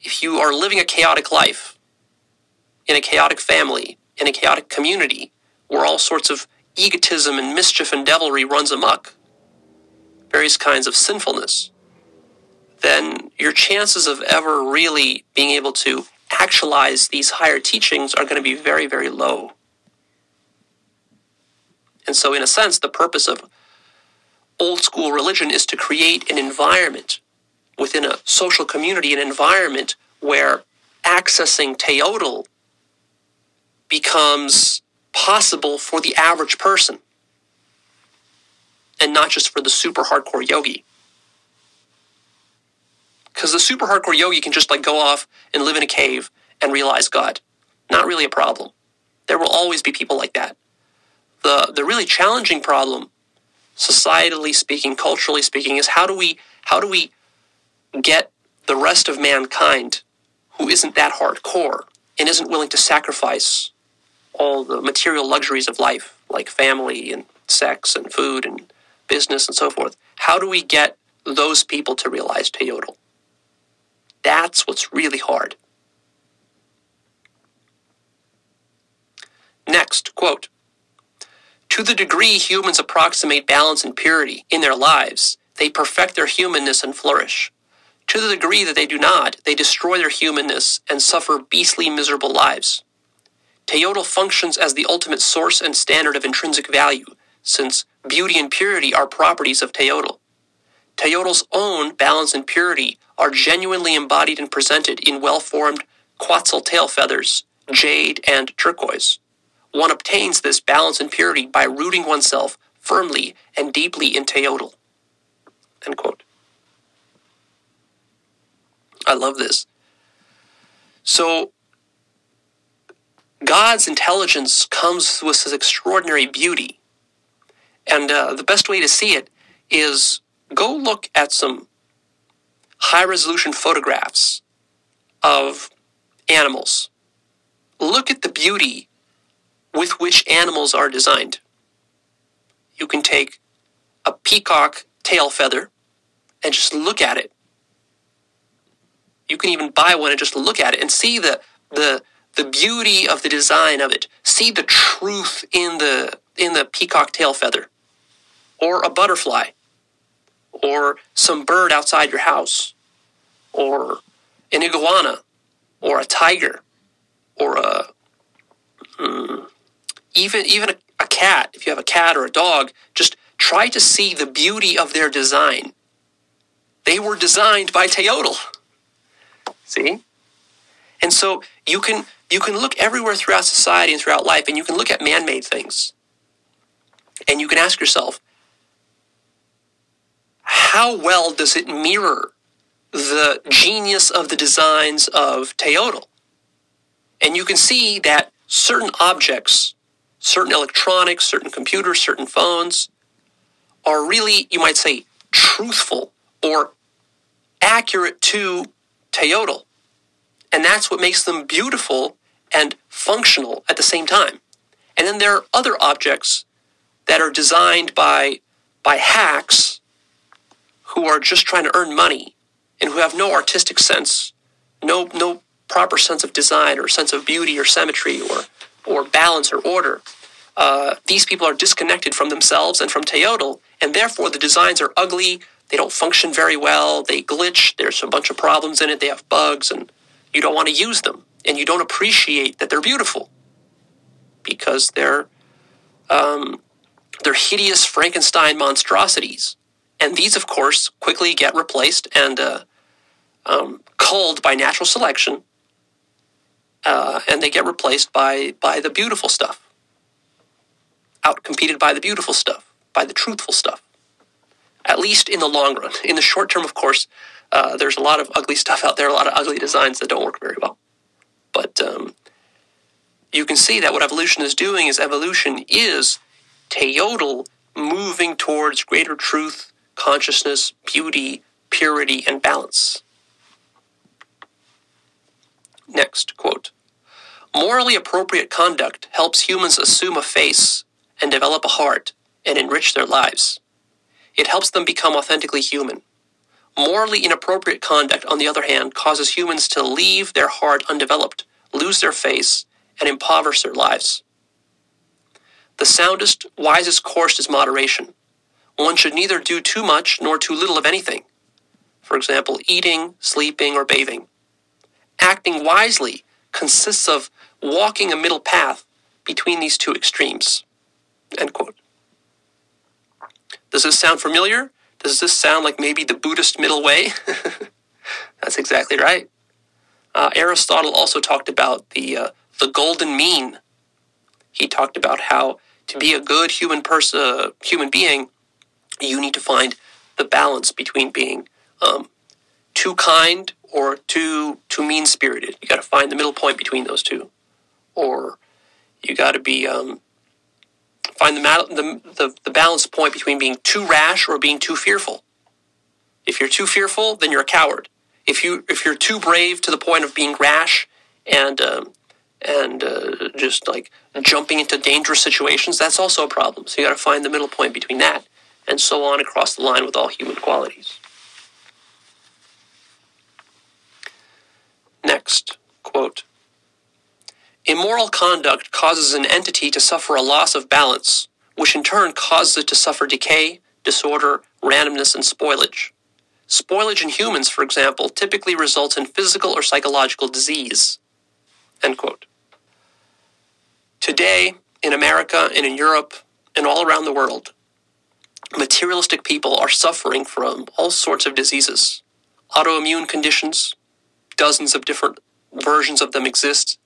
if you are living a chaotic life, in a chaotic family, in a chaotic community, where all sorts of egotism and mischief and devilry runs amok, various kinds of sinfulness, then your chances of ever really being able to actualize these higher teachings are going to be very, very low. And so, in a sense, the purpose of old school religion is to create an environment within a social community, an environment where accessing teotl becomes possible for the average person and not just for the super hardcore yogi. Because the super hardcore yogi can just like go off and live in a cave and realize God. Not really a problem. There will always be people like that. The the really challenging problem, societally speaking, culturally speaking, is how do we how do we get the rest of mankind who isn't that hardcore and isn't willing to sacrifice all the material luxuries of life, like family and sex and food and business and so forth. How do we get those people to realize teotl? That's what's really hard. Next, quote, to the degree humans approximate balance and purity in their lives, they perfect their humanness and flourish. To the degree that they do not, they destroy their humanness and suffer beastly, miserable lives. Teotl functions as the ultimate source and standard of intrinsic value, since beauty and purity are properties of Teotl. Teotl's own balance and purity are genuinely embodied and presented in well formed quetzal tail feathers, jade, and turquoise. One obtains this balance and purity by rooting oneself firmly and deeply in quote. I love this. So, God's intelligence comes with this extraordinary beauty. And uh, the best way to see it is go look at some high resolution photographs of animals. Look at the beauty with which animals are designed. You can take a peacock tail feather and just look at it. You can even buy one and just look at it and see the the the beauty of the design of it. See the truth in the in the peacock tail feather, or a butterfly, or some bird outside your house, or an iguana, or a tiger, or a mm, even even a, a cat. If you have a cat or a dog, just try to see the beauty of their design. They were designed by Teotl. See? And so you can you can look everywhere throughout society and throughout life, and you can look at man-made things. And you can ask yourself, how well does it mirror the genius of the designs of Teotl? And you can see that certain objects, certain electronics, certain computers, certain phones are really, you might say, truthful or accurate to Teotl. And that's what makes them beautiful and functional at the same time. And then there are other objects that are designed by, by hacks who are just trying to earn money and who have no artistic sense, no, no proper sense of design or sense of beauty or symmetry or, or balance or order. Uh, these people are disconnected from themselves and from Teotl, and therefore the designs are ugly. They don't function very well. They glitch. There's a bunch of problems in it. They have bugs, and you don't want to use them and you don't appreciate that they're beautiful because they're um, they're hideous Frankenstein monstrosities, and these, of course, quickly get replaced and uh, um, culled by natural selection, uh, and they get replaced by by the beautiful stuff, outcompeted by the beautiful stuff, by the truthful stuff. At least in the long run. In the short term, of course, uh, there's a lot of ugly stuff out there, a lot of ugly designs that don't work very well. But um, you can see that what evolution is doing is evolution is teotl moving towards greater truth, consciousness, beauty, purity, and balance. Next quote Morally appropriate conduct helps humans assume a face and develop a heart and enrich their lives. It helps them become authentically human. Morally inappropriate conduct, on the other hand, causes humans to leave their heart undeveloped, lose their face, and impoverish their lives. The soundest, wisest course is moderation. One should neither do too much nor too little of anything. For example, eating, sleeping, or bathing. Acting wisely consists of walking a middle path between these two extremes. End quote. Does this sound familiar? Does this sound like maybe the Buddhist middle way? *laughs* That's exactly right. Uh, Aristotle also talked about the uh, the golden mean. He talked about how to be a good human person, uh, human being, you need to find the balance between being um, too kind or too too mean spirited. You got to find the middle point between those two, or you got to be um, find the, the the the balance point between being too rash or being too fearful. If you're too fearful, then you're a coward. If you if you're too brave to the point of being rash and um, and uh, just like jumping into dangerous situations, that's also a problem. So you got to find the middle point between that, and so on across the line with all human qualities. Next quote. Immoral conduct causes an entity to suffer a loss of balance, which in turn causes it to suffer decay, disorder, randomness, and spoilage. Spoilage in humans, for example, typically results in physical or psychological disease. End quote. Today, in America and in Europe and all around the world, materialistic people are suffering from all sorts of diseases, autoimmune conditions, dozens of different versions of them exist,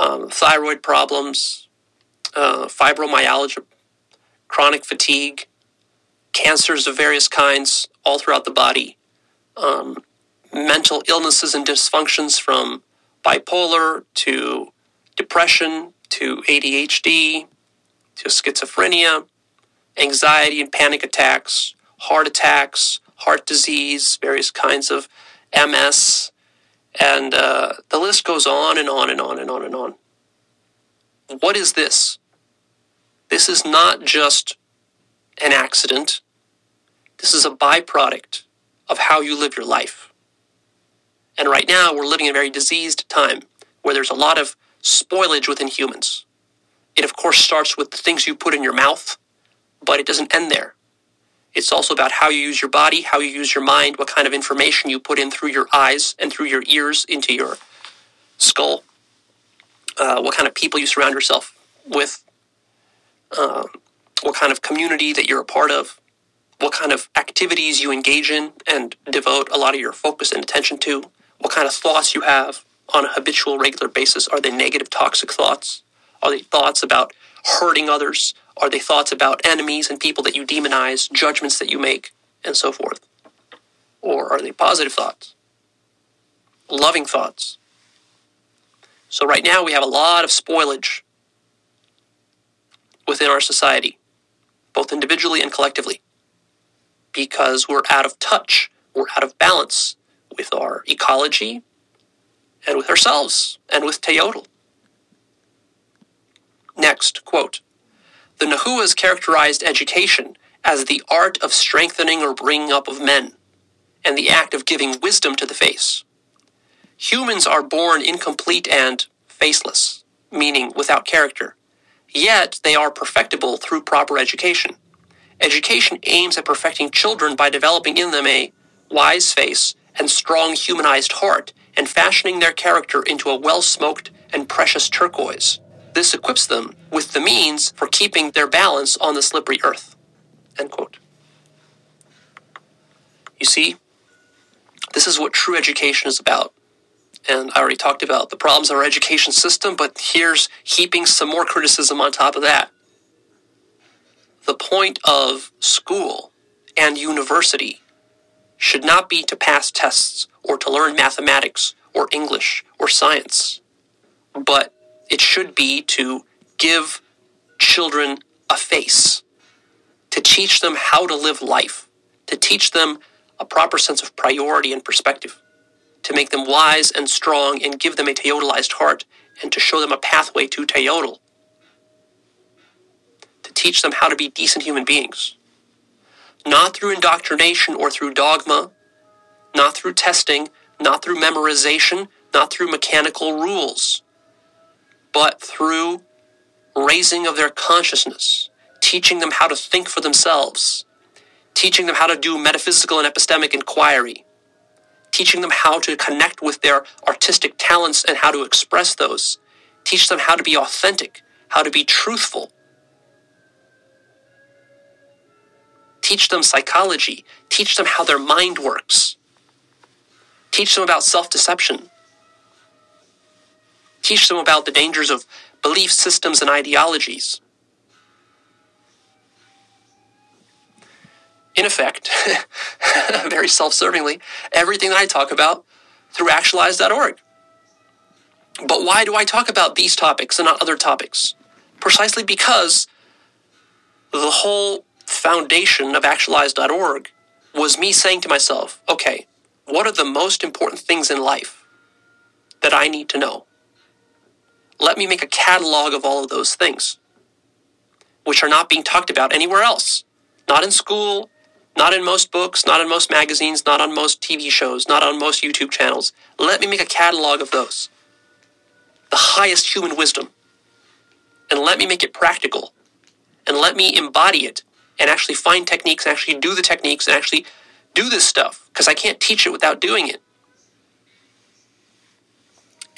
um, thyroid problems, uh, fibromyalgia, chronic fatigue, cancers of various kinds all throughout the body, um, mental illnesses and dysfunctions from bipolar to depression to ADHD to schizophrenia, anxiety and panic attacks, heart attacks, heart disease, various kinds of MS, and uh, the list goes on and on and on and on and on. What is this? This is not just an accident. This is a byproduct of how you live your life. And right now, we're living in a very diseased time where there's a lot of spoilage within humans. It, of course, starts with the things you put in your mouth, but it doesn't end there. It's also about how you use your body, how you use your mind, what kind of information you put in through your eyes and through your ears into your skull, uh, what kind of people you surround yourself with, uh, what kind of community that you're a part of, what kind of activities you engage in and devote a lot of your focus and attention to, what kind of thoughts you have on a habitual, regular basis. Are they negative, toxic thoughts? Are they thoughts about hurting others? Are they thoughts about enemies and people that you demonize, judgments that you make, and so forth? Or are they positive thoughts? Loving thoughts? So, right now, we have a lot of spoilage within our society, both individually and collectively because we're out of touch, we're out of balance with our ecology and with ourselves and with Teotl. Next, quote The Nahuas characterized education as the art of strengthening or bringing up of men, and the act of giving wisdom to the face. Humans are born incomplete and faceless, meaning without character, yet they are perfectible through proper education. Education aims at perfecting children by developing in them a wise face and strong humanized heart and fashioning their character into a well smoked and precious turquoise. This equips them with the means for keeping their balance on the slippery earth. End quote. You see, this is what true education is about. And I already talked about the problems of our education system, but here's heaping some more criticism on top of that the point of school and university should not be to pass tests or to learn mathematics or English or science, but it should be to give children a face, to teach them how to live life, to teach them a proper sense of priority and perspective, to make them wise and strong and give them a teotlized heart, and to show them a pathway to teotl to teach them how to be decent human beings. Not through indoctrination or through dogma, not through testing, not through memorization, not through mechanical rules, but through raising of their consciousness, teaching them how to think for themselves, teaching them how to do metaphysical and epistemic inquiry, teaching them how to connect with their artistic talents and how to express those, teach them how to be authentic, how to be truthful. Teach them psychology, teach them how their mind works, teach them about self deception, teach them about the dangers of belief systems and ideologies. in effect, *laughs* very self servingly, everything that I talk about through actualized.org. But why do I talk about these topics and not other topics? Precisely because the whole foundation of actualized.org was me saying to myself, okay, what are the most important things in life that I need to know? Let me make a catalog of all of those things, which are not being talked about anywhere else. Not in school, not in most books, not in most magazines, not on most TV shows, not on most YouTube channels. Let me make a catalog of those. The highest human wisdom. And let me make it practical. And let me embody it and actually find techniques and actually do the techniques and actually do this stuff because I can't teach it without doing it.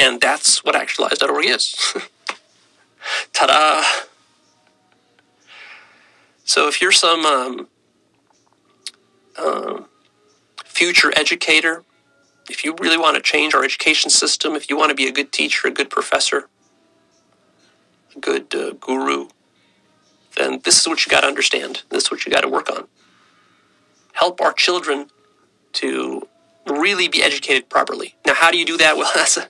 And that's what actualized.org is. *laughs* Ta da! So if you're some um, um, future educator, if you really want to change our education system, if you want to be a good teacher, a good professor, a good uh, guru, then this is what you got to understand. This is what you got to work on. Help our children to really be educated properly. Now, how do you do that? *laughs* Well, that's a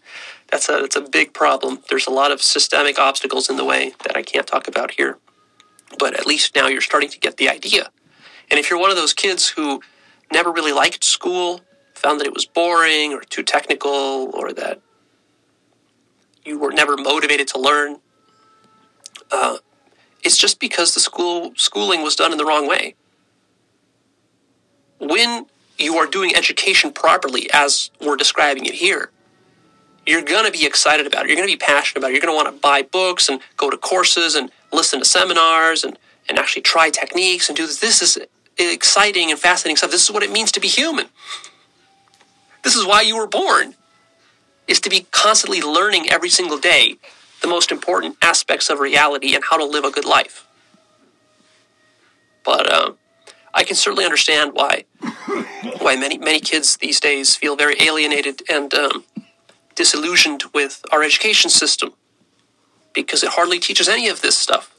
that's a that's a big problem. There's a lot of systemic obstacles in the way that I can't talk about here. But at least now you're starting to get the idea. And if you're one of those kids who never really liked school, found that it was boring or too technical, or that you were never motivated to learn, uh, it's just because the school schooling was done in the wrong way. When you are doing education properly, as we're describing it here, you're going to be excited about it. You're going to be passionate about it. You're going to want to buy books and go to courses and listen to seminars and, and actually try techniques and do this. This is exciting and fascinating stuff. This is what it means to be human. This is why you were born, is to be constantly learning every single day the most important aspects of reality and how to live a good life. But uh, I can certainly understand why why many many kids these days feel very alienated and um, disillusioned with our education system because it hardly teaches any of this stuff.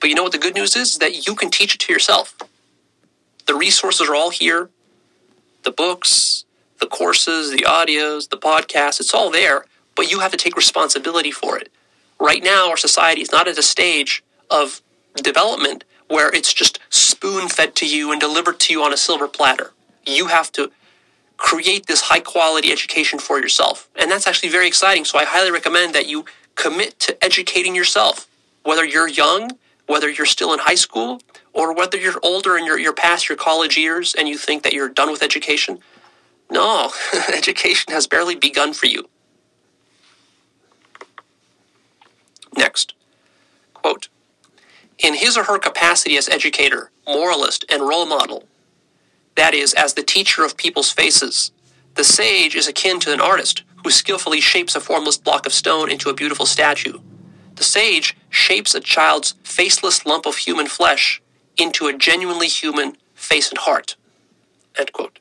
But you know what the good news is? That you can teach it to yourself. The resources are all here the books, the courses, the audios, the podcasts, it's all there, but you have to take responsibility for it. Right now, our society is not at a stage of development where it's just spoon fed to you and delivered to you on a silver platter. You have to create this high quality education for yourself. And that's actually very exciting. So I highly recommend that you commit to educating yourself, whether you're young whether you're still in high school or whether you're older and you're, you're past your college years and you think that you're done with education. No, *laughs* education has barely begun for you. Next, quote, in his or her capacity as educator, moralist, and role model, that is, as the teacher of people's faces, the sage is akin to an artist who skillfully shapes a formless block of stone into a beautiful statue. The sage shapes a child's faceless lump of human flesh into a genuinely human face and heart. End quote.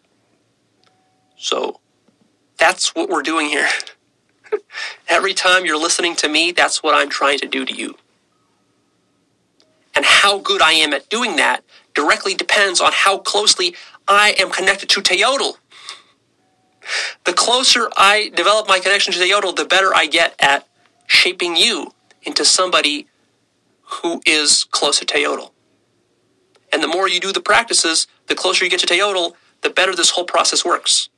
So that's what we're doing here. *laughs* Every time you're listening to me, that's what I'm trying to do to you. And how good I am at doing that directly depends on how closely I am connected to Teotl. The closer I develop my connection to Teotl, the better I get at shaping you into somebody who is close to Teotl. And the more you do the practices, the closer you get to Teotl, the better this whole process works.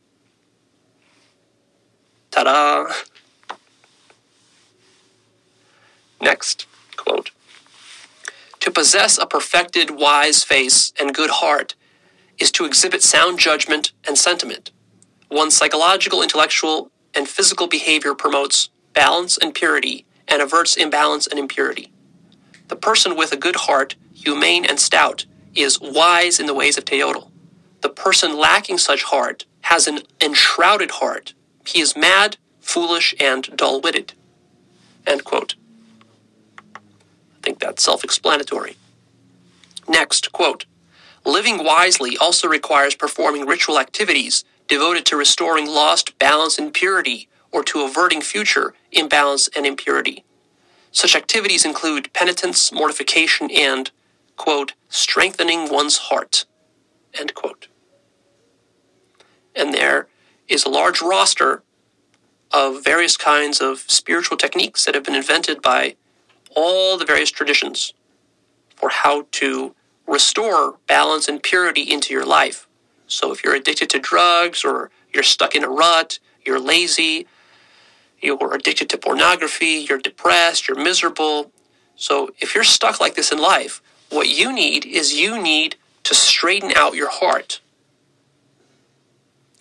Ta da! Next quote To possess a perfected, wise face and good heart is to exhibit sound judgment and sentiment. One's psychological, intellectual, and physical behavior promotes balance and purity and averts imbalance and impurity. The person with a good heart, humane and stout, is wise in the ways of Teotl. The person lacking such heart has an enshrouded heart. He is mad, foolish, and dull witted. End quote. I think that's self explanatory. Next, quote Living wisely also requires performing ritual activities devoted to restoring lost balance and purity or to averting future imbalance and impurity. Such activities include penitence, mortification, and, quote, strengthening one's heart, end quote. And there is a large roster of various kinds of spiritual techniques that have been invented by all the various traditions for how to restore balance and purity into your life. So if you're addicted to drugs or you're stuck in a rut, you're lazy, you're addicted to pornography, you're depressed, you're miserable. So if you're stuck like this in life, what you need is you need to straighten out your heart.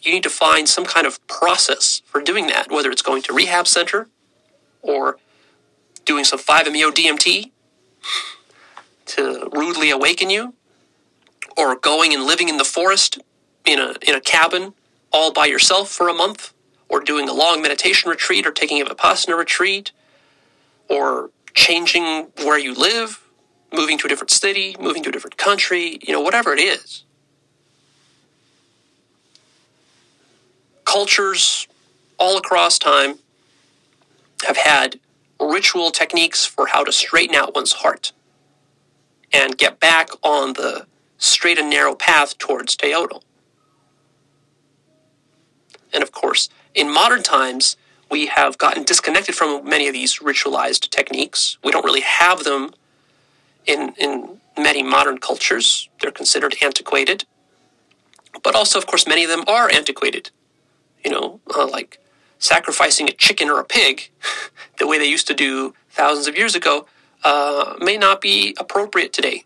You need to find some kind of process for doing that, whether it's going to rehab center or doing some 5-MeO DMT to rudely awaken you, or going and living in the forest in a, in a cabin all by yourself for a month, or doing a long meditation retreat, or taking a Vipassana retreat, or changing where you live, moving to a different city, moving to a different country, you know, whatever it is. Cultures all across time have had ritual techniques for how to straighten out one's heart and get back on the straight and narrow path towards Teotl. And of course, in modern times, we have gotten disconnected from many of these ritualized techniques. We don't really have them in, in many modern cultures. They're considered antiquated. But also, of course, many of them are antiquated. You know, uh, like sacrificing a chicken or a pig, *laughs* the way they used to do thousands of years ago, uh, may not be appropriate today.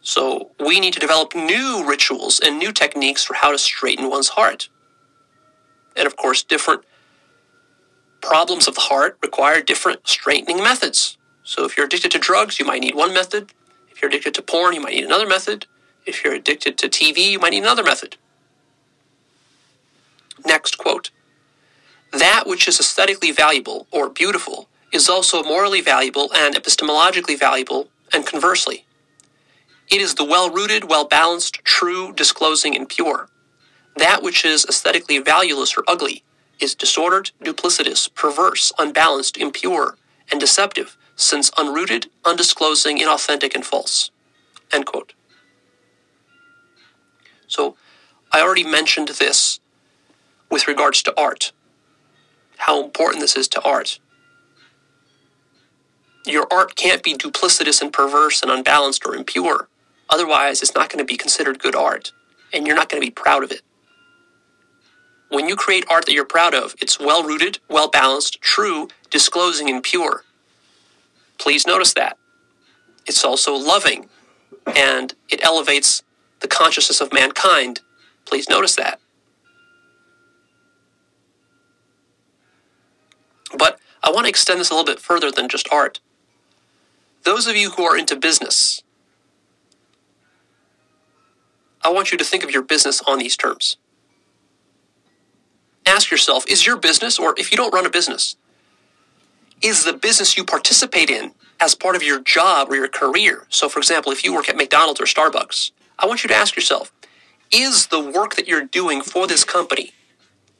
So we need to develop new rituals and new techniques for how to straighten one's heart. And of course, different problems of the heart require different straightening methods. So if you're addicted to drugs, you might need one method. If you're addicted to porn, you might need another method. If you're addicted to TV, you might need another method. Next quote That which is aesthetically valuable or beautiful is also morally valuable and epistemologically valuable, and conversely. It is the well rooted, well balanced, true, disclosing, and pure. That which is aesthetically valueless or ugly is disordered, duplicitous, perverse, unbalanced, impure, and deceptive, since unrooted, undisclosing, inauthentic, and false. End quote. So, I already mentioned this with regards to art, how important this is to art your art can't be duplicitous and perverse and unbalanced or impure. Otherwise, it's not going to be considered good art, and you're not going to be proud of it. When you create art that you're proud of, it's well rooted, well balanced, true, disclosing, and pure. Please notice that. It's also loving, and it elevates the consciousness of mankind. Please notice that. But I want to extend this a little bit further than just art. Those of you who are into business, I want you to think of your business on these terms. Ask yourself is your business, or if you don't run a business, is the business you participate in as part of your job or your career? So, for example, if you work at McDonald's or Starbucks, I want you to ask yourself is the work that you're doing for this company,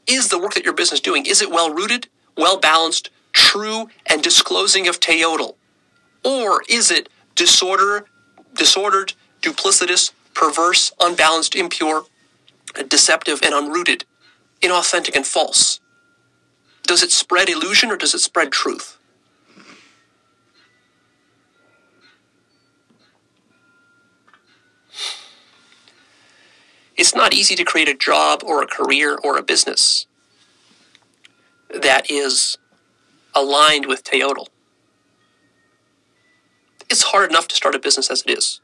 is the work that your business doing, is it well rooted, well balanced, true, and disclosing of Teotl? Or is it disorder, disordered, duplicitous, perverse, unbalanced, impure, deceptive, and unrooted, inauthentic, and false? Does it spread illusion or does it spread truth? It's not easy to create a job or a career or a business that is aligned with Teotl it's hard enough to start a business as it is.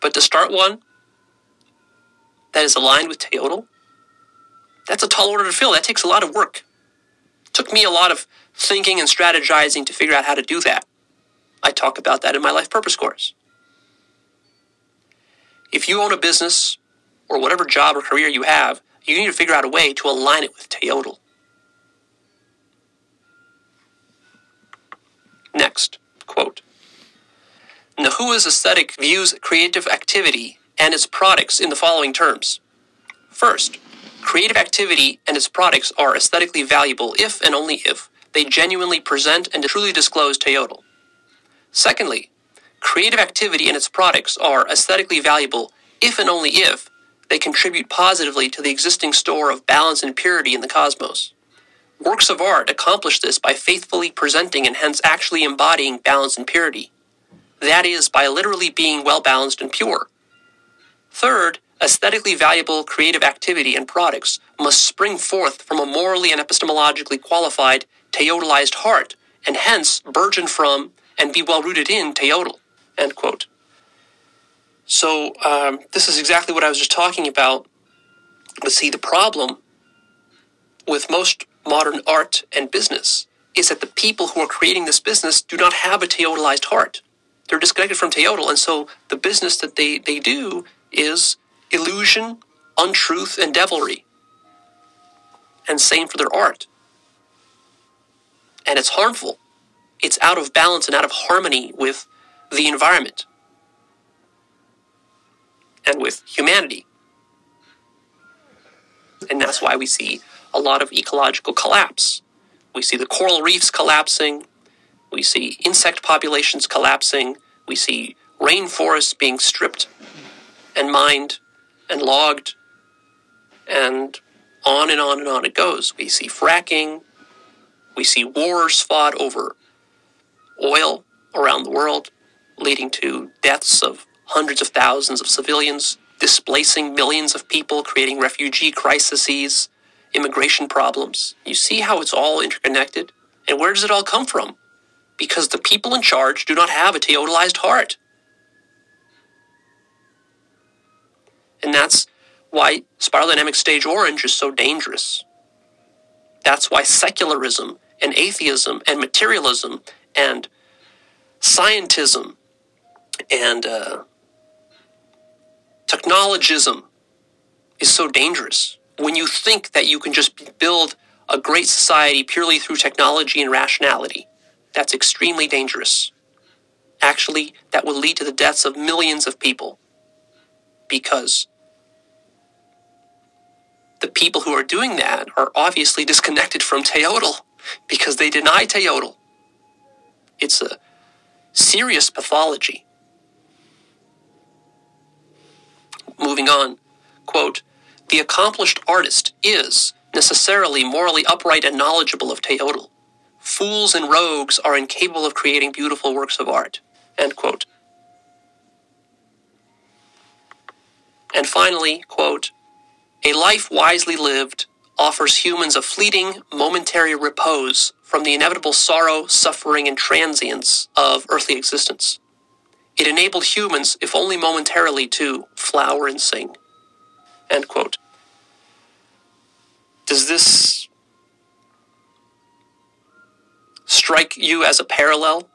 But to start one that is aligned with Teotl, that's a tall order to fill. That takes a lot of work. It took me a lot of thinking and strategizing to figure out how to do that. I talk about that in my life purpose course. If you own a business or whatever job or career you have, you need to figure out a way to align it with Teotl. Next, quote Nahua's aesthetic views creative activity and its products in the following terms. First, creative activity and its products are aesthetically valuable if and only if they genuinely present and truly disclose Teotl. Secondly, creative activity and its products are aesthetically valuable if and only if they contribute positively to the existing store of balance and purity in the cosmos. Works of art accomplish this by faithfully presenting and hence actually embodying balance and purity. That is, by literally being well balanced and pure. Third, aesthetically valuable creative activity and products must spring forth from a morally and epistemologically qualified, teotlized heart, and hence burgeon from and be well rooted in teotl. End quote. So, um, this is exactly what I was just talking about. But see, the problem with most modern art and business is that the people who are creating this business do not have a teotlized heart. They're disconnected from teotl, and so the business that they, they do is illusion, untruth, and devilry. And same for their art. And it's harmful. It's out of balance and out of harmony with the environment and with humanity. And that's why we see a lot of ecological collapse. We see the coral reefs collapsing. We see insect populations collapsing. We see rainforests being stripped and mined and logged. And on and on and on it goes. We see fracking. We see wars fought over oil around the world, leading to deaths of hundreds of thousands of civilians, displacing millions of people, creating refugee crises, immigration problems. You see how it's all interconnected? And where does it all come from? Because the people in charge do not have a teotlized heart. And that's why spiral dynamic stage orange is so dangerous. That's why secularism and atheism and materialism and scientism and uh, technologism is so dangerous when you think that you can just build a great society purely through technology and rationality, that's extremely dangerous. Actually, that will lead to the deaths of millions of people because the people who are doing that are obviously disconnected from Teotl because they deny Teotl. It's a serious pathology. Moving on, quote, the accomplished artist is necessarily morally upright and knowledgeable of Teotl. Fools and rogues are incapable of creating beautiful works of art. End quote. And finally, quote, a life wisely lived offers humans a fleeting, momentary repose from the inevitable sorrow, suffering, and transience of earthly existence. It enabled humans, if only momentarily, to flower and sing. End quote. Does this strike you as a parallel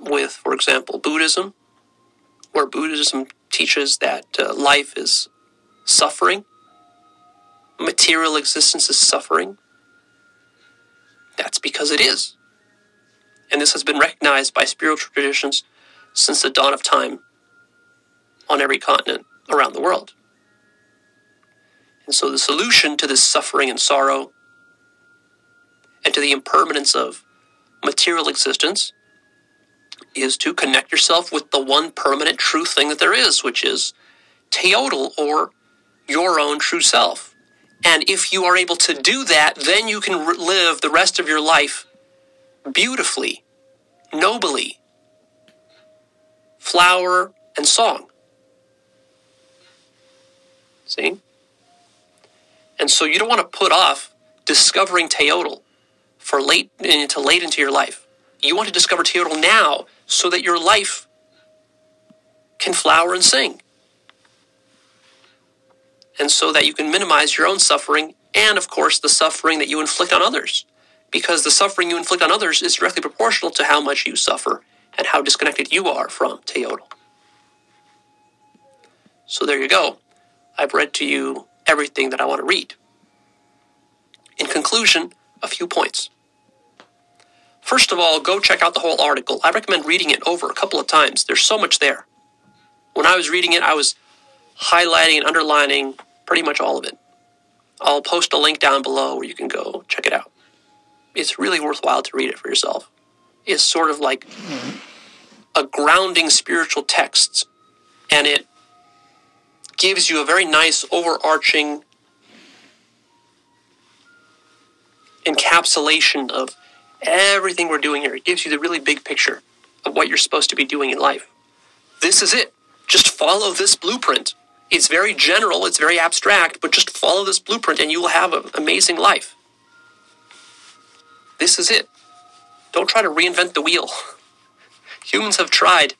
with, for example, Buddhism, where Buddhism teaches that uh, life is suffering, material existence is suffering? That's because it is. And this has been recognized by spiritual traditions since the dawn of time on every continent around the world. And so the solution to this suffering and sorrow and to the impermanence of material existence is to connect yourself with the one permanent true thing that there is, which is teotl or your own true self. And if you are able to do that, then you can live the rest of your life beautifully, nobly, flower and song. See? And so you don't want to put off discovering Teotl for late eh, into late into your life. You want to discover Teotl now so that your life can flower and sing. And so that you can minimize your own suffering and of course the suffering that you inflict on others. because the suffering you inflict on others is directly proportional to how much you suffer and how disconnected you are from Teotl. So there you go. I've read to you everything that I want to read. In conclusion, a few points. First of all, go check out the whole article. I recommend reading it over a couple of times. There's so much there. When I was reading it, I was highlighting and underlining pretty much all of it. I'll post a link down below where you can go check it out. It's really worthwhile to read it for yourself. It's sort of like a grounding spiritual text, and it gives you a very nice overarching encapsulation of everything we're doing here. It gives you the really big picture of what you're supposed to be doing in life. This is it. Just follow this blueprint. It's very general, it's very abstract, but just follow this blueprint and you will have an amazing life. This is it. Don't try to reinvent the wheel. *laughs* Humans have tried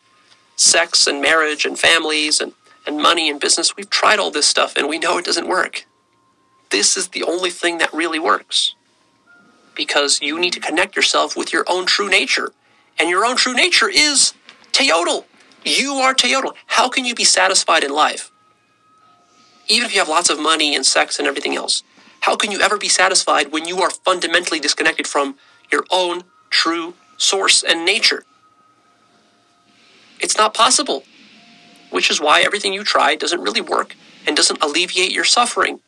sex and marriage and families and, and money and business. We've tried all this stuff and we know it doesn't work. This is the only thing that really works because you need to connect yourself with your own true nature. And your own true nature is Teotl. You are Teotl. How can you be satisfied in life? Even if you have lots of money and sex and everything else, how can you ever be satisfied when you are fundamentally disconnected from your own true source and nature? It's not possible, which is why everything you try doesn't really work and doesn't alleviate your suffering.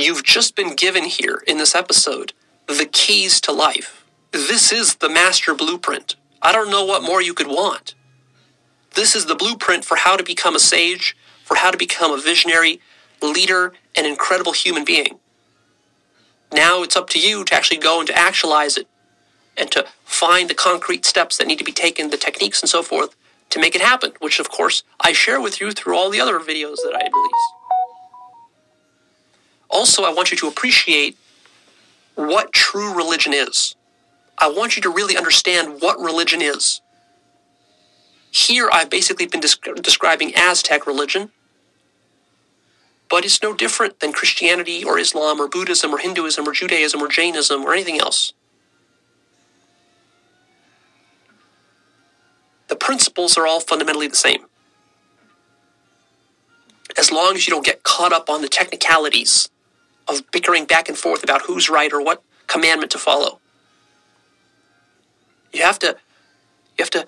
You've just been given here in this episode the keys to life. This is the master blueprint. I don't know what more you could want. This is the blueprint for how to become a sage, for how to become a visionary, leader, and incredible human being. Now it's up to you to actually go and to actualize it and to find the concrete steps that need to be taken, the techniques and so forth to make it happen, which of course I share with you through all the other videos that I release. Also, I want you to appreciate what true religion is. I want you to really understand what religion is. Here, I've basically been describing Aztec religion, but it's no different than Christianity or Islam or Buddhism or Hinduism or Judaism or Jainism or anything else. The principles are all fundamentally the same. As long as you don't get caught up on the technicalities of bickering back and forth about who's right or what commandment to follow. You have to you have to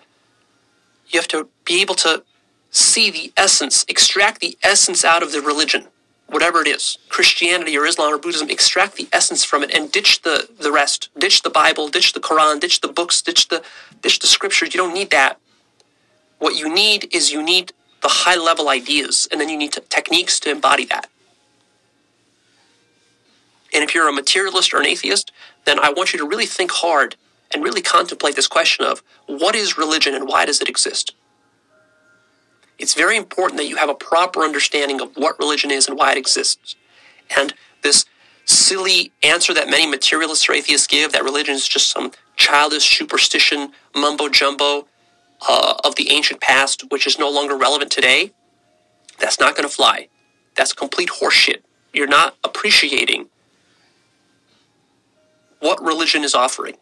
you have to be able to see the essence, extract the essence out of the religion, whatever it is, Christianity or Islam or Buddhism, extract the essence from it and ditch the, the rest. Ditch the Bible, ditch the Quran, ditch the books, ditch the ditch the scriptures. You don't need that. What you need is you need the high level ideas, and then you need to, techniques to embody that. And if you're a materialist or an atheist, then I want you to really think hard and really contemplate this question of what is religion and why does it exist? It's very important that you have a proper understanding of what religion is and why it exists. And this silly answer that many materialists or atheists give that religion is just some childish superstition, mumbo jumbo uh, of the ancient past, which is no longer relevant today, that's not going to fly. That's complete horseshit. You're not appreciating what religion is offering.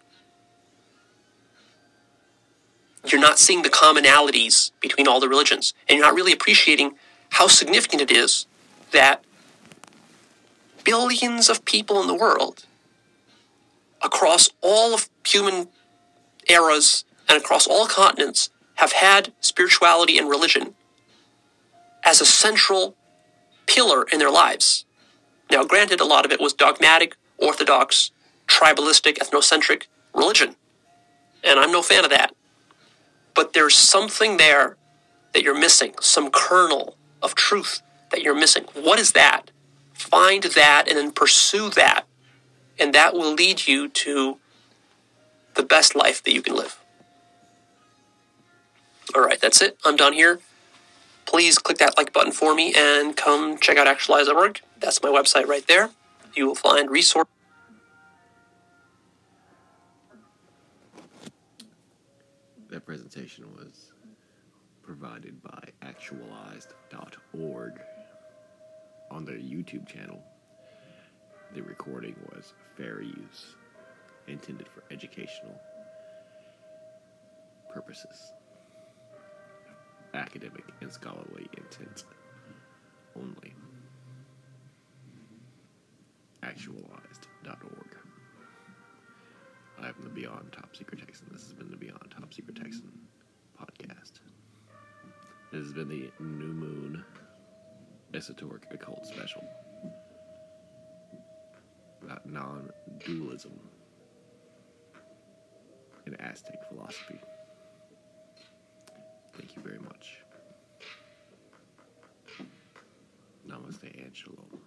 You're not seeing the commonalities between all the religions, and you're not really appreciating how significant it is that billions of people in the world, across all of human eras and across all continents, have had spirituality and religion as a central pillar in their lives. Now, granted, a lot of it was dogmatic, orthodox, tribalistic, ethnocentric religion. And I'm no fan of that. But there's something there that you're missing, some kernel of truth that you're missing. What is that? Find that and then pursue that. And that will lead you to the best life that you can live. All right, that's it. I'm done here. Please click that like button for me and come check out actualized.org. That's my website right there. You will find resources. That presentation was provided by actualized.org. on their YouTube channel. The recording was fair use, intended for educational purposes, academic and scholarly intent only. Actualized.org. I'm the Beyond Top Secret Texan. This has been the Beyond Top Secret Texan podcast. This has been the New Moon Esoteric Occult Special about non dualism in Aztec philosophy. Thank you very much. Namaste and shalom.